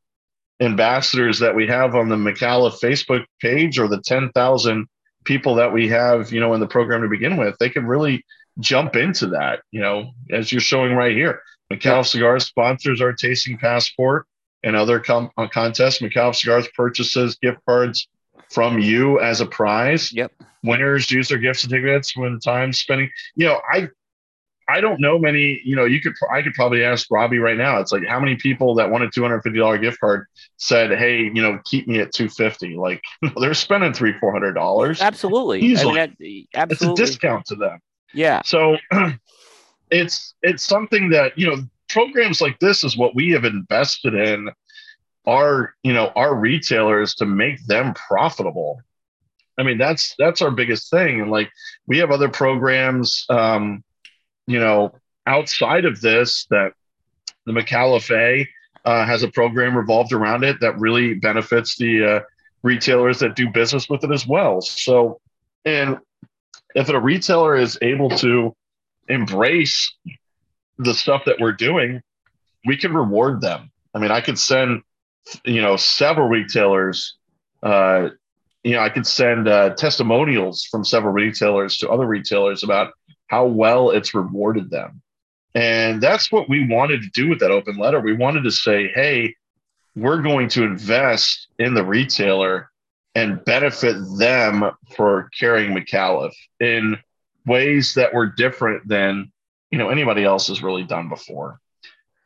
ambassadors that we have on the Micallef Facebook page or the 10,000 people that we have, you know, in the program to begin with, they can really jump into that, you know, as you're showing right here. Micallef yeah. Cigars sponsors our tasting passport and other com- uh, contests. Micallef Cigars purchases gift cards from you as a prize. Yep. Winners use their gift certificates when time spending. You know, I I don't know many, you know, you could, I could probably ask Robbie right now. It's like how many people that want a $250 gift card said, Hey, you know, keep me at 250. Like they're spending three, $400. Absolutely. Easily. I mean, that, absolutely. It's a discount to them. Yeah. So it's, it's something that, you know, programs like this is what we have invested in our, you know, our retailers to make them profitable. I mean, that's, that's our biggest thing. And like, we have other programs, um, you know, outside of this, that the Micallef uh, has a program revolved around it that really benefits the uh, retailers that do business with it as well. So, and if a retailer is able to embrace the stuff that we're doing, we can reward them. I mean, I could send, you know, several retailers, uh, you know, I could send uh, testimonials from several retailers to other retailers about how well it's rewarded them. And that's what we wanted to do with that open letter. We wanted to say, hey, we're going to invest in the retailer and benefit them for carrying Micallef in ways that were different than you know anybody else has really done before.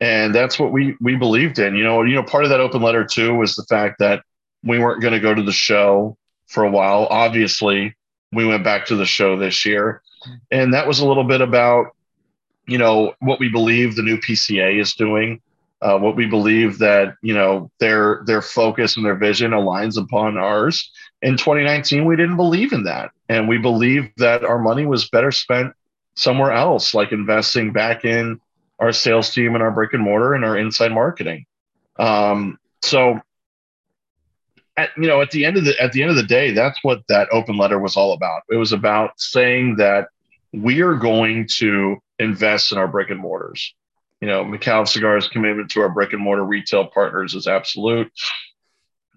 And that's what we we believed in. You know, you know, part of that open letter too was the fact that we weren't going to go to the show for a while. Obviously, we went back to the show this year and that was a little bit about you know what we believe the new PCA is doing, uh, what we believe that you know their their focus and their vision aligns upon ours. In 2019, we didn't believe in that, and we believed that our money was better spent somewhere else, like investing back in our sales team and our brick and mortar and our inside marketing. Um, so at, you know, at the end of the at the end of the day, that's what that open letter was all about. It was about saying that we are going to invest in our brick and mortars. You know, Micallef Cigars' commitment to our brick and mortar retail partners is absolute.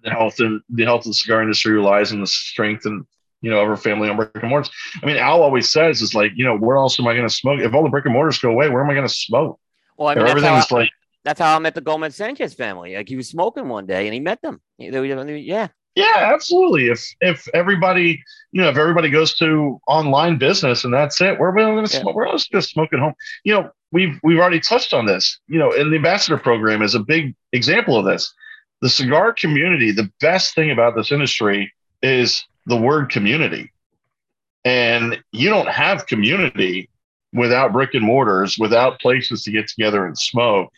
The health and the health of the cigar industry relies on the strength and you know of our family on brick and mortars. I mean, Al always says is like, you know, where else am I going to smoke? If all the brick and mortars go away, where am I going to smoke? Well, I mean, everything's like that's how I met the Gomez Sanchez family. Like he was smoking one day and he met them. yeah. Yeah, absolutely. If if everybody, you know, if everybody goes to online business and that's it, we're going to Yeah. smoke. We're just smoking home. You know, we've we've already touched on this. You know, and the ambassador program is a big example of this. The cigar community. The best thing about this industry is the word community, and you don't have community without brick and mortars, without places to get together and smoke.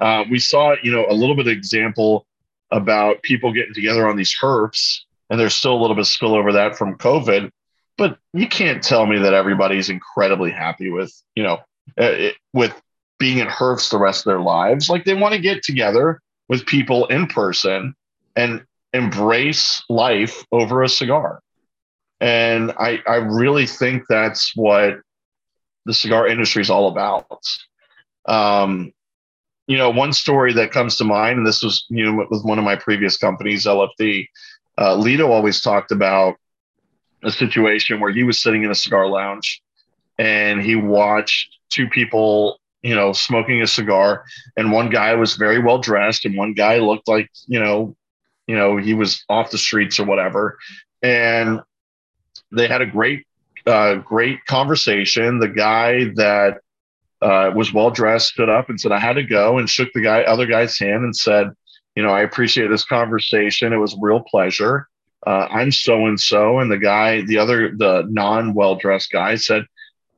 Uh, we saw, you know, a little bit of example about people getting together on these herfs, and there's still a little bit of spillover that from COVID. But you can't tell me that everybody's incredibly happy with, you know, uh, it, with being at herfs the rest of their lives. Like they want to get together with people in person and embrace life over a cigar. And I, I really think that's what the cigar industry is all about. Um, you know, one story that comes to mind, and this was, you know, with one of my previous companies, LFD, uh, Litto always talked about a situation where he was sitting in a cigar lounge and he watched two people, you know, smoking a cigar, and one guy was very well dressed, and one guy looked like, you know, you know, he was off the streets or whatever, and they had a great, uh, great conversation. The guy that uh, was well dressed, stood up and said, I had to go and shook the guy, other guy's hand and said, you know, I appreciate this conversation. It was a real pleasure. Uh, I'm so and so. And the guy, the other, the non well dressed guy said,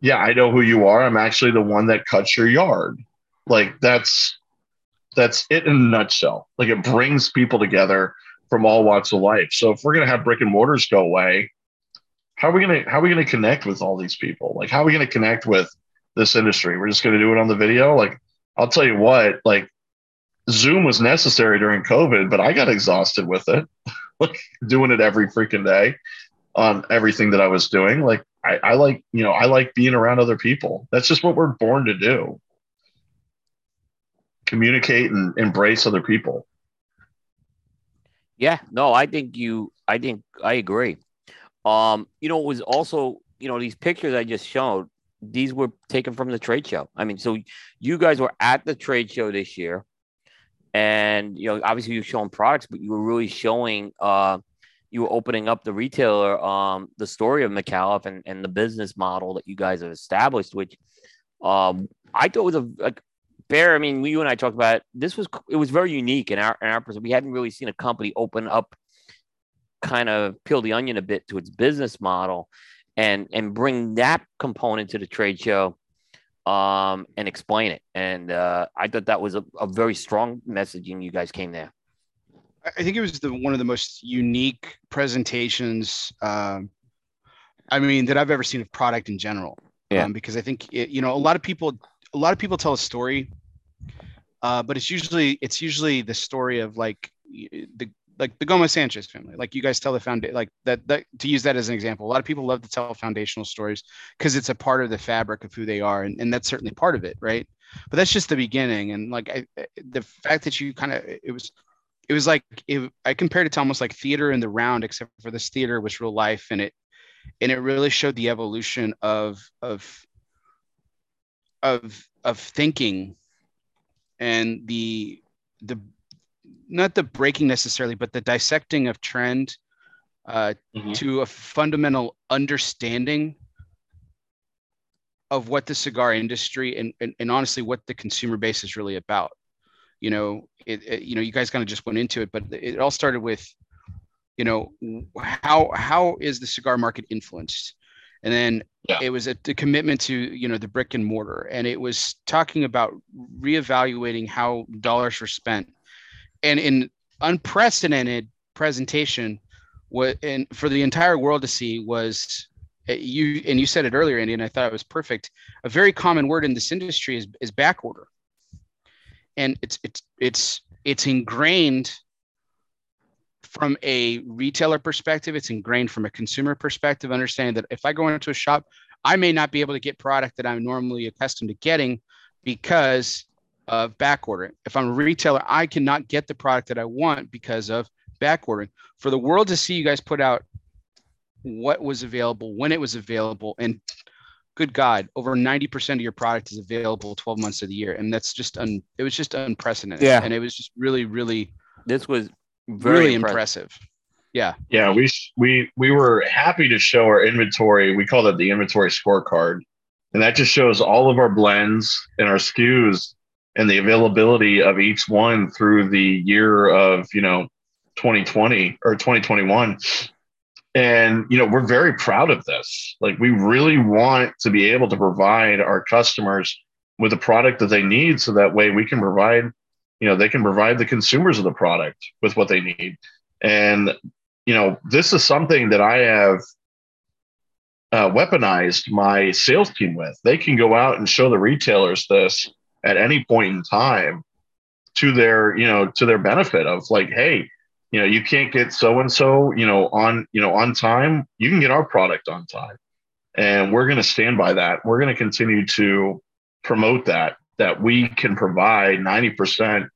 Yeah, I know who you are. I'm actually the one that cuts your yard. Like that's, that's it in a nutshell. Like it brings people together from all walks of life. So if we're going to have brick and mortars go away, how are we to, how are we going to connect with all these people? Like, how are we going to connect with, this industry. We're just going to do it on the video. Like, I'll tell you what, like, Zoom was necessary during COVID, but I got exhausted with it, like doing it every freaking day on everything that I was doing. Like, I, I like, you know, I like being around other people. That's just what we're born to do communicate and embrace other people. Yeah, no, I think you, I think I agree. Um, you know, it was also, you know, these pictures I just showed, these were taken from the trade show. I mean, so you guys were at the trade show this year, and you know, obviously you're showing products, but you were really showing, uh, you were opening up the retailer, um, the story of Micallef and, and the business model that you guys have established, which, um, I thought was a like fair. I mean, you and I talked about it. This was it was very unique in our in our person. We hadn't really seen a company open up, kind of peel the onion a bit to its business model, and and bring that component to the trade show, um, and explain it. And uh, I thought that was a, a very strong messaging. You guys came there. I think it was the one of the most unique presentations. Um, I mean, that I've ever seen of product in general. Yeah. Um, because I think it, you know a lot of people, a lot of people tell a story, uh, but it's usually it's usually the story of like the like the Gomez Sanchez family. Like you guys tell the found like that that to use that as an example. A lot of people love to tell foundational stories because it's a part of the fabric of who they are, and, and that's certainly part of it, right? But that's just the beginning. And like I- the fact that you kind of it was it was like it, I compared it to almost like theater in the round, except for this theater was real life, and it and it really showed the evolution of of of of thinking and the the not the breaking necessarily, but the dissecting of trend uh, Mhm. to a fundamental understanding of what the cigar industry and, and, and honestly what the consumer base is really about you know it, it- you know you guys kind of just went into it but it all started with you know how how is the cigar market influenced and then Yeah. it was a, the commitment to you know the brick and mortar and it was talking about reevaluating how dollars were spent and in unprecedented presentation what and for the entire world to see was uh, you and you said it earlier andy and i thought it was perfect. A very common word in this industry is, is back order and it's it's it's it's ingrained from a retailer perspective. It's ingrained from a consumer perspective understanding that if i go into a shop i may not be able to get product that i'm normally accustomed to getting because of back ordering if i'm a retailer i cannot get the product that i want because of back ordering for the world to see you guys put out what was available when it was available and good god over 90% of your product is available 12 months of the year and that's just un, it was just unprecedented Yeah. and it was just really really This was very really impressive. impressive Yeah. Yeah, we we we were happy to show our inventory. We called it the inventory scorecard, and that just shows all of our blends and our SKUs and the availability of each one through the year of you know 2020 or 2021. And you know we're very proud of this. Like we really want to be able to provide our customers with a product that they need, so that way we can provide, you know, they can provide the consumers of the product with what they need. And you know, this is something that I have uh, weaponized my sales team with. They can go out and show the retailers this at any point in time to their, you know, to their benefit of like, hey, you know, you can't get so and so, you know, on, you know, on time. You can get our product on time, and we're going to stand by that. We're going to continue to promote that that we can provide ninety percent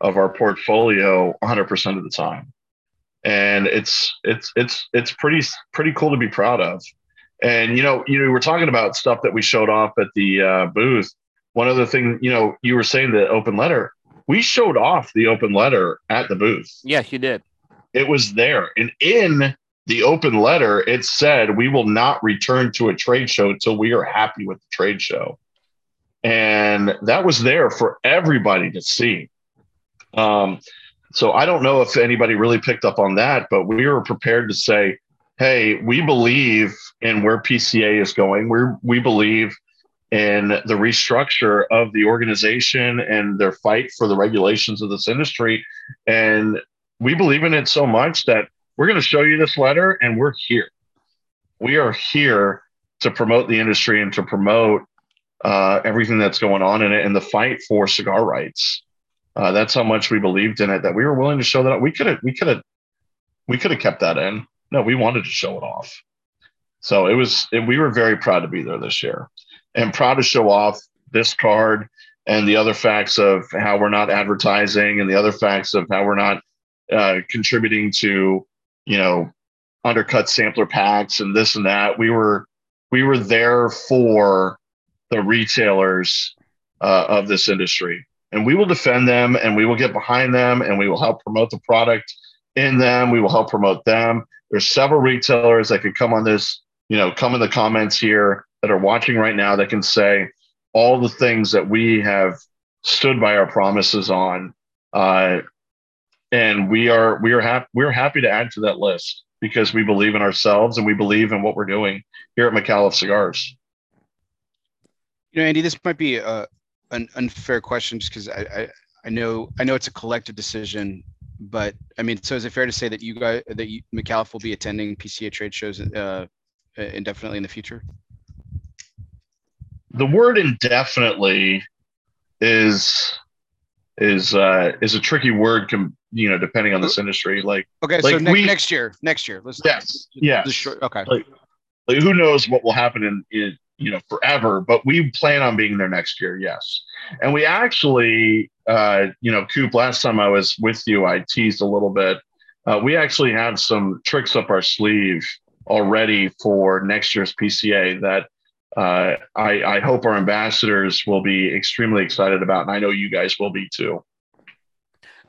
of our portfolio 100% of the time and it's it's it's it's pretty pretty cool to be proud of. And you know, you know, we're talking about stuff that we showed off at the uh, booth. One other thing, you know, you were saying the open letter. We showed off the open letter at the booth. Yes, you did. It was there, and in the open letter, it said we will not return to a trade show until we are happy with the trade show, and that was there for everybody to see. Um, so I don't know if anybody really picked up on that, but we were prepared to say, hey, we believe in where PCA is going. We we believe in the restructure of the organization and their fight for the regulations of this industry. And we believe in it so much that we're going to show you this letter and we're here. We are here to promote the industry and to promote uh, everything that's going on in it and the fight for cigar rights. Uh, that's how much we believed in it that we were willing to show that we could have we could have we could have kept that in. No, we wanted to show it off. So it was it, we were very proud to be there this year and proud to show off this card and the other facts of how we're not advertising and the other facts of how we're not uh, contributing to you know undercut sampler packs and this and that. We were we were there for the retailers uh, of this industry and we will defend them and we will get behind them and we will help promote the product in them. We will help promote them. There's several retailers that could come on this, you know, come in the comments here that are watching right now that can say all the things that we have stood by our promises on. Uh, and we are we are happy we're happy to add to that list because we believe in ourselves and we believe in what we're doing here at Micallef Cigars. You know, Andy, this might be a, an unfair question just because I, I, I know I know it's a collective decision, but I mean, so is it fair to say that you guys that you, Micallef will be attending PCA trade shows uh, indefinitely in the future? The word indefinitely is is uh, is a tricky word. Com- you know, depending on this industry, like okay, like so ne- we, next year, next year, let's yes, yes, short, okay. Like, like, who knows what will happen in, in you know forever but we plan on being there next year yes and we actually uh you know coop last time i was with you i teased a little bit uh, we actually have some tricks up our sleeve already for next year's pca that uh, I, I hope our ambassadors will be extremely excited about and i know you guys will be too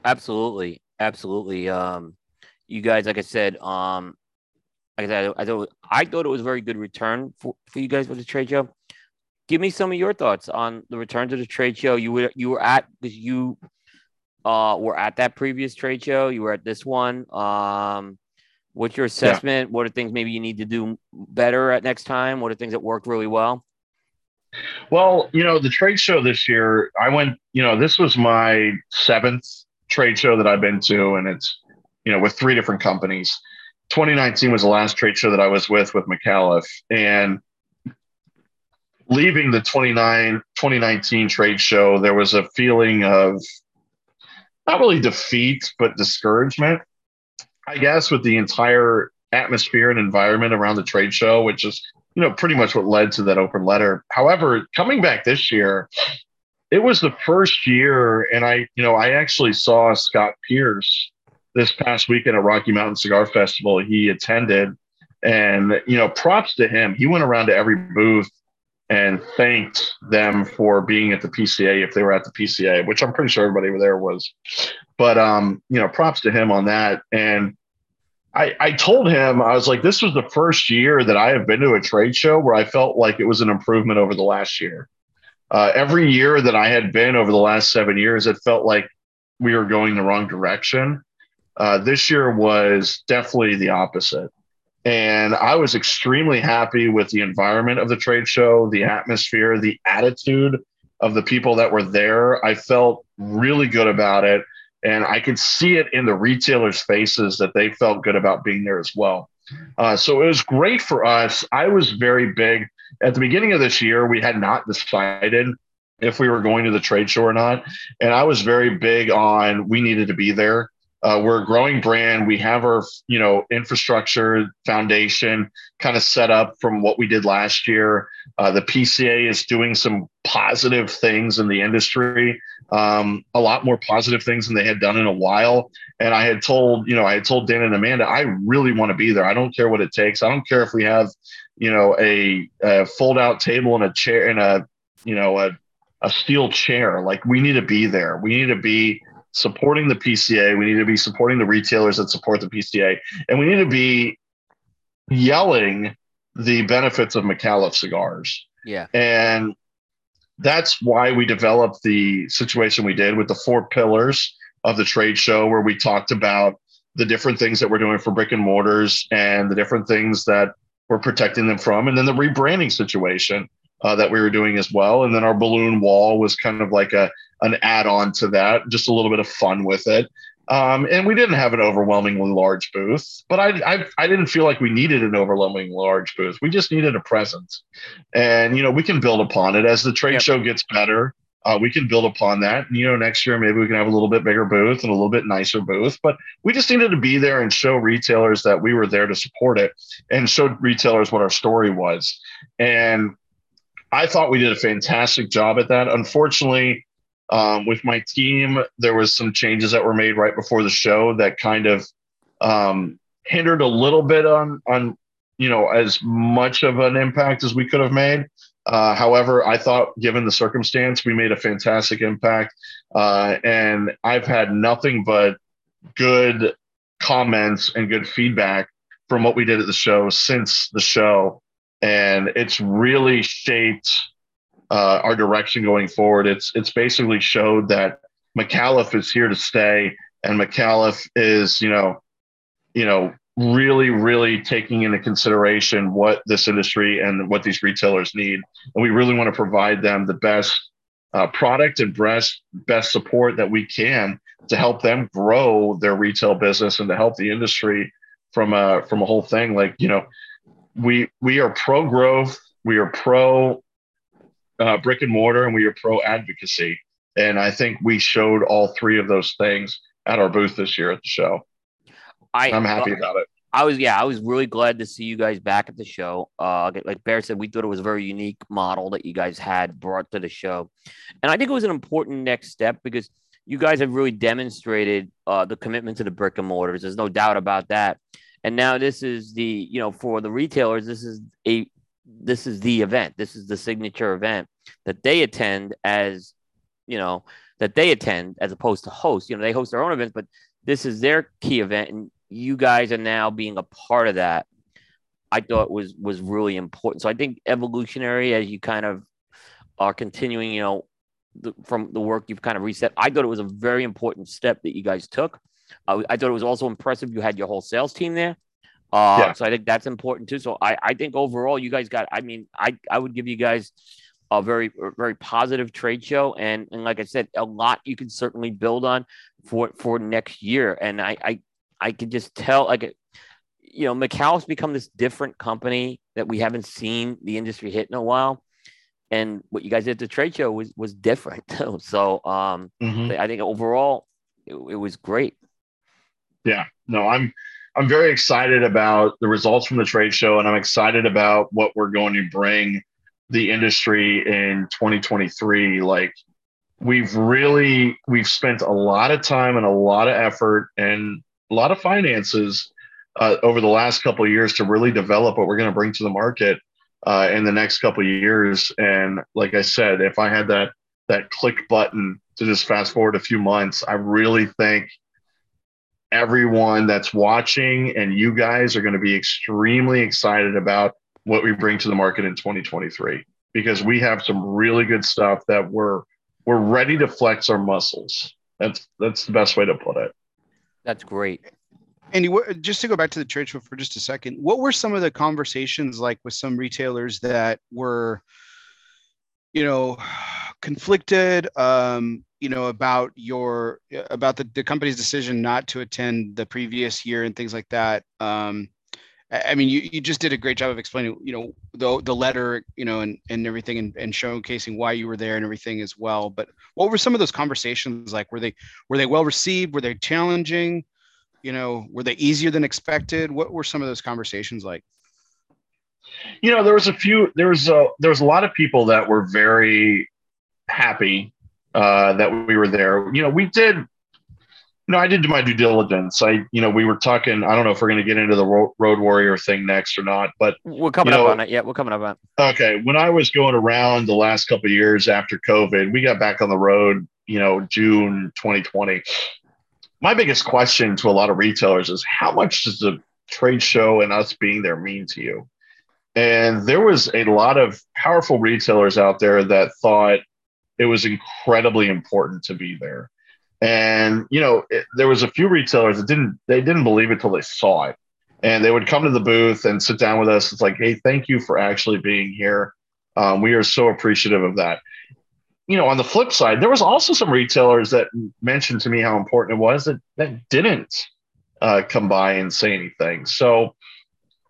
absolutely absolutely um you guys like i said um like I said, I thought I thought it was a very good return for, for you guys with the trade show. Give me some of your thoughts on the return to the trade show. You were you were at because you uh were at that previous trade show. You were at this one. Um, what's your assessment? Yeah. What are things maybe you need to do better at next time? What are things that worked really well? Well, you know, the trade show this year, I went. You know, this was my seventh trade show that I've been to, and it's you know with three different companies 2019 was the last trade show that I was with with Micallef, and leaving the 29 2019 trade show, there was a feeling of not really defeat, but discouragement. I guess with the entire atmosphere and environment around the trade show, which is you know pretty much what led to that open letter. However, coming back this year, it was the first year, and I you know I actually saw Scott Pierce this past weekend at Rocky Mountain Cigar Festival, he attended. And, you know, props to him. He went around to every booth and thanked them for being at the PCA if they were at the PCA, which I'm pretty sure everybody there was. But, um, you know, props to him on that. And I, I told him, I was like, this was the first year that I have been to a trade show where I felt like it was an improvement over the last year. Uh, every year that I had been over the last seven years, it felt like we were going the wrong direction. Uh, this year was definitely the opposite. And I was extremely happy with the environment of the trade show, the atmosphere, the attitude of the people that were there. I felt really good about it. And I could see it in the retailers' faces that they felt good about being there as well. Uh, so it was great for us. I was very big at the beginning of this year. We had not decided if we were going to the trade show or not. And I was very big on we needed to be there. Uh, we're a growing brand. We have our, you know, infrastructure foundation kind of set up from what we did last year. Uh, the PCA is doing some positive things in the industry, um, a lot more positive things than they had done in a while. And I had told, you know, I had told Dan and Amanda, I really want to be there. I don't care what it takes. I don't care if we have, you know, a, a fold out table and a chair and a, you know, a, a steel chair. Like we need to be there. We need to be supporting the PCA. We need to be supporting the retailers that support the PCA, and we need to be yelling the benefits of Micallef cigars. Yeah, and that's why we developed the situation we did with the four pillars of the trade show, where we talked about the different things that we're doing for brick and mortars and the different things that we're protecting them from, and then the rebranding situation uh, that we were doing as well. And then our balloon wall was kind of like a an add on to that, just a little bit of fun with it. Um, and we didn't have an overwhelmingly large booth, but I, I, I didn't feel like we needed an overwhelmingly large booth. We just needed a presence, and you know we can build upon it as the trade yep. show gets better. Uh, we can build upon that. And, you know, next year maybe we can have a little bit bigger booth and a little bit nicer booth. But we just needed to be there and show retailers that we were there to support it, and show retailers what our story was. And I thought we did a fantastic job at that. Unfortunately, um, with my team, there was some changes that were made right before the show that kind of um, hindered a little bit on on you know as much of an impact as we could have made. Uh, however, I thought, given the circumstance, we made a fantastic impact, uh, and I've had nothing but good comments and good feedback from what we did at the show since the show and it's really shaped uh, our direction going forward. It's it's basically showed that Micallef is here to stay, and Micallef is you know, you know, really really taking into consideration what this industry and what these retailers need, and we really want to provide them the best uh, product and best best support that we can to help them grow their retail business and to help the industry from a from a whole thing. Like you know, we we are pro growth, we are pro uh, brick and mortar, and we are pro advocacy. And I think we showed all three of those things at our booth this year at the show. I, I'm happy about it. I was yeah, I was really glad to see you guys back at the show. Uh, like Bear said, we thought it was a very unique model that you guys had brought to the show, and I think it was an important next step because you guys have really demonstrated uh, the commitment to the brick and mortars. There's no doubt about that. And now this is the, you know, for the retailers, this is a this is the event. This is the signature event that they attend as, you know, that they attend as opposed to host. You know, they host their own events, but this is their key event, and you guys are now being a part of that. I thought was was really important. So I think evolutionary, as you kind of are continuing, you know, the, from the work you've kind of reset. I thought it was a very important step that you guys took. Uh, I thought it was also impressive. You had your whole sales team there. Uh, yeah. So I think that's important too. So I, I think overall, you guys got, I mean, I, I would give you guys a very, very positive trade show. And, and like I said, a lot you can certainly build on for, for next year. And I, I, I can just tell, like, you know, Micallef's become this different company that we haven't seen the industry hit in a while. And what you guys did at the trade show was, was different. Too. So um, mm-hmm. I think overall it, it was great. Yeah, no, I'm I'm very excited about the results from the trade show, and I'm excited about what we're going to bring the industry in 2023. Like we've really we've spent a lot of time and a lot of effort and a lot of finances uh, over the last couple of years to really develop what we're going to bring to the market uh, in the next couple of years. And like I said, if I had that that click button to just fast forward a few months, I really think everyone that's watching and you guys are going to be extremely excited about what we bring to the market in 2023 because we have some really good stuff that we're we're ready to flex our muscles. That's that's the best way to put it. That's great. Andy, what, just to go back to the trade show for just a second, what were some of the conversations like with some retailers that were, you know, conflicted, um, you know, about your about the, the company's decision not to attend the previous year and things like that? Um, I mean, you, you just did a great job of explaining, you know, the the letter, you know, and and everything, and, and showcasing why you were there and everything as well. But what were some of those conversations like? Were they were they well received? Were they challenging? You know, were they easier than expected? What were some of those conversations like? You know, there was a few. There was a there was a lot of people that were very happy uh, that we were there. You know, we did no, I did do my due diligence. I, you know, we were talking. I don't know if we're going to get into the road warrior thing next or not, but we're coming up know, on it. Yeah, we're coming up on. It. Okay, when I was going around the last couple years after COVID, we got back on the road. You know, June 2020. My biggest question to a lot of retailers is how much does the trade show and us being there mean to you? And there was a lot of powerful retailers out there that thought it was incredibly important to be there and you know, it, there was a few retailers that didn't they didn't believe it till they saw it, and they would come to the booth and sit down with us. It's like, hey, thank you for actually being here. Um, we are so appreciative of that. You know, on the flip side, there was also some retailers that mentioned to me how important it was that that didn't uh, come by and say anything. So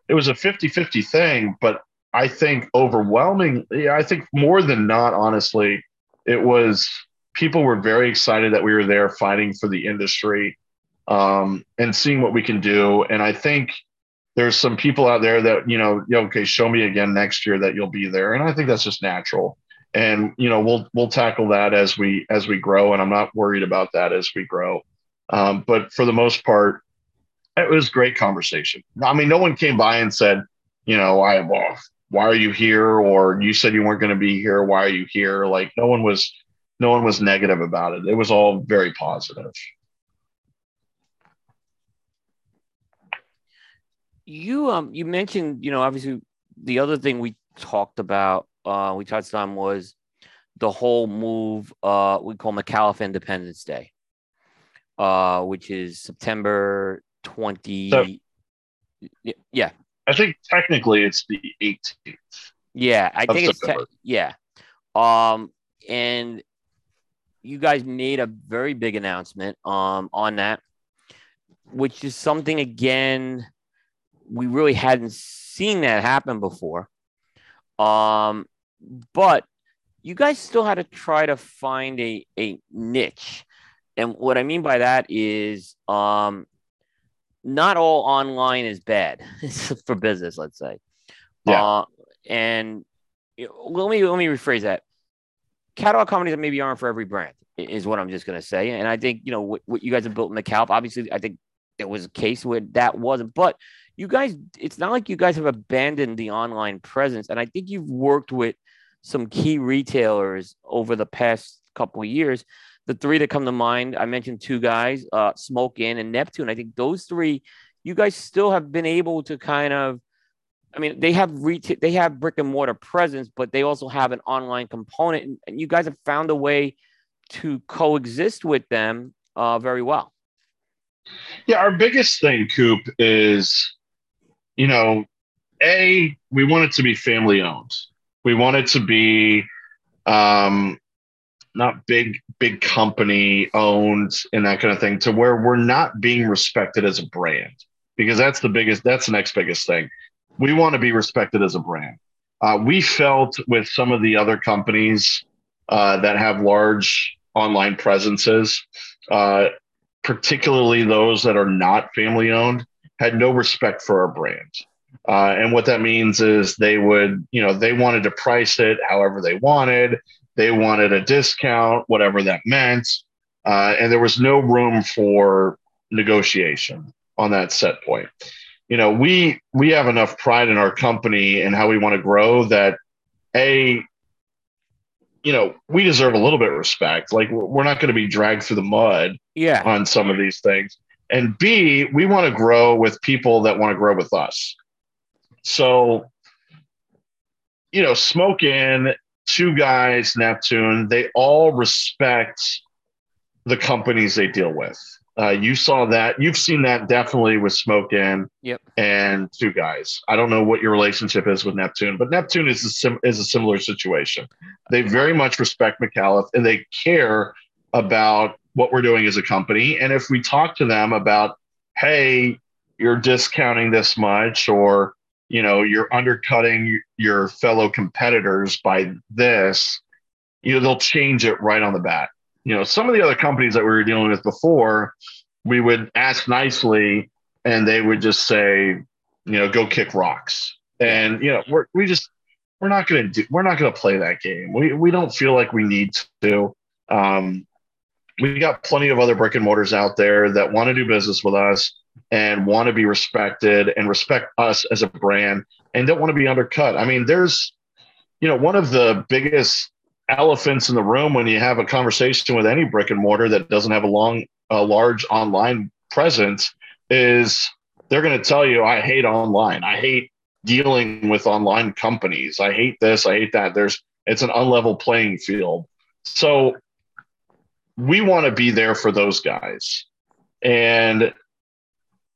it was a 50-50 thing, but I think overwhelming, I think more than not, honestly, it was people were very excited that we were there fighting for the industry um, and seeing what we can do. And I think there's some people out there that, you know, okay, show me again next year that you'll be there. And I think that's just natural. And, you know, we'll, we'll tackle that as we, as we grow. And I'm not worried about that as we grow. Um, but for the most part, it was great conversation. I mean, no one came by and said, you know, I, well, why are you here? Or you said you weren't going to be here. Why are you here? Like no one was, no one was negative about it. It was all very positive. You um you mentioned you know obviously the other thing we talked about uh we touched on was the whole move uh we call Micallef Independence Day, uh which is September twenty. So, yeah, I think technically it's the 18th. Yeah, I think it's te- yeah. Um, and you guys made a very big announcement um, on that, which is something again we really hadn't seen that happen before. Um, but you guys still had to try to find a, a niche. And what I mean by that is um, not all online is bad for business, let's say. Yeah. Uh, and let me let me rephrase that catalog companies that maybe aren't for every brand is what I'm just going to say. And I think, you know, what, what you guys have built in the Calp, obviously, I think there was a case where that wasn't, but you guys, it's not like you guys have abandoned the online presence. And I think you've worked with some key retailers over the past couple of years. The three that come to mind, I mentioned two guys, uh, Smoke Inn and Neptune. I think those three, you guys still have been able to kind of I mean, they have retail, they have brick and mortar presence, but they also have an online component, and, and you guys have found a way to coexist with them uh, very well. Yeah, our biggest thing, Coop, is you know, a we want it to be family owned. We want it to be um, not big big company owned and that kind of thing, to where we're not being respected as a brand because that's the biggest that's the next biggest thing we want to be respected as a brand. Uh, we felt with some of the other companies uh, that have large online presences, uh, particularly those that are not family owned, had no respect for our brand. Uh, and what that means is they would, you know, they wanted to price it however they wanted. They wanted a discount, whatever that meant. Uh, and there was no room for negotiation on that set point you know we we have enough pride in our company and how we want to grow that a you know we deserve a little bit of respect like we're not going to be dragged through the mud yeah on some of these things And B, we want to grow with people that want to grow with us. So, you know, Smoke Inn, two guys, Neptune, they all respect the companies they deal with. Uh, you saw that. You've seen that definitely with Smoke Inn Yep. and two guys. I don't know what your relationship is with Neptune, but Neptune is a, sim- is a similar situation. They very much respect Micallef and they care about what we're doing as a company. And if we talk to them about, hey, you're discounting this much, or you know, you're undercutting your fellow competitors by this, you know, they'll change it right on the bat. You know, some of the other companies that we were dealing with before, we would ask nicely and they would just say, you know, go kick rocks. And you know, we're we just we're not gonna do we're not gonna play that game. We we don't feel like we need to. Um, we got plenty of other brick and mortars out there that want to do business with us and want to be respected and respect us as a brand and don't want to be undercut. I mean, there's, you know, one of the biggest elephants in the room when you have a conversation with any brick and mortar that doesn't have a long, a large online presence is they're going to tell you, I hate online. I hate dealing with online companies. I hate this. I hate that. There's, it's an unlevel playing field. So we want to be there for those guys. And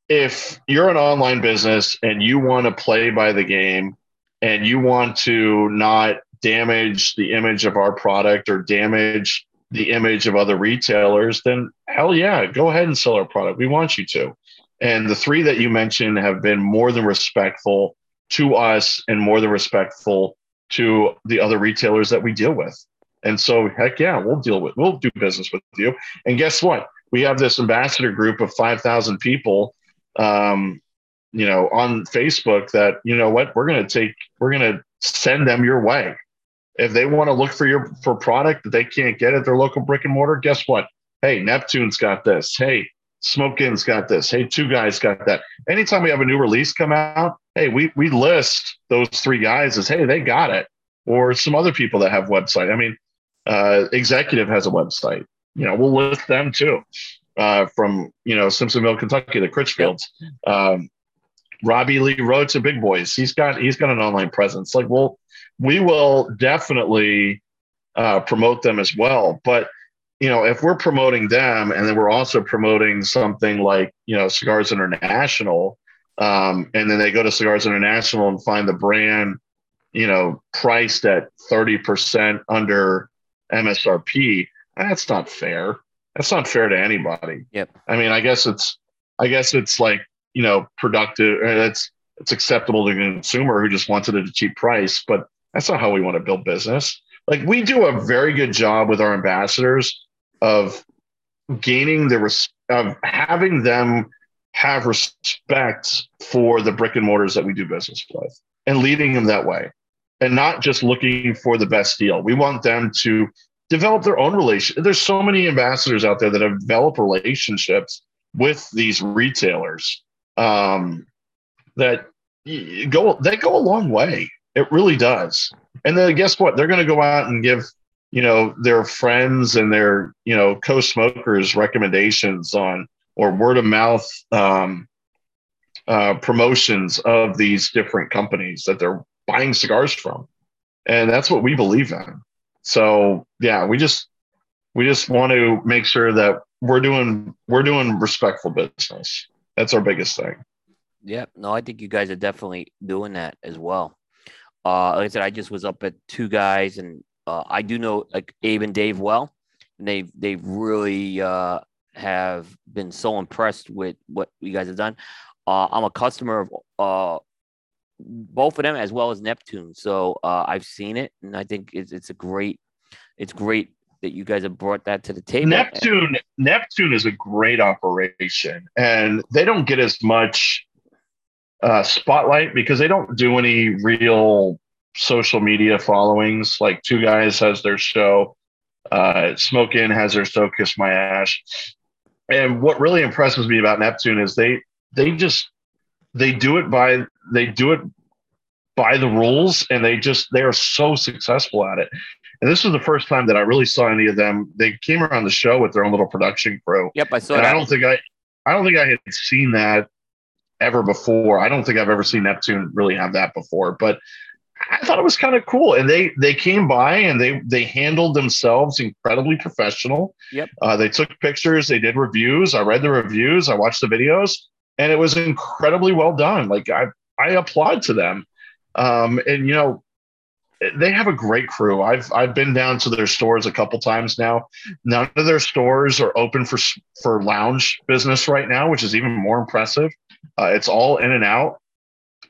if you're an online business and you want to play by the game and you want to not damage the image of our product or damage the image of other retailers, then hell yeah, go ahead and sell our product. We want you to. And the three that you mentioned have been more than respectful to us and more than respectful to the other retailers that we deal with. And so, heck yeah, we'll deal with, we'll do business with you. And guess what? We have this ambassador group of 5,000 people, um, you know, on Facebook that, you know what, we're going to take, we're going to send them your way. If they want to look for your, for product that they can't get at their local brick and mortar, guess what? Hey, Neptune's got this. Hey, Smoke Inn's got this. Hey, two guys got that. Anytime we have a new release come out, hey, we we list those three guys as hey, they got it, or some other people that have website. I mean, uh, Executive has a website. You know, we'll list them too. Uh, from you know Simpsonville, Kentucky, the Critchfields. Um, Robbie Lee Road to Big Boys. He's got he's got an online presence. Like, well, we will definitely uh, promote them as well, but you know, if we're promoting them and then we're also promoting something like, you know, Cigars International, um, and then they go to Cigars International and find the brand, you know, priced at 30% under MSRP, that's not fair. That's not fair to anybody. Yep. I mean, I guess it's, I guess it's like, you know, productive. Uh, it's, it's acceptable to the consumer who just wants it at a cheap price, but that's not how we want to build business. Like we do a very good job with our ambassadors of gaining the res- of having them have respect for the brick and mortars that we do business with and leading them that way and not just looking for the best deal. We want them to develop their own relation there's so many ambassadors out there that have developed relationships with these retailers um, that go they go a long way. It really does. And then guess what? They're going to go out and give you know their friends and their you know co-smokers recommendations on or word of mouth um, uh, promotions of these different companies that they're buying cigars from. And that's what we believe in. So yeah we just we just want to make sure that we're doing we're doing respectful business. That's our biggest thing. Yeah no i think you guys are definitely doing that as well. Uh like i said i just was up at two guys and uh, I do know like Abe and Dave well, and they've they've really uh, have been so impressed with what you guys have done. Uh, I'm a customer of uh, both of them as well as Neptune, so uh, I've seen it, and I think it's it's a great it's great that you guys have brought that to the table. Neptune Neptune is a great operation, and they don't get as much uh, spotlight because they don't do any real social media followings. Like Two Guys has their show, uh, Smoke Inn has their show, Kiss My Ash. And what really impresses me about Neptune is they they just they do it by they do it by the rules, and they just they are so successful at it. And this was the first time that I really saw any of them. They came around the show with their own little production crew. Yep, I saw and that. I don't think I I don't think I had seen that ever before. I don't think I've ever seen Neptune really have that before, but I thought it was kind of cool. And they they came by and they they handled themselves incredibly professional. Yep. Uh, they took pictures, they did reviews. I read the reviews, I watched the videos, and it was incredibly well done. Like I I applaud to them. Um, and you know, they have a great crew. I've I've been down to their stores a couple times now. None of their stores are open for for lounge business right now, which is even more impressive. Uh, it's all in and out,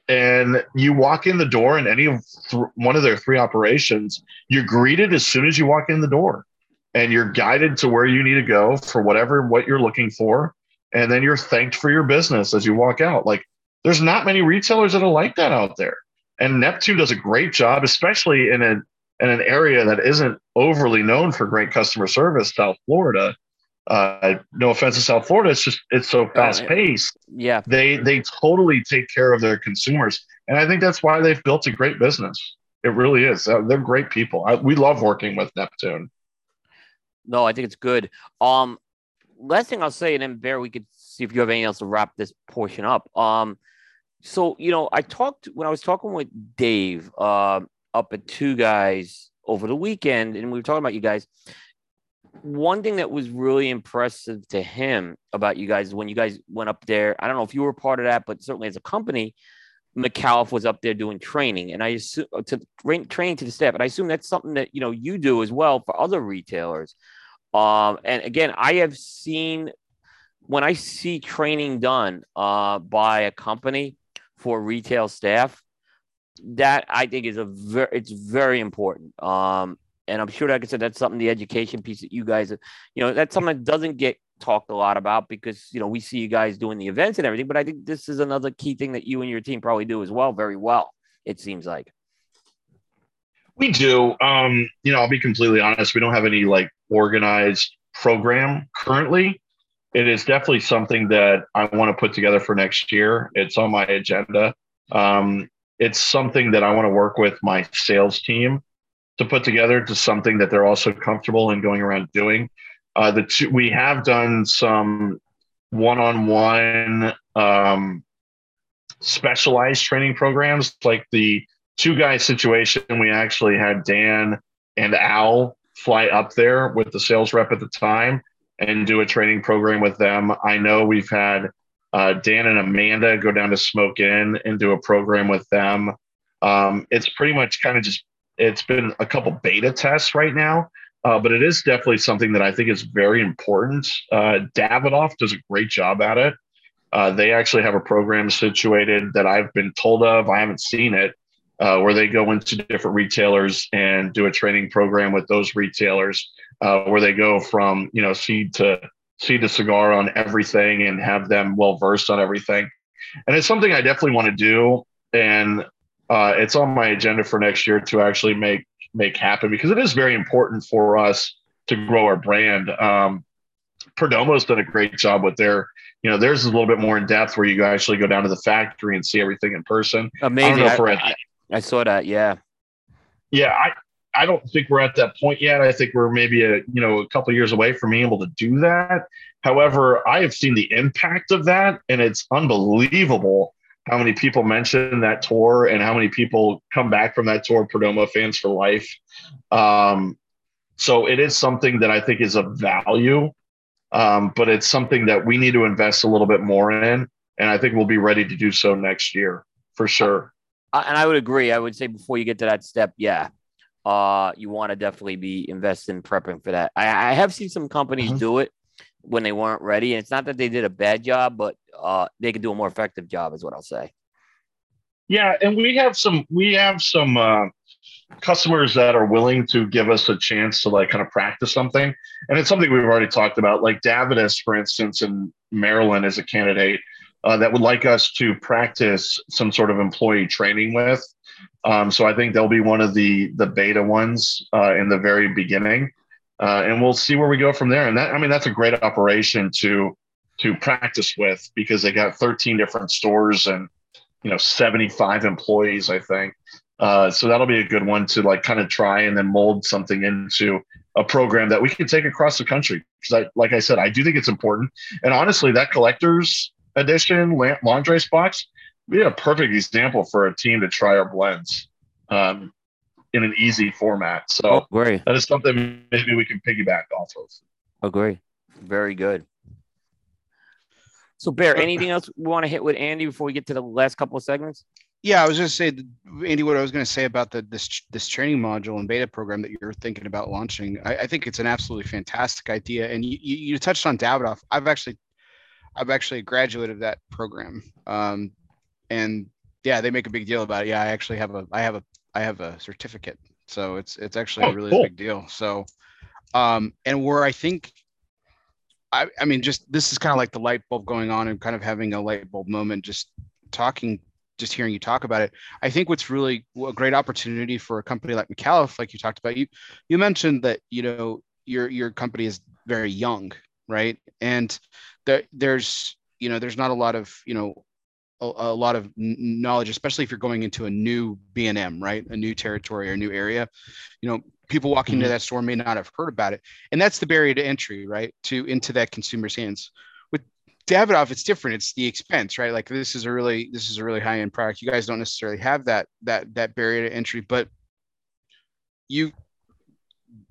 and you walk in the door in any of th- one of their three operations. You're greeted as soon as you walk in the door, and you're guided to where you need to go for whatever what you're looking for, and then you're thanked for your business as you walk out. Like there's not many retailers that are like that out there. And Neptune does a great job, especially in an in an area that isn't overly known for great customer service, South Florida. Uh, no offense to South Florida, it's just it's so fast paced. Yeah, they they totally take care of their consumers, and I think that's why they've built a great business. It really is. They're great people. I, we love working with Neptune. No, I think it's good. Um, last thing I'll say, and then Bear, we could see if you have anything else to wrap this portion up. Um, so you know, I talked when I was talking with Dave uh, up at Two Guys over the weekend, and we were talking about you guys. One thing that was really impressive to him about you guys when you guys went up there, I don't know if you were part of that, but certainly as a company, Micallef was up there doing training, and I assume uh, to training to the staff, and I assume that's something that you know you do as well for other retailers. Um, and again, I have seen when I see training done uh, by a company, for retail staff. That I think is a very it's very important. Um, and I'm sure, like I said, that's something the education piece that you guys, you know, that's something that doesn't get talked a lot about because you know we see you guys doing the events and everything. But I think this is another key thing that you and your team probably do as well, very well. It seems like we do. Um, you know, I'll be completely honest. We don't have any like organized program currently it is definitely something that I want to put together for next year. It's on my agenda. Um, it's something that I want to work with my sales team to put together to something that they're also comfortable in going around doing. Uh, the two, we have done some one-on-one um, specialized training programs, like the two guys situation. We actually had Dan and Al fly up there with the sales rep at the time and do a training program with them. I know we've had uh, Dan and Amanda go down to Smoke Inn and do a program with them. Um, it's pretty much kind of just it's been a couple beta tests right now, uh, but it is definitely something that I think is very important. Uh, Davidoff does a great job at it. Uh, they actually have a program situated that I've been told of. I haven't seen it, uh, where they go into different retailers and do a training program with those retailers uh, where they go from you know seed to seed to cigar on everything and have them well versed on everything. And it's something I definitely want to do, and uh, it's on my agenda for next year to actually make make happen because it is very important for us to grow our brand. Um, Perdomo's done a great job with their, you know, theirs is a little bit more in depth where you actually go down to the factory and see everything in person. Amazing. I, I, I, saw that. Yeah. Yeah. I, I don't think we're at that point yet. I think we're maybe a you know a couple years away from being able to do that. However, I have seen the impact of that, and it's unbelievable how many people mention that tour and how many people come back from that tour. Perdomo fans for life. Um, so it is something that I think is of value, um, but it's something that we need to invest a little bit more in, and I think we'll be ready to do so next year for sure. And I would agree. I would say before you get to that step, yeah, uh, you want to definitely be investing prepping for that. I, I have seen some companies mm-hmm. do it when they weren't ready, and it's not that they did a bad job, but uh, they could do a more effective job, is what I'll say. Yeah, and we have some we have some uh, customers that are willing to give us a chance to like kind of practice something, and it's something we've already talked about. Like Davidus, for instance, in Maryland, is a candidate uh, that would like us to practice some sort of employee training with. Um, so I think they'll be one of the the beta ones uh, in the very beginning, uh, and we'll see where we go from there. And that I mean that's a great operation to to practice with because they got 13 different stores and you know 75 employees I think. Uh, so that'll be a good one to like kind of try and then mold something into a program that we can take across the country. Because I, like I said, I do think it's important. And honestly, that collector's edition Landrace box, we had a perfect example for a team to try our blends um, in an easy format. So Oh, great. that is something maybe we can piggyback off of. Agree. Very good. So, Bear, anything else we want to hit with Andy before we get to the last couple of segments? Yeah, I was just say, Andy, what I was going to say about the this this training module and beta program that you're thinking about launching. I, I think it's an absolutely fantastic idea, and you, you, you touched on Davidoff. I've actually I've actually a graduate of that program, um, and yeah, they make a big deal about it. Yeah, I actually have a I have a I have a certificate, so it's it's actually Oh, a really cool. big deal. So, um, and where I think I, I mean, just this is kind of like the light bulb going on and kind of having a light bulb moment, just talking, just hearing you talk about it. I think what's really a great opportunity for a company like Micallef, like you talked about, you you mentioned that you know your your company is very young, right? And there there's you know there's not a lot of you know a, a lot of knowledge, especially if you're going into a new B and M, right? A new territory or a new area. You know, people walking into mm-hmm. that store may not have heard about it, and that's the barrier to entry, right? To into that consumer's hands. With Davidoff, it's different. It's the expense, right? Like this is a really this is a really high end product. You guys don't necessarily have that that that barrier to entry, but you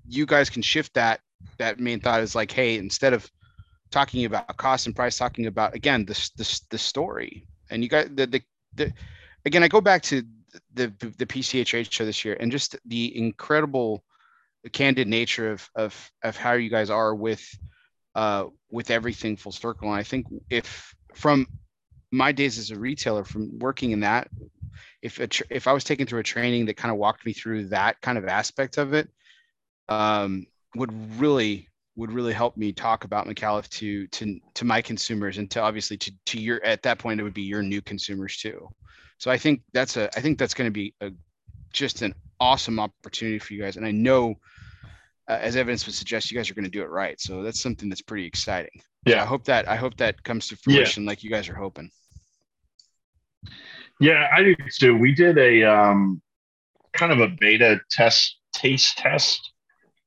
you guys can shift that that main thought is like, hey, instead of talking about cost and price, talking about again this this the story. And you got the the, the again, I go back to the the PCHH show this year and just the incredible candid nature of of of how you guys are with uh with everything full circle. And I think if from my days as a retailer, from working in that, if a if I was taken through a training that kind of walked me through that kind of aspect of it, um, would really would really help me talk about Micallef to to to my consumers and to obviously to to your at that point it would be your new consumers too. So I think that's a I think that's going to be a just an awesome opportunity for you guys, and I know. Uh, as evidence would suggest, you guys are going to do it right. So that's something that's pretty exciting. So I hope that I hope that comes to Yeah. fruition like you guys are hoping. Yeah, I do too. We did a um, kind of a beta test, taste test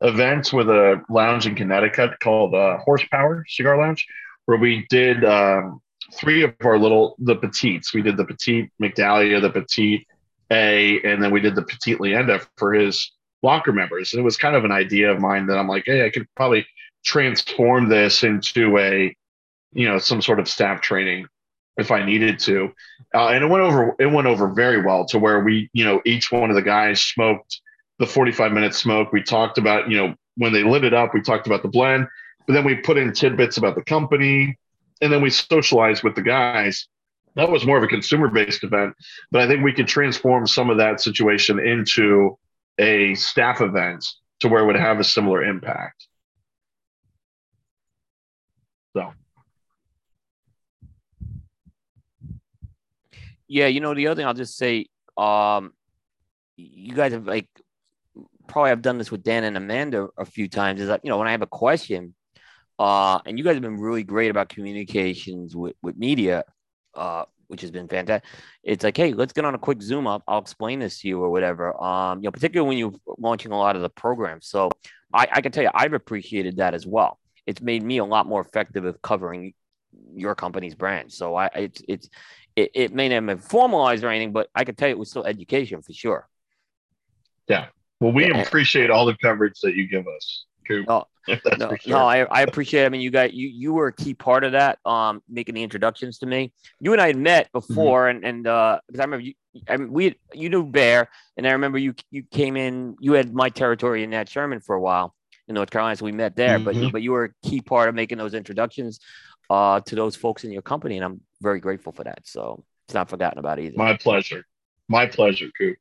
event with a lounge in Connecticut called uh, Horsepower Cigar Lounge, where we did um, three of our little the petites. We did the petite Migdalia, the petite A, and then we did the petite Leyenda for his locker members. And it was kind of an idea of mine that I'm like, hey, I could probably transform this into a, you know, some sort of staff training if I needed to. Uh, and it went over it went over very well to where we you know each one of the guys smoked the 45 minute smoke. We talked about you know when they lit it up we talked about the blend but then we put in tidbits about the company and then we socialized with the guys. That was more of a consumer based event but i think we could transform some of that situation into a staff event to where it would have a similar impact. So. Yeah, you know, the other thing I'll just say, um, you guys have like probably I've done this with Dan and Amanda a few times. Is that you know when I have a question, uh, and you guys have been really great about communications with with media, uh, which has been fantastic. It's like, hey, let's get on a quick Zoom up. I'll explain this to you or whatever. Um, you know, particularly when you're launching a lot of the programs. So I, I can tell you, I've appreciated that as well. It's made me a lot more effective at covering your company's brand. So I, it's it's it, it may not have been formalized or anything, but I can tell you it was still education for sure. Well we Yeah. appreciate all the coverage that you give us Coop. No, That's no, sure. no, I, I appreciate. It. I mean, you got you you were a key part of that. Um, making the introductions to me. You and I had met before, and and uh, because I remember you, I mean, we you knew Bear, and I remember you you came in. You had my territory in Nat Sherman for a while in North Carolina, so we met there. But Mhm. but you were a key part of making those introductions uh to those folks in your company, and I'm very grateful for that. So it's not forgotten about either. My pleasure. My pleasure, Coop.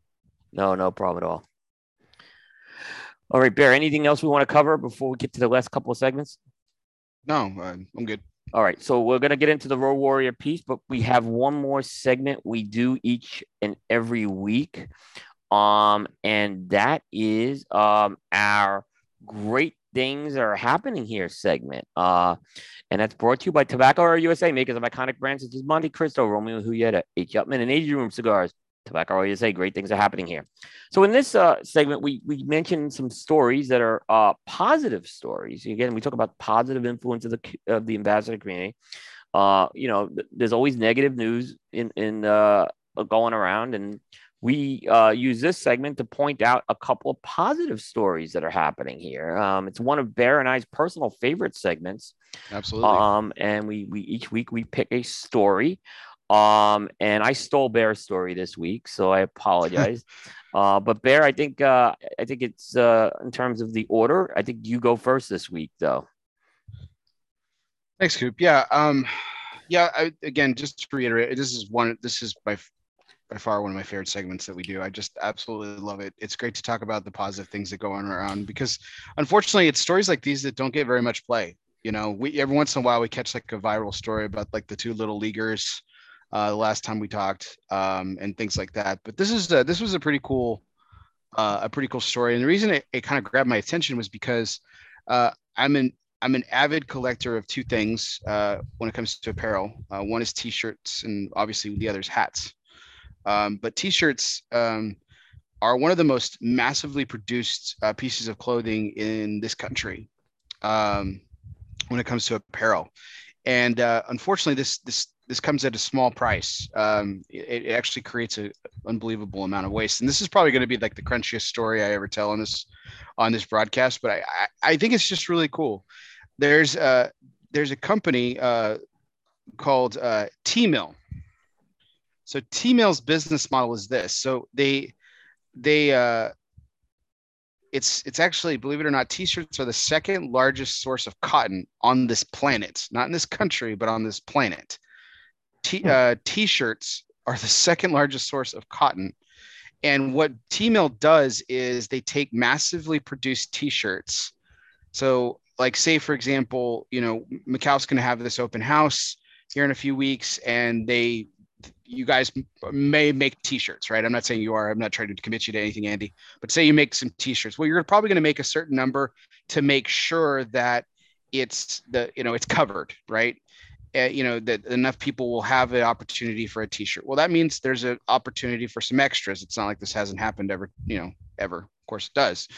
No, no problem at all. All right, Bear. Anything else we want to cover before we get to the last couple of segments? No, uh, I'm good. All right, so we're gonna get into the Road Warrior piece, but we have one more segment we do each and every week, um, and that is um our great things are happening here segment, uh, and that's brought to you by Tabacalera USA, makers of iconic brands such as Montecristo, Romeo Julieta, H. Upmann, and Aging Room Cigars. Tabacalera USA, great things are happening here. So in this uh, segment, we we mentioned some stories that are uh, positive stories. Again, we talk about positive influence of the of the ambassador community. Uh, you know, there's always negative news in in uh, going around, and we uh, use this segment to point out a couple of positive stories that are happening here. Um, it's one of Bear and I's personal favorite segments. Absolutely. Um, and we we each week we pick a story. Um, and I stole Bear's story this week, so I apologize. uh, but Bear, I think uh, I think it's uh, in terms of the order. I think you go first this week, though. Thanks, Coop. Yeah. Um, yeah. I, again, just to reiterate, this is one. This is by by far one of my favorite segments that we do. I just absolutely love it. It's great to talk about the positive things that go on around because unfortunately it's stories like these that don't get very much play. You know, we every once in a while we catch like a viral story about like the two little leaguers uh, the last time we talked um, and things like that. But this is a, this was a pretty cool uh, a pretty cool story. And the reason it, it kind of grabbed my attention was because uh, I'm an I'm an avid collector of two things uh, when it comes to apparel. Uh, one is t-shirts, and obviously the other is hats. Um, but t-shirts um, are one of the most massively produced uh, pieces of clothing in this country um, when it comes to apparel. And unfortunately, this this this comes at a small price. Um, it, it, actually creates an unbelievable amount of waste. And this is probably going to be like the crunchiest story I ever tell on this on this broadcast. But I I, I think it's just really cool. There's uh there's a company uh, called uh, Teemill so Teemill's business model is this. So they they uh it's it's actually believe it or not t-shirts are the second largest source of cotton on this planet not in this country but on this planet T, hmm. uh, t-shirts are the second largest source of cotton and what Teemill does is they take massively produced t-shirts so like say for example you know Micallef's going to have this open house here in a few weeks and they you guys may make t-shirts, right? I'm not saying you are. I'm not trying to commit you to anything, Andy. But say you make some t-shirts. Well, you're probably going to make a certain number to make sure that it's the you know it's covered, right? Uh, you know that enough people will have an opportunity for a t-shirt. Well, that means there's an opportunity for some extras. It's not like this hasn't happened ever, you know, ever. Of course, it does.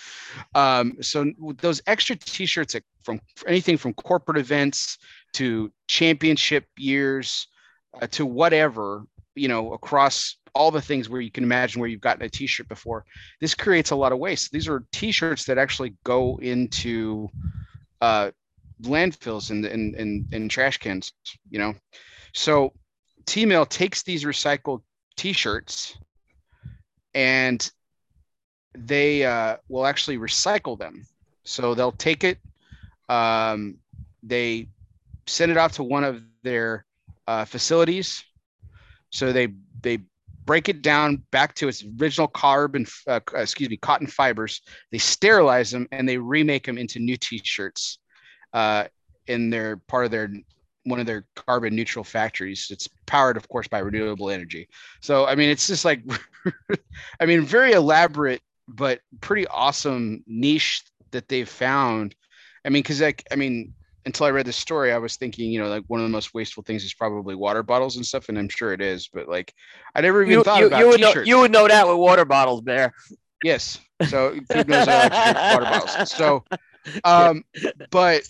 Um, so those extra t-shirts from anything from corporate events to championship years uh, to whatever you know across all the things where you can imagine where you've gotten a t-shirt before this creates a lot of waste these are t-shirts that actually go into uh, landfills and, and, and, and trash cans you know so Teemill takes these recycled t-shirts and they uh, will actually recycle them so they'll take it um, they send it off to one of their uh, facilities. So they they break it down back to its original carbon, uh, excuse me, cotton fibers. They sterilize them and they remake them into new T-shirts. Uh, in their part of their one of their carbon neutral factories. It's powered, of course, by renewable energy. So I mean, it's just like, I mean, very elaborate but pretty awesome niche that they've found. I mean, because like, I mean, until I read this story, I was thinking, you know, like one of the most wasteful things is probably water bottles and stuff, and I'm sure it is. But like, I never even you, thought you, about you would t-shirts. know you would know that with water bottles, Bear. Yes, so who knows I like to water bottles. So, um, but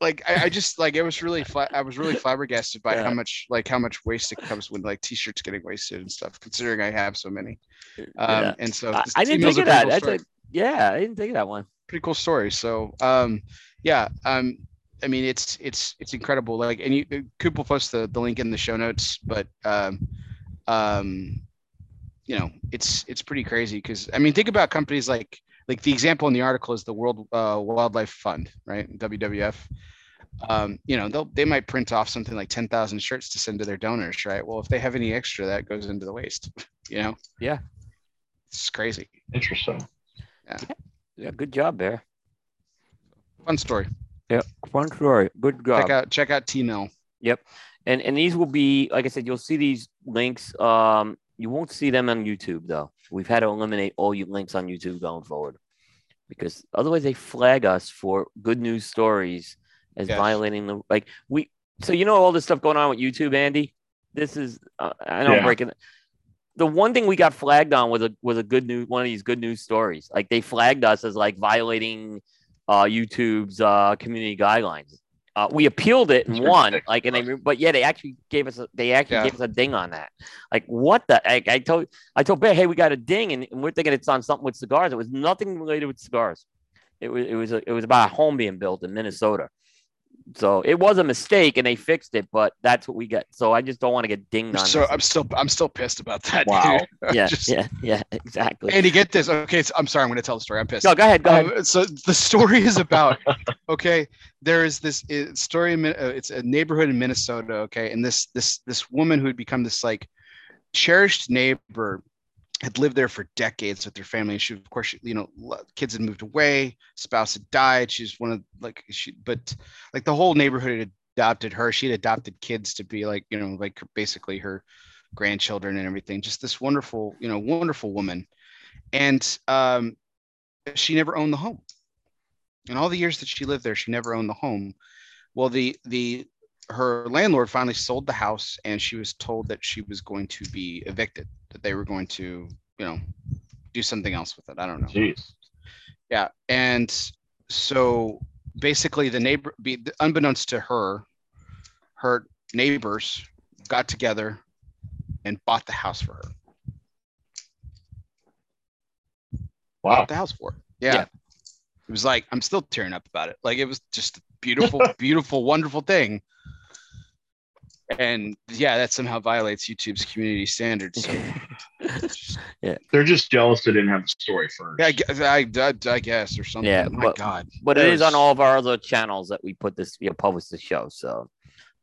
like I, I, just like it was really fla- I was really flabbergasted by yeah. how much like how much waste it comes when like t-shirts getting wasted and stuff. Considering I have so many, um, yeah. and so I, I didn't think of that. Cool yeah, I didn't think of that one. Pretty cool story. So, um, yeah, um, I mean, it's it's it's incredible. Like, and you, Coop will post the, the link in the show notes, but um, um, you know, it's it's pretty crazy because I mean, think about companies like like the example in the article is the World uh, Wildlife Fund, right? WWF. Um, you know, they'll they might print off something like ten thousand shirts to send to their donors, right? Well, if they have any extra, that goes into the waste. You know? Yeah. It's crazy. Interesting. Yeah. Yeah. Good job, there. Fun story. Yeah, fun story. Good job. Check out check out Teemill. Yep. And and these will be like I said, you'll see these links. Um, you won't see them on YouTube though. We've had to eliminate all you links on YouTube going forward because otherwise they flag us for good news stories as yes. violating the like we. So you know all this stuff going on with YouTube, Andy. This is uh, I know yeah. I'm breaking. the one thing we got flagged on was a was a good news one of these good news stories. Like they flagged us as like violating uh, YouTube's uh, community guidelines. Uh, we appealed it and won. Like, and they, but yeah, they actually gave us, a, they actually Yeah. gave us a ding on that. Like, what the? I, I told, I told Bear, hey, we got a ding, and, and we're thinking it's on something with cigars. It was nothing related with cigars. It was, it was, a, it was about a home being built in Minnesota. So it was a mistake, and they fixed it. But that's what we got. So I just don't want to get dinged on. So this. I'm still I'm still pissed about that. Wow. yeah, Just- yeah, yeah, exactly. Andy, get this. Okay, I'm sorry. I'm going to tell the story. I'm pissed. no, go ahead, go ahead. Um, so the story is about okay there is this story in, uh, it's a neighborhood in minnesota okay and this this this woman who had become this like cherished neighbor had lived there for decades with her family. She of course she, you know kids had moved away spouse had died. She's one of like she but like the whole neighborhood had adopted her. She had adopted kids to be like you know like basically her grandchildren and everything. Just this wonderful you know wonderful woman. And um she never owned the home. In all the years that she lived there she never owned the home. Well the the her landlord finally sold the house and she was told that she was going to be evicted that they were going to you know do something else with it i don't know Jeez. yeah and so basically the neighbor be unbeknownst to her her neighbors got together and bought the house for her Wow. bought the house for her. Yeah. Yeah. It was like I'm still tearing up about it. Like it was just a beautiful, beautiful, wonderful thing. And yeah, that somehow violates YouTube's community standards. So They're just jealous they didn't have the story first. yeah, I, I, I, I guess or something. Yeah, My but- God. but it is on all of our other channels that we put this, you know, publish the show. So,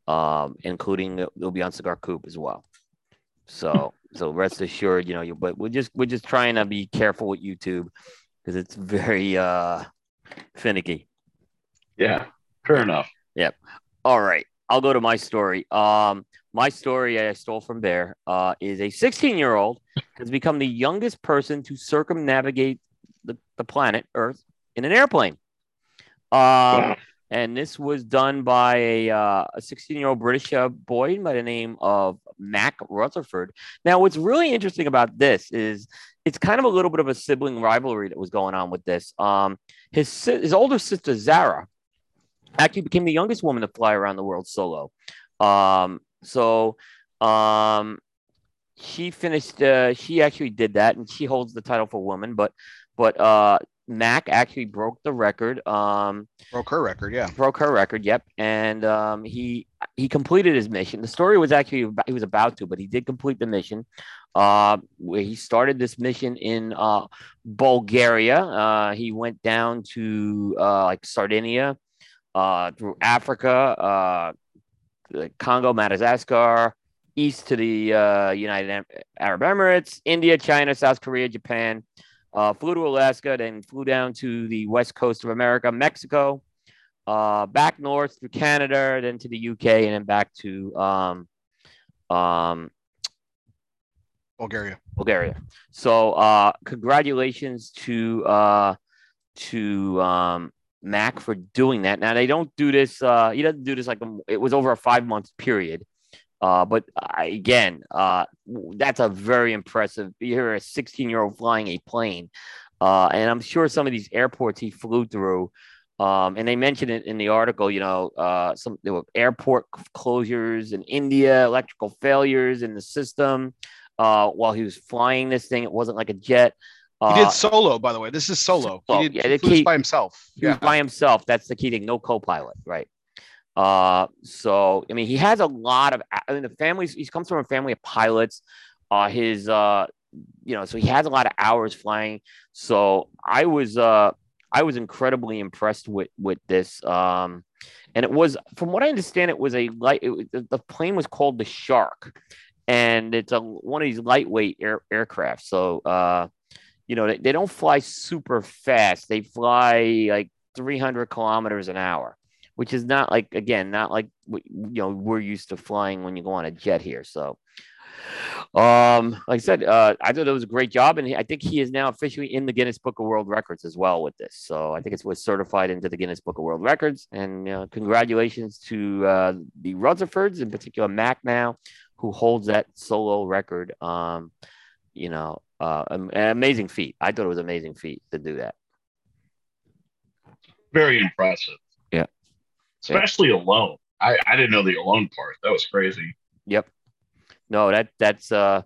um, including it'll be on Cigar Coop as well. So, so rest assured, you know, you. But we're just we're just trying to be careful with YouTube because it's very uh finicky. Yeah. Fair enough. Yep. All right, I'll go to my story. Um, my story I stole from Bear uh, is a 16 year old has become the youngest person to circumnavigate the, the planet Earth in an airplane. Um, and this was done by a uh, 16 year old British uh, boy by the name of Mac Rutherford. Now, what's really interesting about this is it's kind of a little bit of a sibling rivalry that was going on with this. Um, his his older sister Zara actually became the youngest woman to fly around the world solo. Um, so um, she finished. Uh, she actually did that, and she holds the title for woman. But but uh, Mac actually broke the record. Um, broke her record. Yeah. broke her record. Yep, and um, he he completed his mission. The story was actually about, he was about to, but he did complete the mission. Uh, where he started this mission in uh, Bulgaria. Uh, he went down to uh, like Sardinia, uh, through Africa, uh, Congo, Madagascar, east to the uh, United Arab Emirates, India, China, South Korea, Japan. Uh, flew to Alaska, then flew down to the west coast of America, Mexico, uh, back north through Canada, then to the UK, and then back to um, um, Bulgaria. Bulgaria. So uh, congratulations to uh, to um, Mac for doing that. Now they don't do this. Uh, he doesn't do this like a, it was over a five month period. Uh, but I, again, uh, that's a very impressive. You're a 16 year old flying a plane, uh, and I'm sure some of these airports he flew through. Um, and they mentioned it in the article, you know, uh, some there were airport closures in India, electrical failures in the system uh, while he was flying this thing. It wasn't like a jet. Uh, He did solo, by the way. This is solo. Solo, He did yeah, he the flew key- by himself. Yeah. by himself. That's the key thing. No co-pilot, right? Uh, so I mean, he has a lot of. I mean, the family. He comes from a family of pilots. Uh, his, uh, you know, so he has a lot of hours flying. So I was, uh, I was incredibly impressed with with this. Um, and it was, from what I understand, it was a light. It, the plane was called the Shark, and it's a one of these lightweight air, aircraft. So, uh, you know, they, they don't fly super fast. They fly like 300 kilometers an hour, which is not like again, not like you know we're used to flying when you go on a jet here. So, um, like I said, uh, I thought it was a great job, and he, I think he is now officially in the Guinness Book of World Records as well with this. So I think it was certified into the Guinness Book of World Records, and uh, congratulations to uh, the Rutherfords, in particular Mac now, who holds that solo record. Um, you know, uh, an amazing feat. I thought it was an amazing feat to do that. Very impressive. Yeah. Especially alone. I, I didn't know the alone part. That was crazy. Yep. No, that that's uh,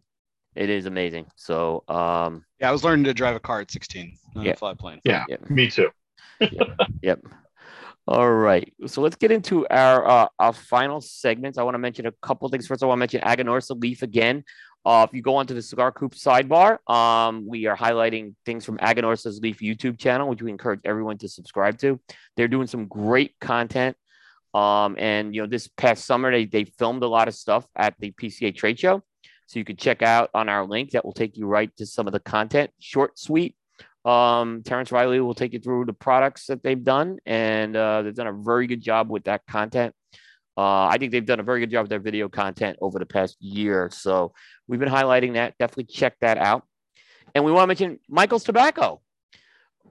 it is amazing. So um, Yeah, I was learning to drive a car at 16, not Yeah. a fly plane. Yeah, Yeah. me too. Yep. All right. So let's get into our uh, our final segments. I want to mention a couple things. First, I want to mention Aganorsa Leaf again. Uh, if you go onto the Cigar Coop sidebar, um, we are highlighting things from Aganorsa's Leaf YouTube channel, which we encourage everyone to subscribe to. They're doing some great content. Um, and you know, this past summer they they filmed a lot of stuff at the PCA trade show. So you can check out on our link that will take you right to some of the content. Short, sweet, um, Terence Reilly will take you through the products that they've done, and uh, they've done a very good job with that content. Uh, I think they've done a very good job with their video content over the past year. So we've been highlighting that. Definitely check that out. And we want to mention Michael's Tobacco.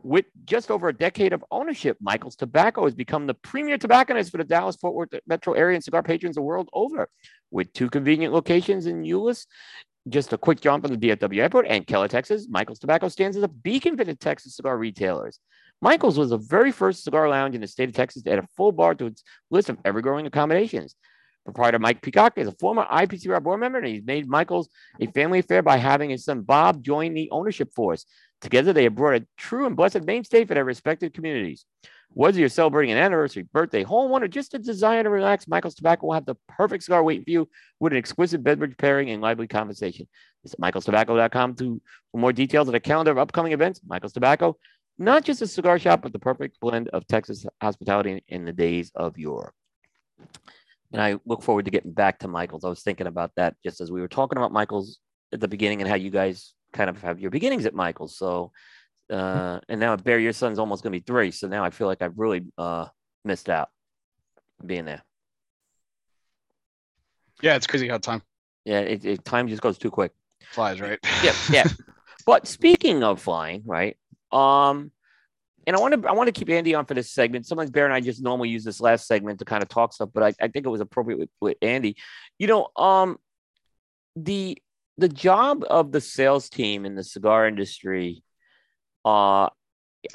With just over a decade of ownership, Michael's Tobacco has become the premier tobacconist for the Dallas Fort Worth metro area and cigar patrons the world over. With two convenient locations in Euless just a quick jump from the DFW airport and Keller, Texas. Michael's Tobacco stands as a beacon for the Texas cigar retailers. Michael's was the very first cigar lounge in the state of Texas to add a full bar to its list of ever growing accommodations. Proprietor Mike Peacock is a former IPCPR board member, and he's made Michael's a family affair by having his son Bob join the ownership force. Together, they have brought a true and blessed mainstay for their respective communities. Whether you're celebrating an anniversary, birthday, home one, or just a desire to relax, Michael's Tobacco will have the perfect cigar waiting for you with an exquisite beverage pairing and lively conversation. Visit michaelstobacco.com to for more details on a calendar of upcoming events. Michael's Tobacco, not just a cigar shop, but the perfect blend of Texas hospitality in the days of yore. And I look forward to getting back to Michael's. I was thinking about that just as we were talking about Michael's at the beginning and how you guys kind of have your beginnings at Michael's. So, uh, and now Bear, your son's almost going to be three. So now I feel like I've really uh, missed out being there. Yeah, it's crazy how time Yeah, it, it time just goes too quick. flies, right? Yep, yeah. but speaking of flying, right? Um, and I want to I want to keep Andy on for this segment. Sometimes Bear and I just normally use this last segment to kind of talk stuff, but I, I think it was appropriate with, with Andy. You know, um, the the job of the sales team in the cigar industry, uh,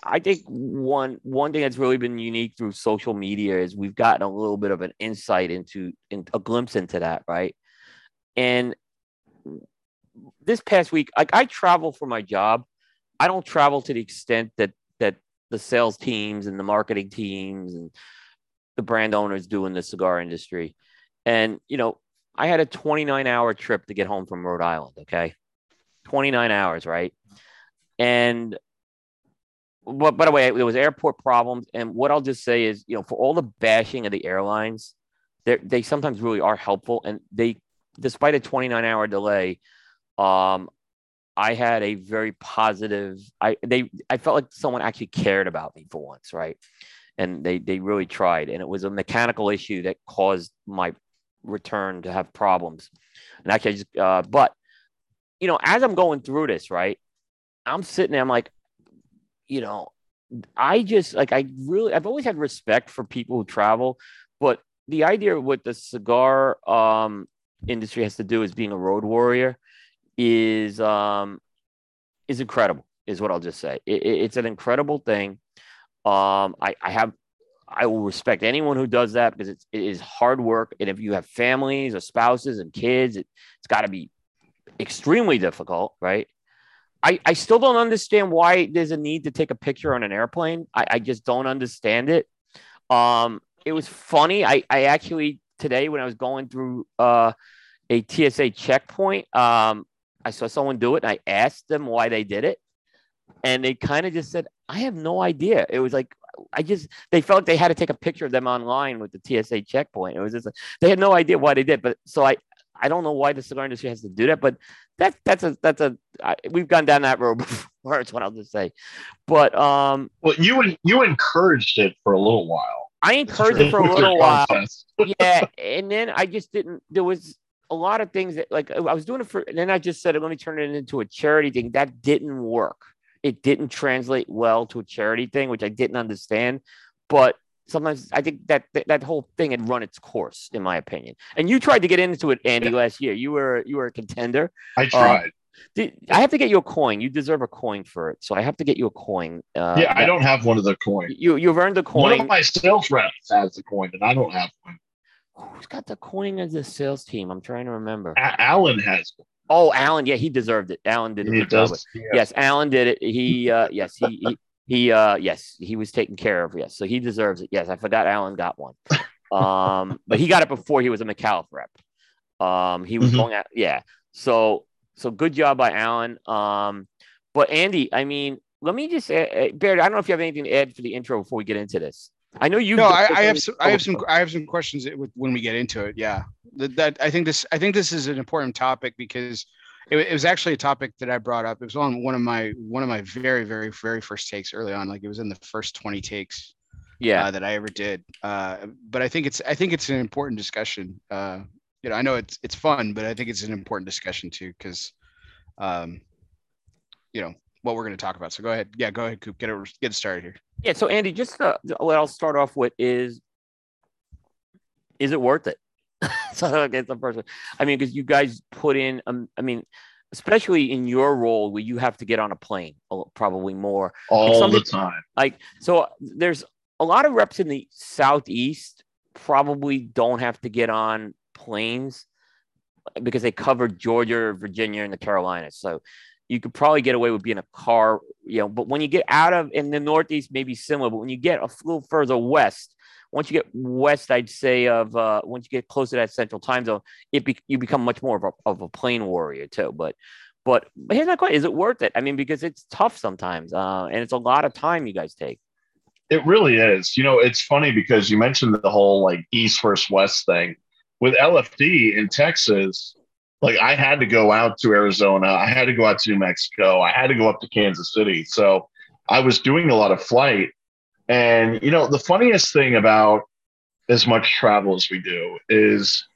I think one one thing that's really been unique through social media is we've gotten a little bit of an insight into, in, a glimpse into that, right? And this past week, like I travel for my job. I don't travel to the extent that that the sales teams and the marketing teams and the brand owners do in the cigar industry. And you know, I had a 29 hour trip to get home from Rhode Island. Okay, 29 hours, right? And but by the way, there was airport problems. And what I'll just say is, you know, for all the bashing of the airlines, they they sometimes really are helpful. And they, despite a 29 hour delay, um, I had a very positive. I they I felt like someone actually cared about me for once, right? And they they really tried. And it was a mechanical issue that caused my return to have problems. And actually, I just uh, but you know, as I'm going through this, right, I'm sitting there. I'm like, you know, I just like I really I've always had respect for people who travel, but the idea of what the cigar um, industry has to do is being a road warrior is um is incredible is what i'll just say it, it- it's an incredible thing um i i have i will respect anyone who does that because it's, it is hard work and if you have families or spouses and kids it, it's got to be extremely difficult right I, I still don't understand why there's a need to take a picture on an airplane. I, I just don't understand it. Um, it was funny. I, I actually today when I was going through uh, a TSA checkpoint, um, I saw someone do it and I asked them why they did it. And they kind of just said, I have no idea. It was like, I just, they felt like they had to take a picture of them online with the TSA checkpoint. It was just, they had no idea why they did. But so I, I don't know why the cigar industry has to do that, but that, that's a, that's a, I, we've gone down that road before. It's what I'll just say. But um, Well, you you encouraged it for a little while. I encouraged it for a little while. yeah, and then I just didn't. There was a lot of things that like I was doing it for, and then I just said, let me turn it into a charity thing. That didn't work. It didn't translate well to a charity thing, which I didn't understand. But sometimes I think that that, that whole thing had run its course, in my opinion. And you tried to get into it, Andy, last year. You were you were a contender. I tried. Did- I have to get you a coin. You deserve a coin for it, so I have to get you a coin. Uh, yeah, I that- don't have one of the coins. You you've earned the coin. One of my sales reps has the coin, and I don't have one. Who's got the coin as the sales team? I'm trying to remember. A- Alan has one. Oh, Alan. Yeah, he deserved it. Alan did it. Does. yeah. Yes, Alan did it. He uh yes, he he, he uh yes, he was taken care of. Yes. So he deserves it. Yes, I forgot Alan got one. Um, but he got it before he was a Micallef rep. Um, he was Mhm. going at yeah. So so good job by Alan. Um, but Andy, I mean, let me just uh, Barrett, I don't know if you have anything to add for the intro before we get into this. I know you no, I, I have some, I have some, I have some questions with- when we get into it. Yeah, that, that I think this, I think this is an important topic because it, it was actually a topic that I brought up. It was on one of my, one of my very, very, very first takes early on. Like it was in the first twenty takes yeah. uh, that I ever did. Uh, but I think it's, I think it's an important discussion. Uh, you know, I know it's, it's fun, but I think it's an important discussion too because, um, you know, what we're going to talk about. So go ahead. Yeah, go ahead, Coop. Get it, get it started here. Yeah, so Andy, just uh, what I'll start off with is, is it worth it? so that's the first one. I mean, because you guys put in, um, I mean, especially in your role where you have to get on a plane, probably more. all some the time. Like, so there's a lot of reps in the southeast probably don't have to get on planes because they cover Georgia, Virginia, and the Carolinas. So you could probably get away with being a car, you know. But when you get out of in the Northeast, maybe similar. But when you get a little further west, once you get west, I'd say of uh, once you get close to that central time zone, it be, you become much more of a, of a plane warrior too. But but but here's my question: Is it worth it? I mean, because it's tough sometimes, uh, and it's a lot of time you guys take. It really is. You know, it's funny because you mentioned the whole like East versus West thing. With LFD in Texas, like I had to go out to Arizona, I had to go out to New Mexico, I had to go up to Kansas City. So I was doing a lot of flight. And, you know, the funniest thing about as much travel as we do is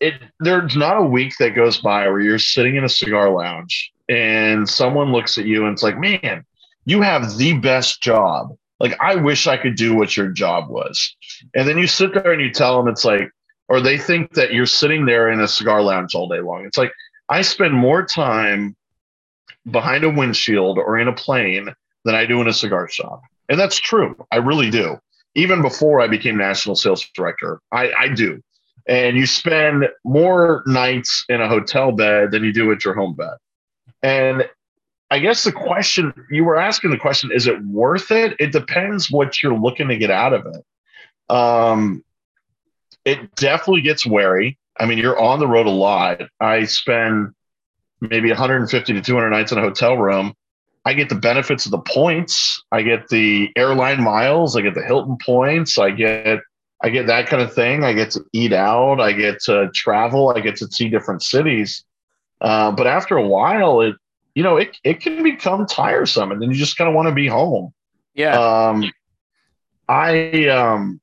it there's not a week that goes by where you're sitting in a cigar lounge and someone looks at you and it's like, man, you have the best job. Like, I wish I could do what your job was. And then you sit there and you tell them it's like, or they think that you're sitting there in a cigar lounge all day long. It's like, I spend more time behind a windshield or in a plane than I do in a cigar shop. And that's true. I really do. Even before I became national sales director, I, I do. And you spend more nights in a hotel bed than you do at your home bed. And I guess the question you were asking the question is it worth it? It depends what you're looking to get out of it. Um, it definitely gets wary. I mean, you're on the road a lot. I spend maybe 150 to 200 nights in a hotel room. I get the benefits of the points. I get the airline miles. I get the Hilton points. I get I get that kind of thing. I get to eat out. I get to travel. I get to see different cities. Uh, but after a while, it you know it it can become tiresome, and then you just kind of want to be home. Yeah. Um, I um,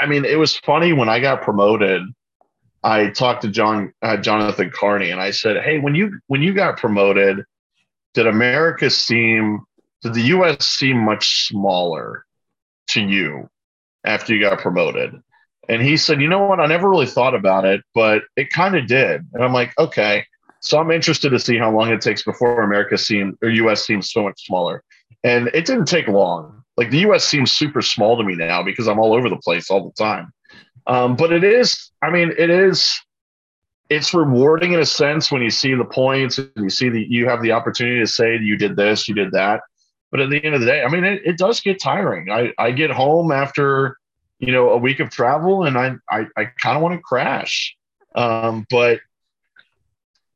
I mean, it was funny when I got promoted. I talked to John uh, Jonathan Carney, and I said, "Hey, when you when you got promoted, did America seem did the U.S. seem much smaller to you after you got promoted?" And he said, "You know what? I never really thought about it, but it kind of did." And I'm like, "Okay." So I'm interested to see how long it takes before America seems or U.S. seems so much smaller. And it didn't take long. Like the U.S. seems super small to me now because I'm all over the place all the time. Um, but it is, I mean, it is, it's rewarding in a sense when you see the points and you see that you have the opportunity to say you did this, you did that. But at the end of the day, I mean, it, it does get tiring. I, I get home after, you know, a week of travel and I, I, I kind of want to crash. Um, but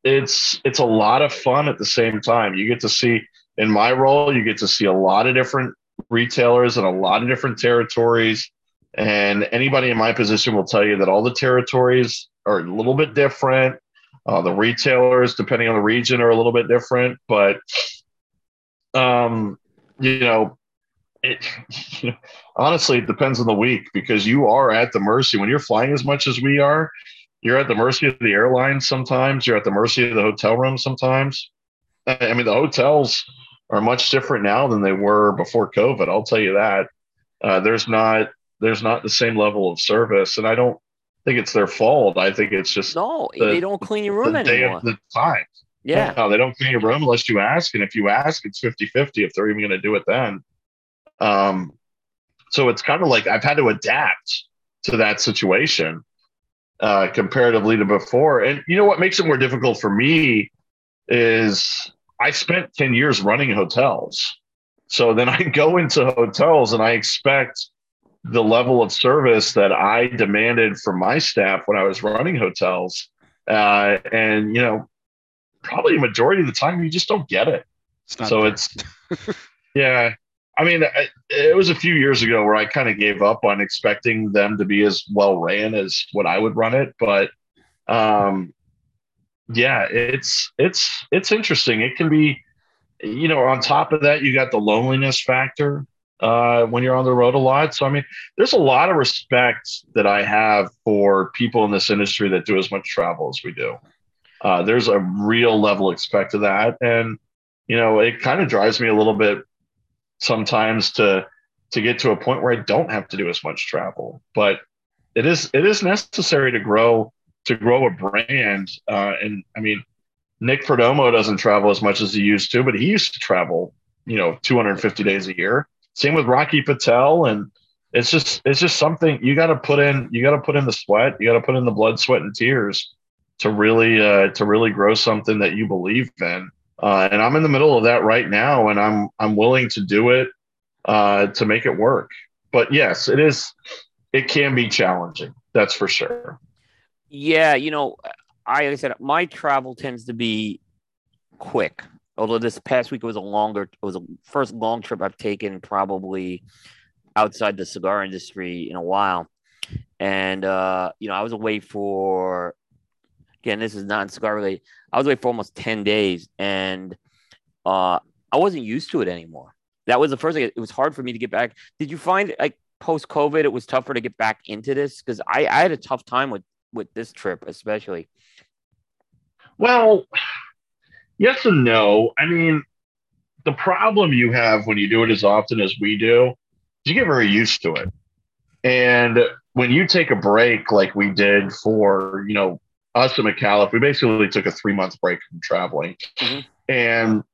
it's, it's a lot of fun at the same time. You get to see, in my role, you get to see a lot of different retailers in a lot of different territories. And anybody in my position will tell you that all the territories are a little bit different. Uh, the retailers, depending on the region, are a little bit different. But, um, you know, it, honestly, it depends on the week because you are at the mercy when you're flying as much as we are. You're at the mercy of the airline sometimes. You're at the mercy of the hotel room sometimes. I mean, the hotels are much different now than they were before COVID. I'll tell you that. Uh, there's not there's not the same level of service, and I don't think it's their fault. I think it's just No, The- they don't clean your room the day anymore. of the time. yeah. No, they don't clean your room unless you ask. And if you ask, it's 50 50 if they're even going to do it then. Um, so it's kind of like I've had to adapt to that situation uh, comparatively to before. And you know what makes it more difficult for me is I spent 10 years running hotels. So then I go into hotels and I expect the level of service that I demanded from my staff when I was running hotels. Uh, and, you know, probably a majority of the time you just don't get it. It's so there. it's, yeah. I mean, I- it was a few years ago where I kind of gave up on expecting them to be as well ran as what I would run it. But, um, yeah, it's it's it's interesting. It can be, you know, on top of that, you got the loneliness factor uh, when you're on the road a lot. So I mean, there's a lot of respect that I have for people in this industry that do as much travel as we do. Uh, there's a real level of respect to that, and you know, it kind of drives me a little bit sometimes to to get to a point where I don't have to do as much travel. But it is it is necessary to grow to grow a brand. Uh, and I mean, Nick Perdomo doesn't travel as much as he used to, but he used to travel, you know, 250 days a year. Same with Rocky Patel, and it's just it's just something you got to put in. You got to put in the sweat. You got to put in the blood, sweat, and tears to really uh, to really grow something that you believe in. Uh, and I'm in the middle of that right now, and I'm I'm willing to do it uh, to make it work. But yes, it is. It can be challenging. That's for sure. Yeah, you know, I like I said my travel tends to be quick. Although this past week was a longer, it was a first long trip I've taken probably outside the cigar industry in a while. And uh, you know, I was away for again, this is not cigar related. I was away for almost 10 days and uh I wasn't used to it anymore. That was the first thing. It was hard for me to get back. Did you find like post COVID it was tougher to get back into this? Because I, I had a tough time with with this trip, especially. Well, yes and no. I mean, the problem you have when you do it as often as we do, is you get very used to it. And when you take a break like we did for, you know, us and Micallef, we basically took a three month break from traveling. Mhm. And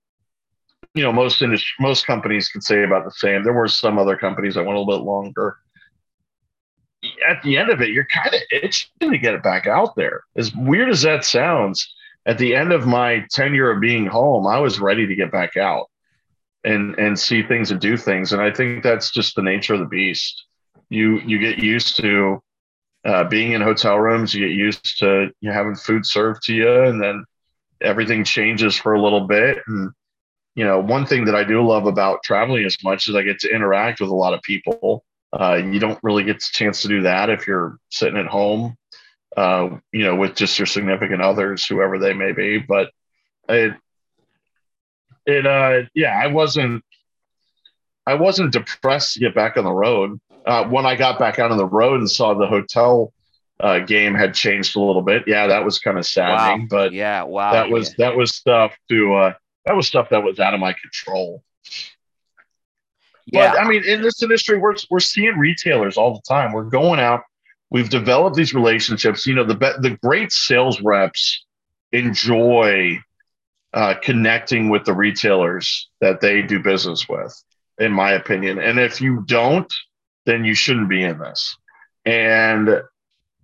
you know, most industry, most companies can say about the same. There were some other companies that went a little bit longer. At the end of it, you're kind of itching to get it back out there. As weird as that sounds, at the end of my tenure of being home, I was ready to get back out and and see things and do things. And I think that's just the nature of the beast. You you get used to uh, being in hotel rooms. You get used to you know, having food served to you, and then everything changes for a little bit. And you know, one thing that I do love about traveling as much is I get to interact with a lot of people. Uh, you don't really get the chance to do that if you're sitting at home, uh, you know, with just your significant others, whoever they may be. But it, it, uh, yeah, I wasn't, I wasn't depressed to get back on the road. Uh, when I got back out on the road and saw the hotel uh, game had changed a little bit, yeah, that was kind of saddening. But yeah, wow. that was that was stuff to uh, that was stuff that was out of my control. Yeah. But I mean, in this industry, we're we're seeing retailers all the time. We're going out. We've developed these relationships. You know, the be- the great sales reps enjoy uh, connecting with the retailers that they do business with, in my opinion. And if you don't, then you shouldn't be in this. And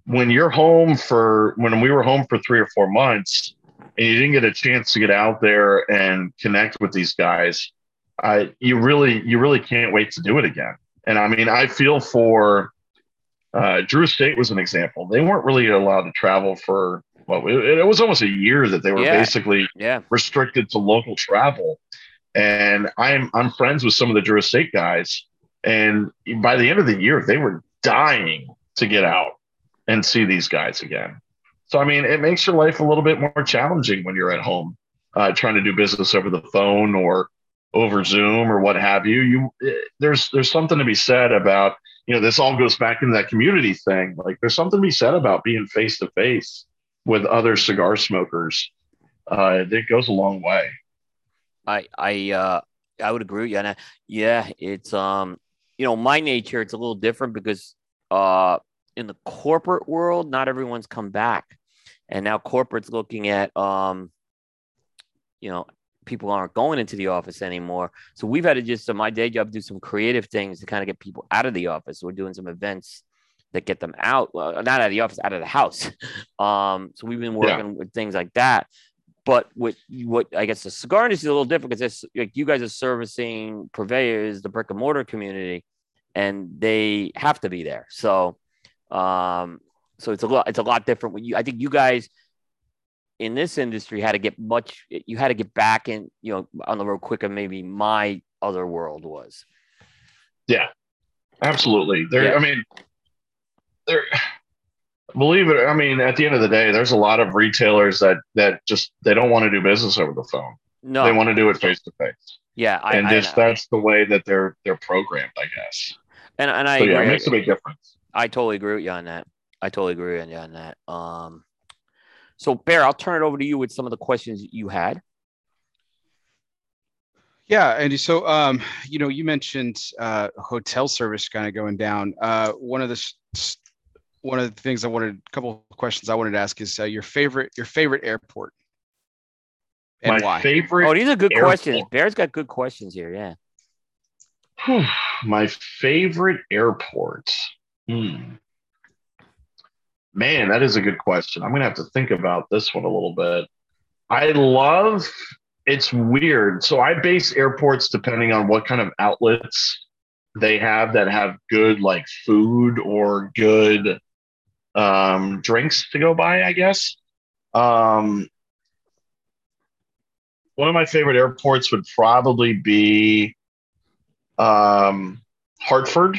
when you're home for when we were home for three or four months, and you didn't get a chance to get out there and connect with these guys, I you really you really can't wait to do it again. And I mean, I feel for uh, Drew Estate was an example. They weren't really allowed to travel for well, it, it was almost a year that they were Yeah. basically yeah. restricted to local travel. And I'm I'm friends with some of the Drew Estate guys, and by the end of the year, they were dying to get out and see these guys again. So I mean, it makes your life a little bit more challenging when you're at home, uh, trying to do business over the phone or over Zoom or what have you. You eh, there's there's something to be said about you know this all goes back into that community thing. Like there's something to be said about being face to face with other cigar smokers. Uh, it goes a long way. I I uh I would agree with you. And I, yeah, it's um you know my nature. It's a little different because uh in the corporate world, not everyone's come back, and now corporate's looking at um, you know, people aren't going into the office anymore. So we've had to just, so my day job, do some creative things to kind of get people out of the office. We're doing some events that get them out, well, not out of the office, out of the house. Um, so we've been working yeah. with things like that. But with what I guess the cigar industry is a little different because like you guys are servicing purveyors, the brick and mortar community, and they have to be there. So, um, so it's a lot. It's a lot different. When you, I think you guys in this industry had to get much. You had to get back in, you know, on the road quicker. Maybe my other world was. Yeah, absolutely. There. Yeah. I mean, there believe it i mean at the end of the day there's a lot of retailers that that just they don't want to do business over the phone no they want to do it face to face yeah I, and just I, that's the way that they're they're programmed i guess and and i so, yeah, it makes a big difference i totally agree with you on that i totally agree with you on that um so bear i'll turn it over to you with some of the questions you had yeah, Andy. So, um, you know, you mentioned uh, hotel service kind of going down. Uh, one of the one of the things I wanted, a couple of questions I wanted to ask is uh, your favorite, your favorite airport, and My why? Favorite. Oh, these are good airport. questions. Bear's got good questions here. Yeah. My favorite airport. Hmm. Man, that is a good question. I'm gonna have to think about this one a little bit. I love. It's weird. So I base airports depending on what kind of outlets they have that have good like food or good um, drinks to go by, I guess. Um, one of my favorite airports would probably be um, Hartford.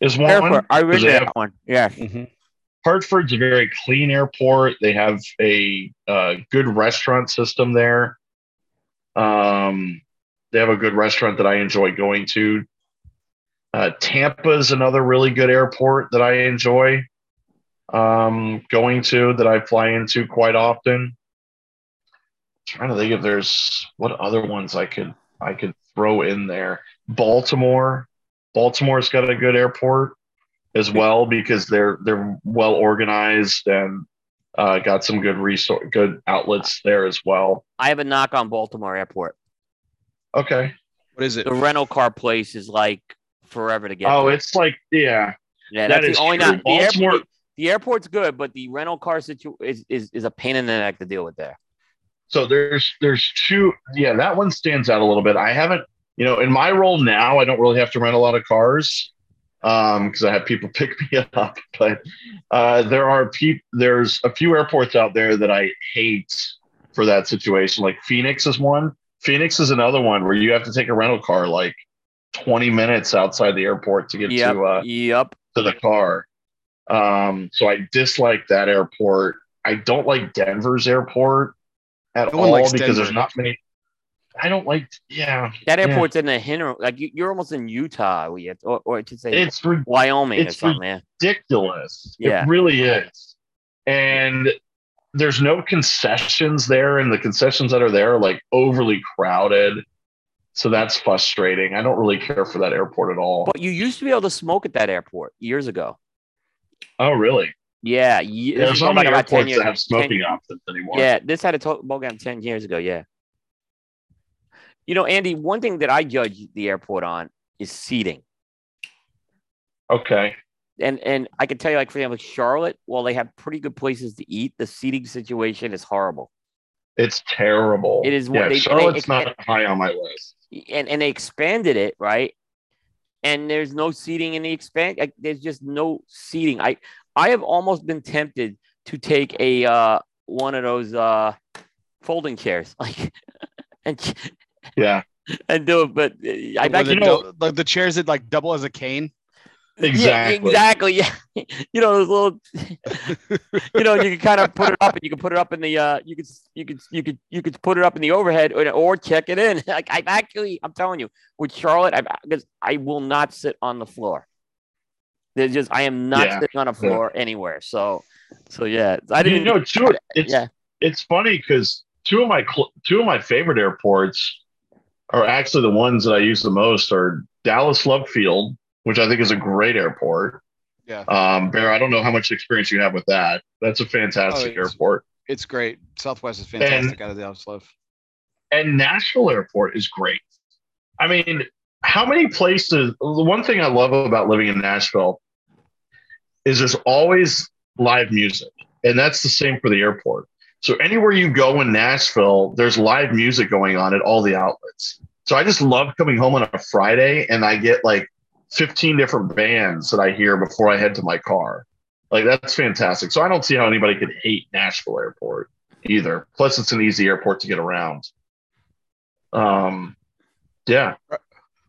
Is one. Hartford. I read that have, one. Yeah. Mm-hmm. Hartford's a very clean airport. They have a good restaurant system there. Um, they have a good restaurant that I enjoy going to. Uh, Tampa is another really good airport that I enjoy um, going to that I fly into quite often. I'm trying to think if there's what other ones I could I could throw in there. Baltimore, Baltimore's got a good airport as well because they're they're well organized and uh, got some good resource good outlets there as well. I have a knock on Baltimore Airport. Okay, what is it? The rental car place is like forever to get. Oh, there. it's like yeah, yeah. That's that the only not. The airport, the airport's good, but the rental car situation is, is is a pain in the neck to deal with there. So there's there's two. Yeah, that one stands out a little bit. I haven't, you know, in my role now, I don't really have to rent a lot of cars um because I have people pick me up. But uh, there are people. There's a few airports out there that I hate for that situation. Like Phoenix is one. Phoenix is another one where you have to take a rental car like 20 minutes outside the airport to get yep, to uh, yep. to the car. Um, so I dislike that airport. I don't like Denver's airport at no all because Denver. there's not many. I don't like. Yeah, that airport's yeah. in the hinder. Like you, are almost in Utah, or, or to say it's Wyoming it's or something. Ridiculous. Yeah. It really is. And there's no concessions there, and the concessions that are there are like overly crowded. So that's frustrating. I don't really care for that airport at all. But you used to be able to smoke at that airport years ago. Oh, really? Yeah, yeah there's not many airports that have smoking 10, options anymore. Yeah, this had a smoking ten years ago. Yeah. You know, Andy, one thing that I judge the airport on is seating. Okay. And and I can tell you, like for example, Charlotte, while they have pretty good places to eat, the seating situation is horrible. It's terrible. It is. Yeah, they, Charlotte's they, not high on my list. And and they expanded it, right? and there's no seating in the expand. Like, there's just no seating. I I have almost been tempted to take a uh, one of those uh, folding chairs, like, and yeah, and do it. But uh, I like you know like the chairs that like double as a cane. Exactly. Yeah, exactly. Yeah. you know, those little, you know, you can kind of put it up and you can put it up in the, uh, you could, you could, you could, you could put it up in the overhead or, or check it in. Like I've actually, I'm telling you, with Charlotte, I, because I will not sit on the floor. There's just, I am not yeah. sitting on a floor yeah. anywhere. So, so yeah, I didn't you know. Two, it's, yeah. it's funny because two of my cl- two of my favorite airports are actually the ones that I use the most are Dallas Love Field which I think is a great airport. Yeah. Um, Bear, I don't know how much experience you have with that. That's a fantastic Oh, it's- airport. It's great. Southwest is fantastic out of the Dallas And Nashville Airport is great. I mean, how many places? The one thing I love about living in Nashville is there's always live music, and that's the same for the airport. So anywhere you go in Nashville, there's live music going on at all the outlets. So I just love coming home on a Friday and I get like 15 different bands that I hear before I head to my car. Like that's fantastic. So I don't see how anybody could hate Nashville Airport either. Plus, it's an easy airport to get around. Um, yeah. I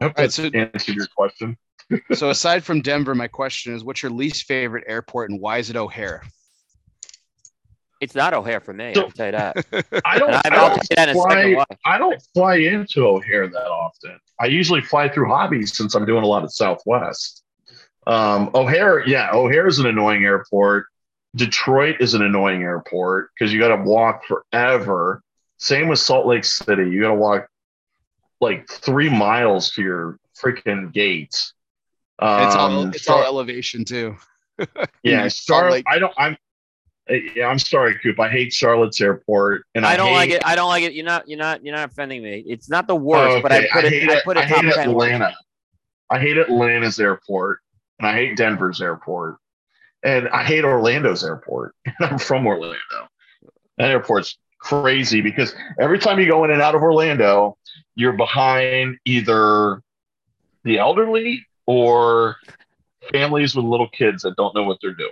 hope right, that so- answered your question. so aside from Denver, my question is, what's your least favorite airport and why is it O'Hare? It's not O'Hare for me. So- I'll tell you that. I don't. And I I- I'll don't that fly- I don't fly into O'Hare that often. I usually fly through hobbies since I'm doing a lot of Southwest. Um, O'Hare, yeah, O'Hare is an annoying airport. Detroit is an annoying airport because you got to walk forever. Same with Salt Lake City. You got to walk like three miles to your freaking gates. Um, it's all it's all elevation too. yeah, Salt Charlotte. Lake. I don't. I'm. Uh, Yeah, I'm sorry, Coop. I hate Charlotte's airport, and I, I don't like it. I don't like it. You're not. You're not. You're not offending me. It's not the worst, Oh, but I put hate it. I put it I top hate worst. Atlanta. I hate Atlanta's airport, and I hate Denver's airport, and I hate Orlando's airport. And I'm from Orlando. That airport's crazy because every time you go in and out of Orlando, you're behind either the elderly or families with little kids that don't know what they're doing.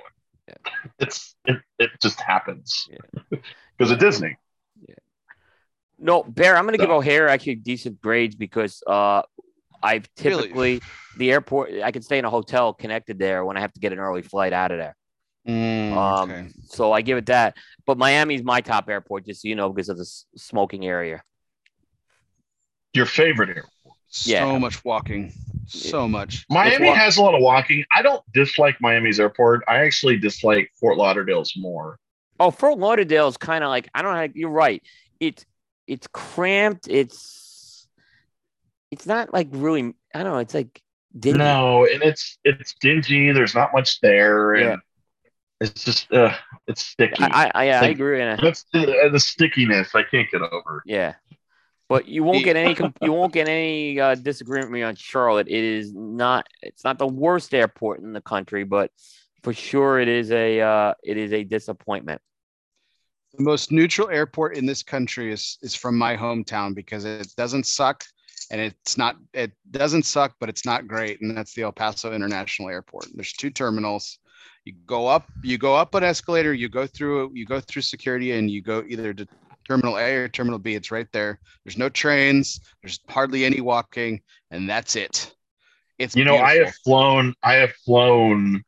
It's it, it just happens because of Disney. Yeah. No, Bear. I'm going to give So- O'Hare actually decent grades because uh, I've Really? typically the airport. I can stay in a hotel connected there when I have to get an early flight out of there. Mm, Um, okay. so I give it that. But Miami's my top airport, just so you know, because of the s- smoking area. Your favorite airport. Yeah. So much walking. So much. Miami wa- has a lot of walking. I don't dislike Miami's airport. I actually dislike Fort Lauderdale's more. Oh, Fort Lauderdale is kind of like I don't know. You're right. It's it's cramped. It's it's not like really. I don't know. It's like dingy. No, and it's it's dingy. There's not much there, and Yeah. it's just uh, it's sticky. I I, yeah, I Like- agree. And That's the, uh, the stickiness. I can't get over. yeah, but you won't get any. You won't get any uh, disagreement with me on Charlotte. It is not. It's not the worst airport in the country, but for sure it is a. Uh, it is a disappointment. The most neutral airport in this country is is from my hometown because it doesn't suck and it's not it doesn't suck, but it's not great. And that's the El Paso International Airport. There's two terminals. You go up, you go up an escalator, you go through you go through security and you go either to terminal A or terminal B. It's right there. There's no trains, there's hardly any walking, and that's it. It's You know, I have flown. I have flown.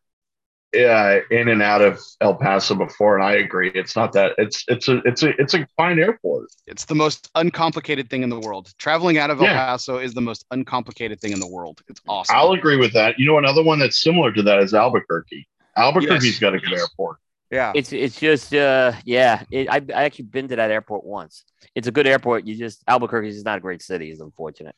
Uh, in and out of El Paso before, and I agree. It's not that. It's it's a it's a it's a fine airport. It's the most uncomplicated thing in the world. Traveling out of El Yeah. Paso is the most uncomplicated thing in the world. It's awesome. I'll agree with that. You know, another one that's similar to that is Albuquerque. Albuquerque's Yes. got a good airport. Yeah. It's it's just uh yeah. It, I I actually been to that airport once. It's a good airport. You just Albuquerque is not a great city. Is unfortunate.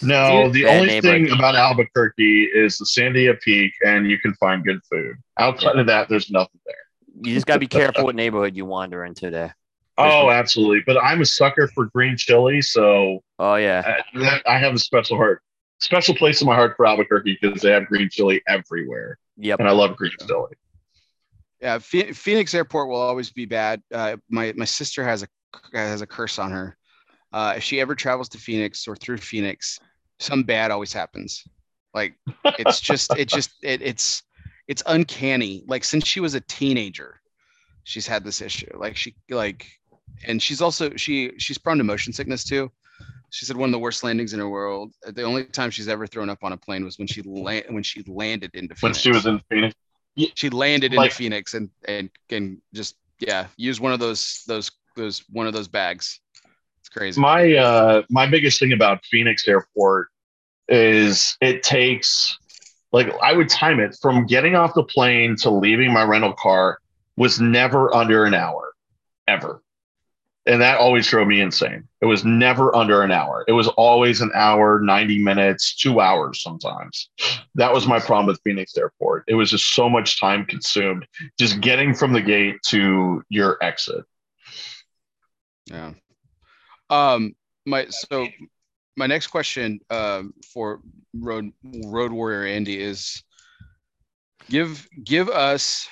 No, the Bad only thing about Albuquerque is the Sandia Peak, and you can find good food. Outside of that, there's nothing there. You just gotta be careful what neighborhood you wander into there. Oh, absolutely. But I'm a sucker for green chili, so Oh yeah. that, I have a special heart, special place in my heart for Albuquerque because they have green chili everywhere, Yep. and I love green chili. Yeah, Phoenix Airport will always be bad. Uh, my my sister has a has a curse on her. Uh, if she ever travels to Phoenix or through Phoenix, some bad always happens. Like it's just it just it, it's it's uncanny. Like since she was a teenager, she's had this issue. Like she like, and she's also she she's prone to motion sickness too. She said one of the worst landings in her world. The only time she's ever thrown up on a plane was when she land when she landed into When she was in Phoenix, she landed Like- into Phoenix and and and just yeah, use one of those those those one of those bags. It's crazy. my uh my biggest thing about Phoenix Airport is it takes like I would time it from getting off the plane to leaving my rental car was never under an hour ever. And that always drove me insane. It was never under an hour. It was always an hour, 90 minutes, two hours sometimes. That was my problem with Phoenix Airport. It was just so much time consumed just getting from the gate to your exit. Yeah. Um, my so my next question um, for Road Road Warrior Andy is give give us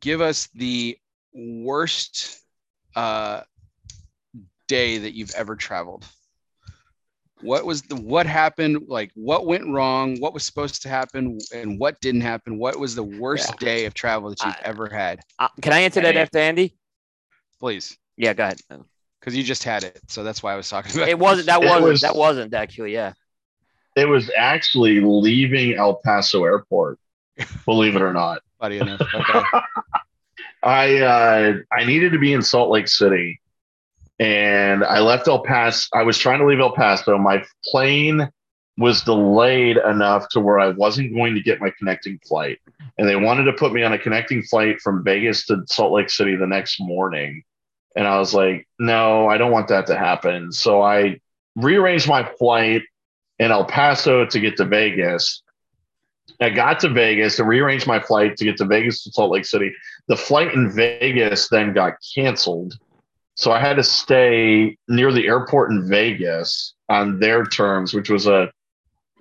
give us the worst uh, day that you've ever traveled? What was the what happened? Like what went wrong? What was supposed to happen, and what didn't happen? What was the worst Yeah. day of travel that you've I- ever had? Uh, can I answer that after Andy? Please, Yeah, go ahead. because you just had it, so that's why I was talking about. It wasn't. That wasn't. was- that wasn't actually. Yeah. It was actually leaving El Paso Airport, believe it or not. Funny enough. Okay. I uh, I needed to be in Salt Lake City, and I left El Paso. I was trying to leave El Paso. My plane was delayed enough to where I wasn't going to get my connecting flight, and they wanted to put me on a connecting flight from Vegas to Salt Lake City the next morning. And I was like, no, I don't want that to happen. So I rearranged my flight in El Paso to get to Vegas. I got to Vegas and rearranged my flight to get to Vegas to Salt Lake City the flight in Vegas then got canceled. So I had to stay near the airport in Vegas on their terms, which was a,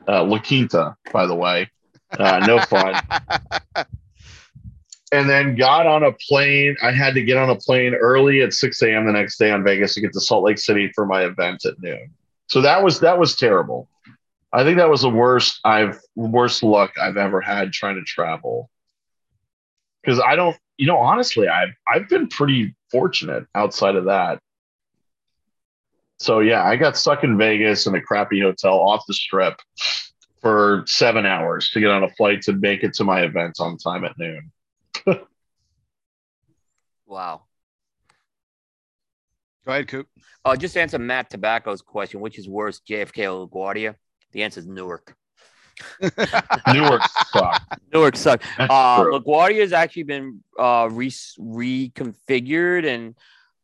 a La Quinta, by the way. Uh, no fun. and then got on a plane. I had to get on a plane early at 6 a.m. the next day on Vegas to get to Salt Lake City for my event at noon. So that was that was terrible. I think that was the worst I've worst luck I've ever had trying to travel. Because I don't, you know, honestly, I've I've been pretty fortunate outside of that. So yeah, I got stuck in Vegas in a crappy hotel off the strip for seven hours to get on a flight to make it to my event on time at noon. Wow. Go ahead, Coop. Uh, just answer Matt Tobacco's question, which is worse, JFK or LaGuardia? The answer is Newark. Newark sucked. Newark sucked. That's Uh. LaGuardia has actually been uh, re- reconfigured, and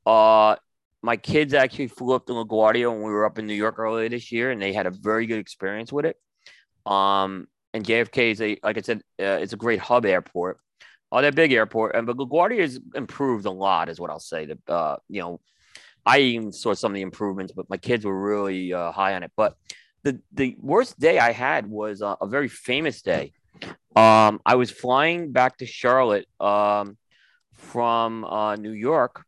uh, my kids actually flew up to LaGuardia when we were up in New York earlier this year, and they had a very good experience with it. Um, and JFK is a, like I said, uh, it's a great hub airport. Oh, they're big airport, and but LaGuardia has improved a lot, is what I'll say. That uh, you know, I even saw some of the improvements, but my kids were really uh, high on it. But the the worst day I had was uh, a very famous day. Um, I was flying back to Charlotte um, from uh, New York,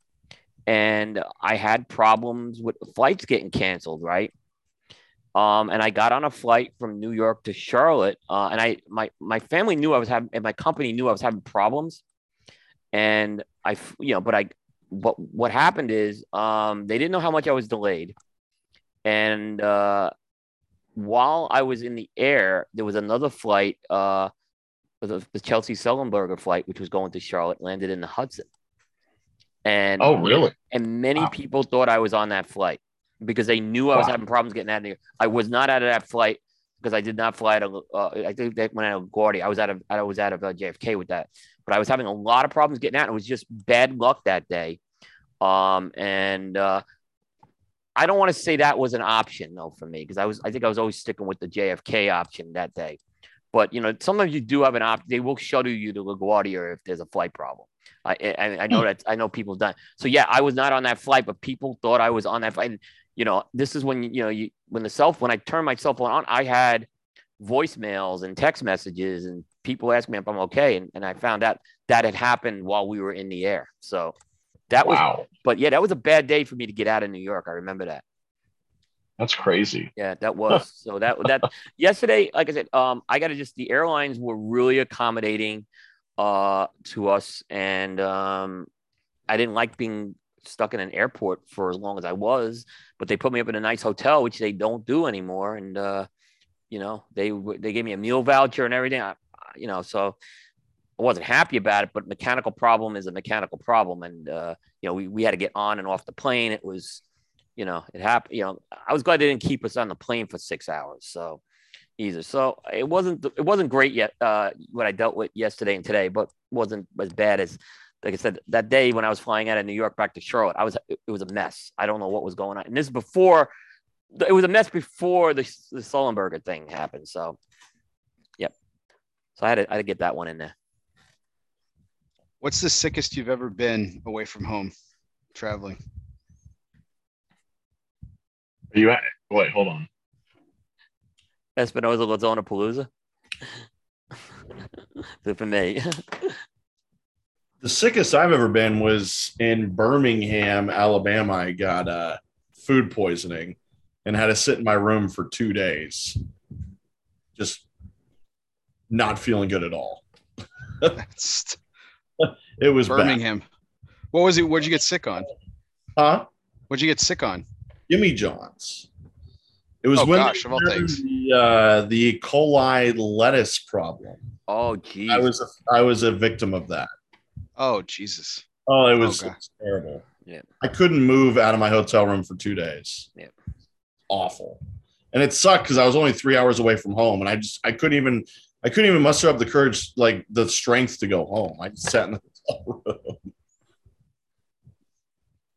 and I had problems with flights getting canceled. Right. Um, and I got on a flight from New York to Charlotte, uh, and I my my family knew I was having, and my company knew I was having problems, and I you know, but I, what what happened is, um, they didn't know how much I was delayed, and uh, while I was in the air, there was another flight, uh, the, the Chesley Sullenberger flight, which was going to Charlotte, landed in the Hudson, and Oh, really? and many Wow. people thought I was on that flight because they knew I was Wow. having problems getting out of there. I was not out of that flight because I did not fly out of. Uh, I think that when I was LaGuardia, I was out of I was out of uh, JFK with that, but I was having a lot of problems getting out. It was just bad luck that day, um, and uh, I don't want to say that was an option though for me because I was I think I was always sticking with the JFK option that day. But you know, sometimes you do have an option. They will shuttle you to LaGuardia if there's a flight problem. I I, I know hmm. that I know people done. So yeah, I was not on that flight, but people thought I was on that flight. And, you know, this is when you know you when the cell when I turned my cell phone on, I had voicemails and text messages and people asked me if I'm okay, and, and I found out that had happened while we were in the air. So that was, Wow. but yeah, that was a bad day for me to get out of New York. I remember that. That's crazy. Yeah, that was so that that yesterday, like I said, um, I got to just the airlines were really accommodating uh to us, and um, I didn't like being stuck in an airport for as long as I was, but they put me up in a nice hotel, which they don't do anymore, and uh, you know they they gave me a meal voucher and everything, I, you know, so I wasn't happy about it, but mechanical problem is a mechanical problem, and uh, you know we we had to get on and off the plane. It was you know, it happened. You know, I was glad they didn't keep us on the plane for six hours. So either. So it wasn't it wasn't great yet. Uh, what I dealt with yesterday and today, but wasn't as bad as like I said, that day when I was flying out of New York back to Charlotte, I was it was a mess. I don't know what was going on, and this is before it was a mess before the the Sullenberger thing happened. So, yep. So I had to, I had to get that one in there. What's the sickest you've ever been away from home traveling? Are you at? Wait, hold on. Espinosa Lazona Palooza. for me. The sickest I've ever been was in Birmingham, Alabama. I got uh, food poisoning and had to sit in my room for two days. Just not feeling good at all. That's It was bad. Birmingham. What was it? What'd you get sick on? Huh? What'd you get sick on? Jimmy John's. It was Oh, when gosh, of all things. the uh, the E. coli lettuce problem. oh, geez. I was a, I was a victim of that. Oh Jesus. Oh, it was, Okay. it was terrible. Yeah. I couldn't move out of my hotel room for two days. Yeah. Awful. And it sucked because I was only three hours away from home and I just I couldn't even I couldn't even muster up the courage, like the strength to go home. I just sat in the hotel room.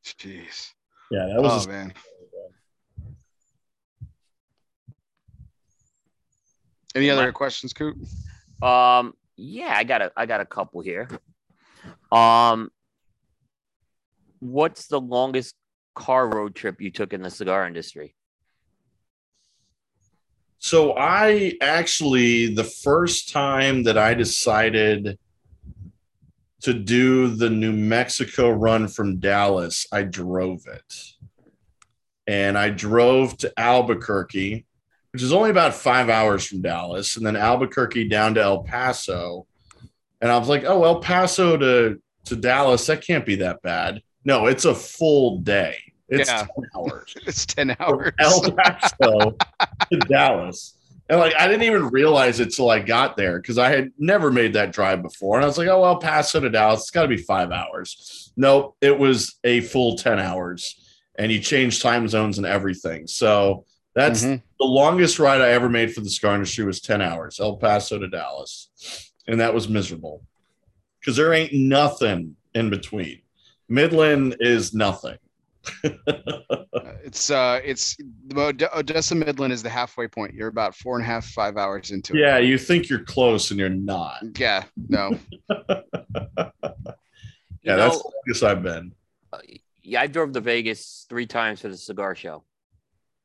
Jeez. Yeah, that was Oh a- man. Any other questions, Coop? Um, yeah, I got a I got a couple here. Um, what's the longest car road trip you took in the cigar industry? So I actually the first time that I decided to do the New Mexico run from Dallas, I drove it. And I drove to Albuquerque, which is only about 5 hours from Dallas, and then Albuquerque down to El Paso. And I was like, "Oh, El Paso to to Dallas, that can't be that bad." No, it's a full day. It's Yeah. 10 hours. It's 10 hours. El Paso to Dallas. And like I didn't even realize it till I got there because I had never made that drive before. And I was like, oh well, Paso to Dallas, it's gotta be five hours. Nope, it was a full 10 hours. And you change time zones and everything. So that's Mhm. the longest ride I ever made for the cigar industry was 10 hours, El Paso to Dallas. And that was miserable. Because there ain't nothing in between. Midland is nothing. Uh, It's uh it's Odessa Midland is the halfway point. You're about four and a half, five hours into it. Yeah, you think you're close and you're not. Yeah. No. You Yeah, that's know, the longest I've been. yeah, I drove to Vegas three times for the cigar show.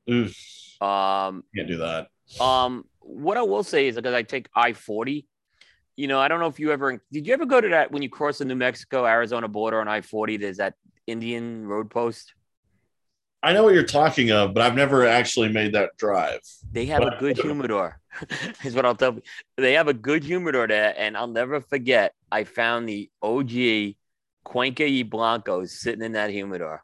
Oof, Um, can't do that. um, what I will say is because I take I forty. You know, I don't know if you ever did. You ever go to that when you cross the New Mexico Arizona border on I forty? There's that Indian road post. I know what you're talking of, but I've never actually made that drive. They have a But- good humidor, is what I'll tell you. They have a good humidor there, and I'll never forget. I found the OG Cuenca y Blancos sitting in that humidor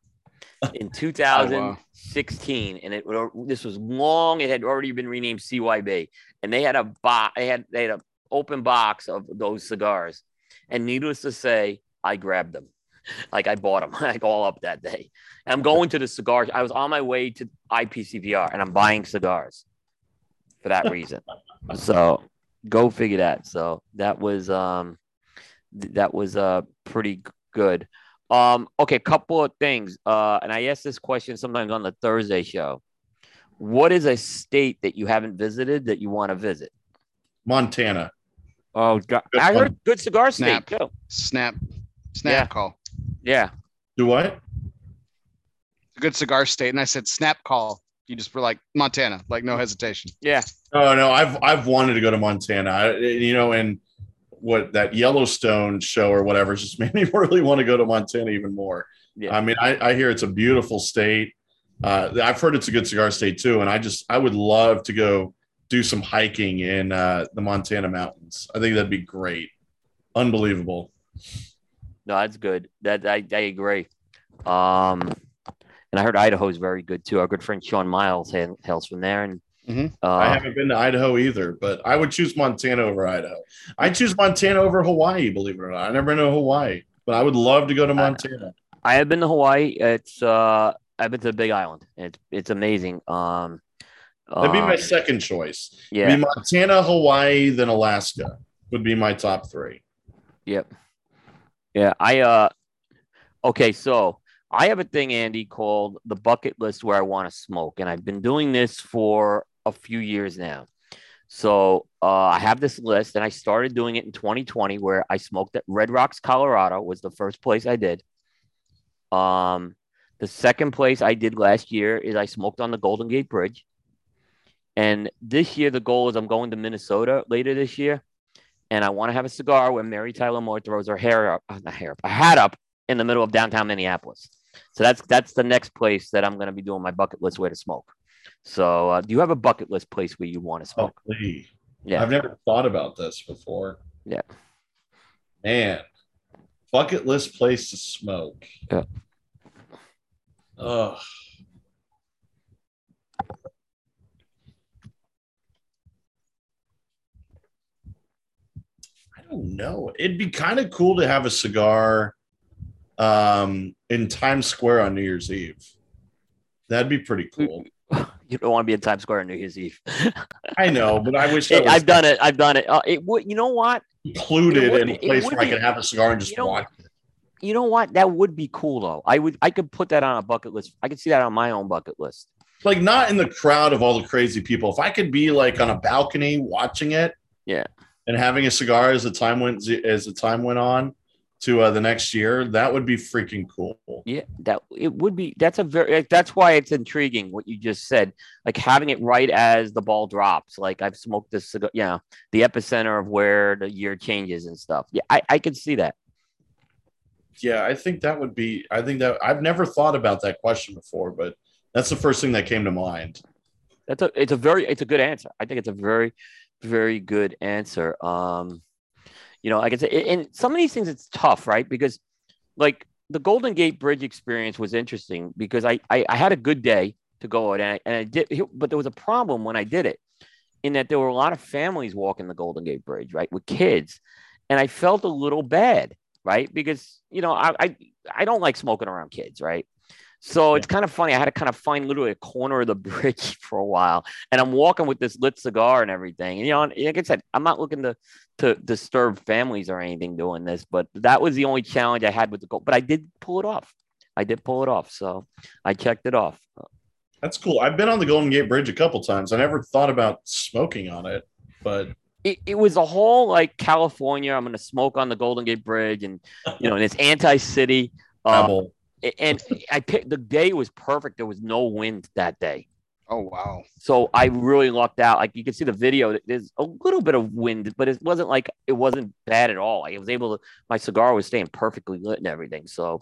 in 2016, and it this was long. It had already been renamed CYB, and they had a box. They had they had an open box of those cigars, and needless to say, I grabbed them. Like I bought them, like all up that day. And I'm going to the cigar. I was on my way to IPCPR, and I'm buying cigars for that reason. so go figure that. So that was um th- that was uh pretty good. Um okay, couple of things. Uh and I ask this question sometimes on the Thursday show. What is a state that you haven't visited that you want to visit? Montana. Oh, God. Good I heard good cigar state Snap. too. Snap. Snap Yeah. call. Yeah. Do what? A good cigar state. And I said snap call. You just were like Montana, like no hesitation. Yeah. Oh no, I've I've wanted to go to Montana. I, you know, and what that Yellowstone show or whatever just made me really want to go to Montana even more. Yeah. I mean, I, I hear it's a beautiful state. Uh, I've heard it's a good cigar state too, and I just I would love to go do some hiking in uh, the Montana mountains. I think that'd be great, unbelievable. No, that's good. That I, I agree. Um, and I heard Idaho is very good too. Our good friend Sean Miles hail- hails from there, and Mhm. uh, I haven't been to Idaho either, but I would choose Montana over Idaho. I choose Montana over Hawaii, believe it or not. I never been to Hawaii, but I would love to go to Montana. I have been to Hawaii. It's uh, I've been to the Big Island. It's it's amazing. Um, That'd be my um, second choice. yeah, Be Montana, Hawaii, then Alaska would be my top three. yep, Yeah, I uh okay, so I have a thing, Andy, called the bucket list where I want to smoke, and I've been doing this for a few years now. So uh, I have this list, and I started doing it in 2020, where I smoked at Red Rocks, Colorado, was the first place I did. Um, the second place I did last year is I smoked on the Golden Gate Bridge, and this year the goal is I'm going to Minnesota later this year, and I want to have a cigar when Mary Tyler Moore throws her hair up, uh, not hair up, a hat up in the middle of downtown Minneapolis. So that's that's the next place that I'm going to be doing my bucket list where to smoke. So, uh, do you have a bucket list place where you want to Oh, smoke? Lee. Yeah. I've never thought about this before. Yeah. Man, bucket list place to smoke. Yeah. Ugh. Don't know. It'd be kind of cool to have a cigar um, in Times Square on New Year's Eve. That'd be pretty cool. You don't want to be in Times Square on New Year's Eve. I know, but I wish that I've done it. I've done it. Uh, it would. You know what? included in a place where I be. could have a cigar and just You know- watch it. You know what? That would be cool though. I would. I could put that on a bucket list. I could see that on my own bucket list. Like not in the crowd of all the crazy people. If I could be like on a balcony watching it, Yeah. And having a cigar as the time went as the time went on to uh, the next year, that would be freaking cool. Yeah, that it would be. That's a very. That's why it's intriguing what you just said. Like having it right as the ball drops. Like I've smoked this cigar. Yeah, the epicenter of where the year changes and stuff. Yeah, I I could see that. Yeah, I think that would be. I think that I've never thought about that question before, but that's the first thing that came to mind. That's a. It's a very. It's a good answer. I think it's a very, very good answer. Um, you know, I said, and some of these things it's tough, right? Because, like the Golden Gate Bridge experience was interesting because I I, I had a good day to go out and I, and I did, but there was a problem when I did it, in that there were a lot of families walking the Golden Gate Bridge, right, with kids, and I felt a little bad, right, because you know I I, I don't like smoking around kids, right. So it's kind of funny. I had to kind of find literally a corner of the bridge for a while, and I'm walking with this lit cigar and everything. And you know, like I said, I'm not looking to to disturb families or anything doing this, but that was the only challenge I had with the goal. But I did pull it off. I did pull it off. So I checked it off. That's cool. I've been on the Golden Gate Bridge a couple times. I never thought about smoking on it, but It, it was a whole like California. I'm going to smoke on the Golden Gate Bridge, and you know, and it's anti-city. Uh, Rebel. And I picked the day was perfect. There was no wind that day. Oh wow. So I really lucked out. Like you can see the video, there's a little bit of wind, but it wasn't like it wasn't bad at all. I was able to my cigar was staying perfectly lit and everything. So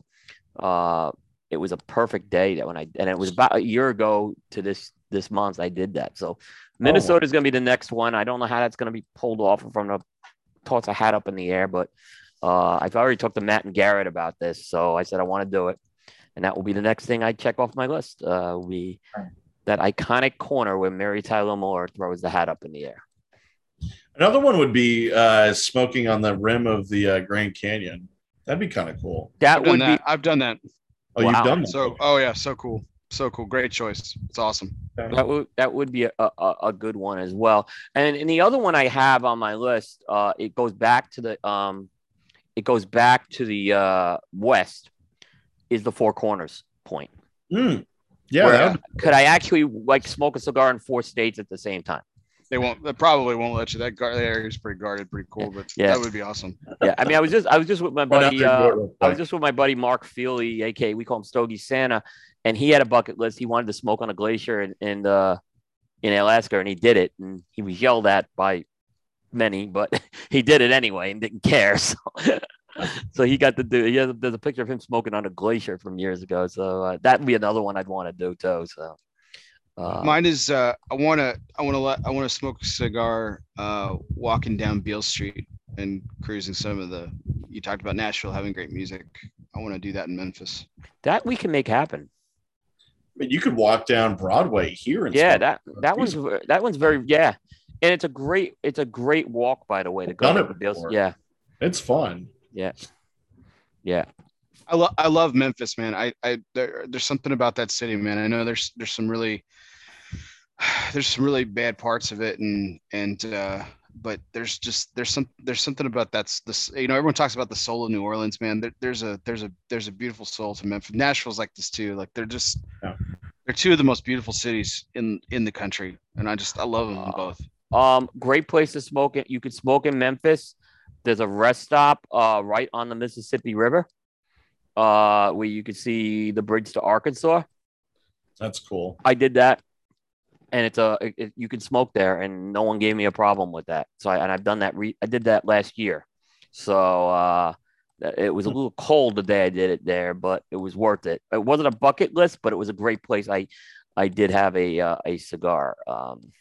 uh it was a perfect day that when I and it was about a year ago to this this month I did that. So Minnesota is gonna be the next one. I don't know how that's gonna be pulled off from the toss a hat up in the air, but uh I've already talked to Matt and Garrett about this. So I said I want to do it. And that will be the next thing I check off my list. Uh we that iconic corner where Mary Tyler Moore throws the hat up in the air. Another one would be uh, smoking on the rim of the uh, Grand Canyon. That'd be kind of cool. That I've done would that. be I've done that. Oh, Wow. you've done that. So oh yeah, so cool. So cool. Great choice. It's awesome. that would that would be a, a, a good one as well. And and the other one I have on my list, uh, it goes back to the um, it goes back to the uh west, is the Four Corners point. Mm. Yeah, Where that could I actually like smoke a cigar in four states at the same time? They won't. They probably won't let you. That guard that area is pretty guarded, pretty cool. But Yeah. that would be awesome. Yeah, I mean, I was just I was just with my buddy. there and do Uh, I was just with my buddy Mark Feely, aka we call him Stogie Santa, and he had a bucket list. He wanted to smoke on a glacier in in, uh, in Alaska, and he did it. And he was yelled at by many, but he did it anyway and didn't care. So, so he got to do. He has, there's a picture of him smoking on a glacier from years ago. So uh, that would be another one I'd want to do too. So. Uh, Mine is. Uh, I want to. I want to let. I want to smoke a cigar. Uh, walking down Beale Street and cruising some of the. You talked about Nashville having great music. I want to do that in Memphis. that we can make happen. I mean, you could walk down Broadway here. And Yeah, smoke. that that one's that one's very yeah, and it's a great it's a great walk by the way to go. Done to it before. Yeah, it's fun. Yeah, yeah. I love. I love Memphis, man. I. I. There, there's something about that city, man. I know there's. There's some really. There's some really bad parts of it, and and uh, but there's just there's some there's something about that's this you know everyone talks about the soul of New Orleans, man. There, there's a there's a there's a beautiful soul to Memphis. Nashville's like this too. Like they're just Yeah. they're two of the most beautiful cities in in the country, and I just I love them Uh, both. Um, great place to smoke it. You could smoke in Memphis. There's a rest stop uh right on the Mississippi River, uh, where you can see the bridge to Arkansas. That's cool. I did that, and it's a it, it- you can smoke there, and no one gave me a problem with that. So I, and I've done that. Re- I did that last year. So uh, it was a little cold the day I did it there, but it was worth it. It wasn't a bucket list, but it was a great place. I I did have a uh, a cigar. Um,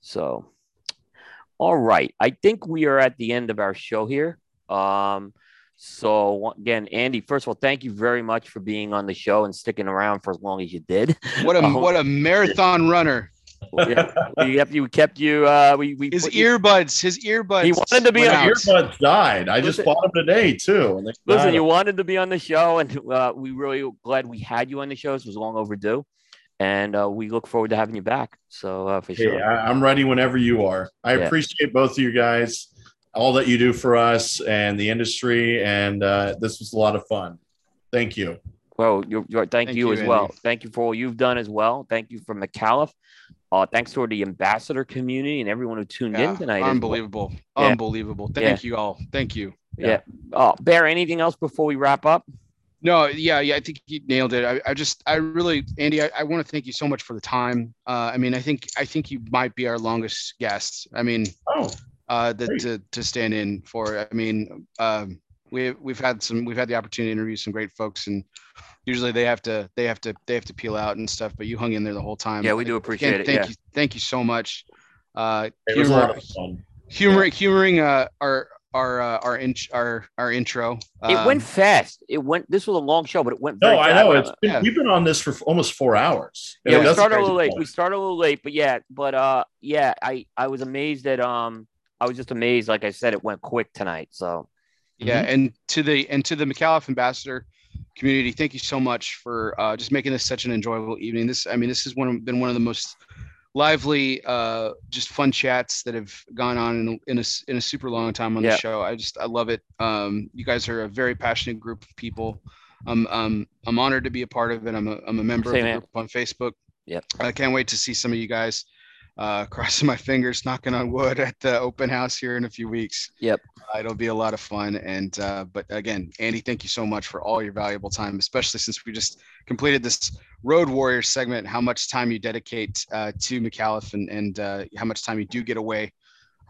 so all right, I think we are at the end of our show here. Um, so again, Andy, first of all, thank you very much for being on the show and sticking around for as long as you did. What a uh, what a marathon runner! yeah, we kept you kept you. Uh, we we His put you- earbuds, his earbuds. He wanted to be on earbuds died. I just bought them today too. And Listen, died. you wanted to be on the show, and uh, we really glad we had you on the show. This was long overdue, and uh, we look forward to having you back. So uh, for Hey, sure. I, I'm ready whenever you are. I Yeah. appreciate both of you guys, all that you do for us and the industry. And uh, this was a lot of fun. Thank you. Well, you're, you're, thank, Thank you, you, as well. Thank you for all you've done as well. Thank you from Micallef. Uh, thanks to the ambassador community and everyone who tuned Yeah, in tonight. as well. unbelievable, Yeah. unbelievable. Thank you all. Thank you. Yeah. Oh, Bear, anything else before we wrap up? No, yeah, yeah, I think you nailed it. I, I just, I really, Andy, I, I want to thank you so much for the time. Uh, I mean, I think, I think you might be our longest guest. I mean, Oh, uh, that to, to stand in for. I mean, um, we we've had some, we've had the opportunity to interview some great folks, and usually they have to, they have to, they have to peel out and stuff. But you hung in there the whole time. Yeah, we do Again, appreciate it. Thank Yeah. you, thank you so much. Uh, it was a lot of fun. humoring, humoring, uh, our our uh, our in, our our intro. It Um, went fast. It went. This was a long show, but it went. No, very I know. It's been, Yeah. We've been on this for f- almost four hours. yeah, we that's started a little late. point. We started a little late, but yeah, but uh, yeah, I I was amazed that um, I was just amazed. Like I said, it went quick tonight. So Yeah, and to the and to the Micallef ambassador community, thank you so much for uh, just making this such an enjoyable evening. This, I mean, this has one been one of the most lively, uh, just fun chats that have gone on in, a- in a in a super long time on Yeah. the show. I just I love it. Um, you guys are a very passionate group of people. I'm um I'm honored to be a part of it. I'm a I'm a member Same of the here. group on Facebook. Yep. I can't wait to see some of you guys. Uh, crossing my fingers, knocking on wood at the open house here in a few weeks. Uh, it'll be a lot of fun. And uh, but again, Andy, thank you so much for all your valuable time, especially since we just completed this Road Warrior segment. How much time you dedicate uh, to Micallef and and uh, how much time you do get away,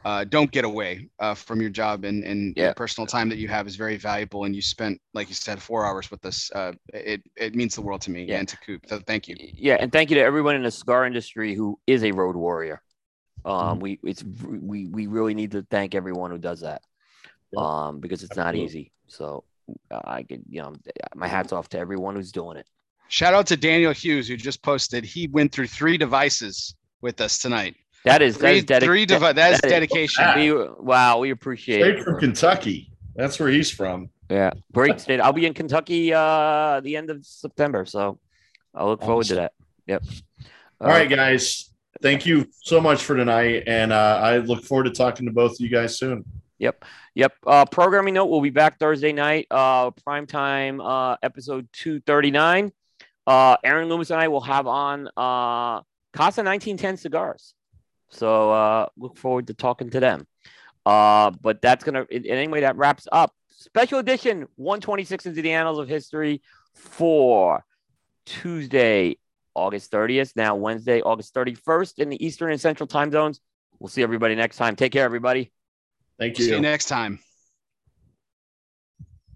uh, don't get away uh, from your job and and Yeah. your personal time that you have is very valuable. And you spent, like you said, four hours with us. Uh, it it means the world to me Yeah. and to Coop. So thank you. yeah, and thank you to everyone in the cigar industry who is a road warrior. Mm-hmm. Um, we it's we we really need to thank everyone who does that. Um, because it's not easy. So uh, I could you know my hats off to everyone who's doing it. Shout out to Daniel Hughes who just posted. He went through three devices with us tonight. That is that Three, is dedic- three that- devi- That is that is- dedication. Ah. we, wow, we appreciate Straight it. from Kentucky. That's where he's from. Yeah, great state. I'll be in Kentucky uh the end of September, so I'll look forward to that. Yep. All right, guys. Thank you so much for tonight. And uh, I look forward to talking to both of you guys soon. Yep. Yep. Uh, programming note: We'll be back Thursday night. Uh, prime time. Uh, episode two thirty nine. Uh, Aaron Loomis and I will have on uh Casa nineteen ten cigars. So uh, look forward to talking to them. Uh, but that's gonna in, anyway. That wraps up special edition one twenty six into the annals of history for Tuesday, August thirtieth. Now Wednesday, August thirty first in the Eastern and Central time zones. We'll see everybody next time. Take care, everybody. Thank you. See you you. next time.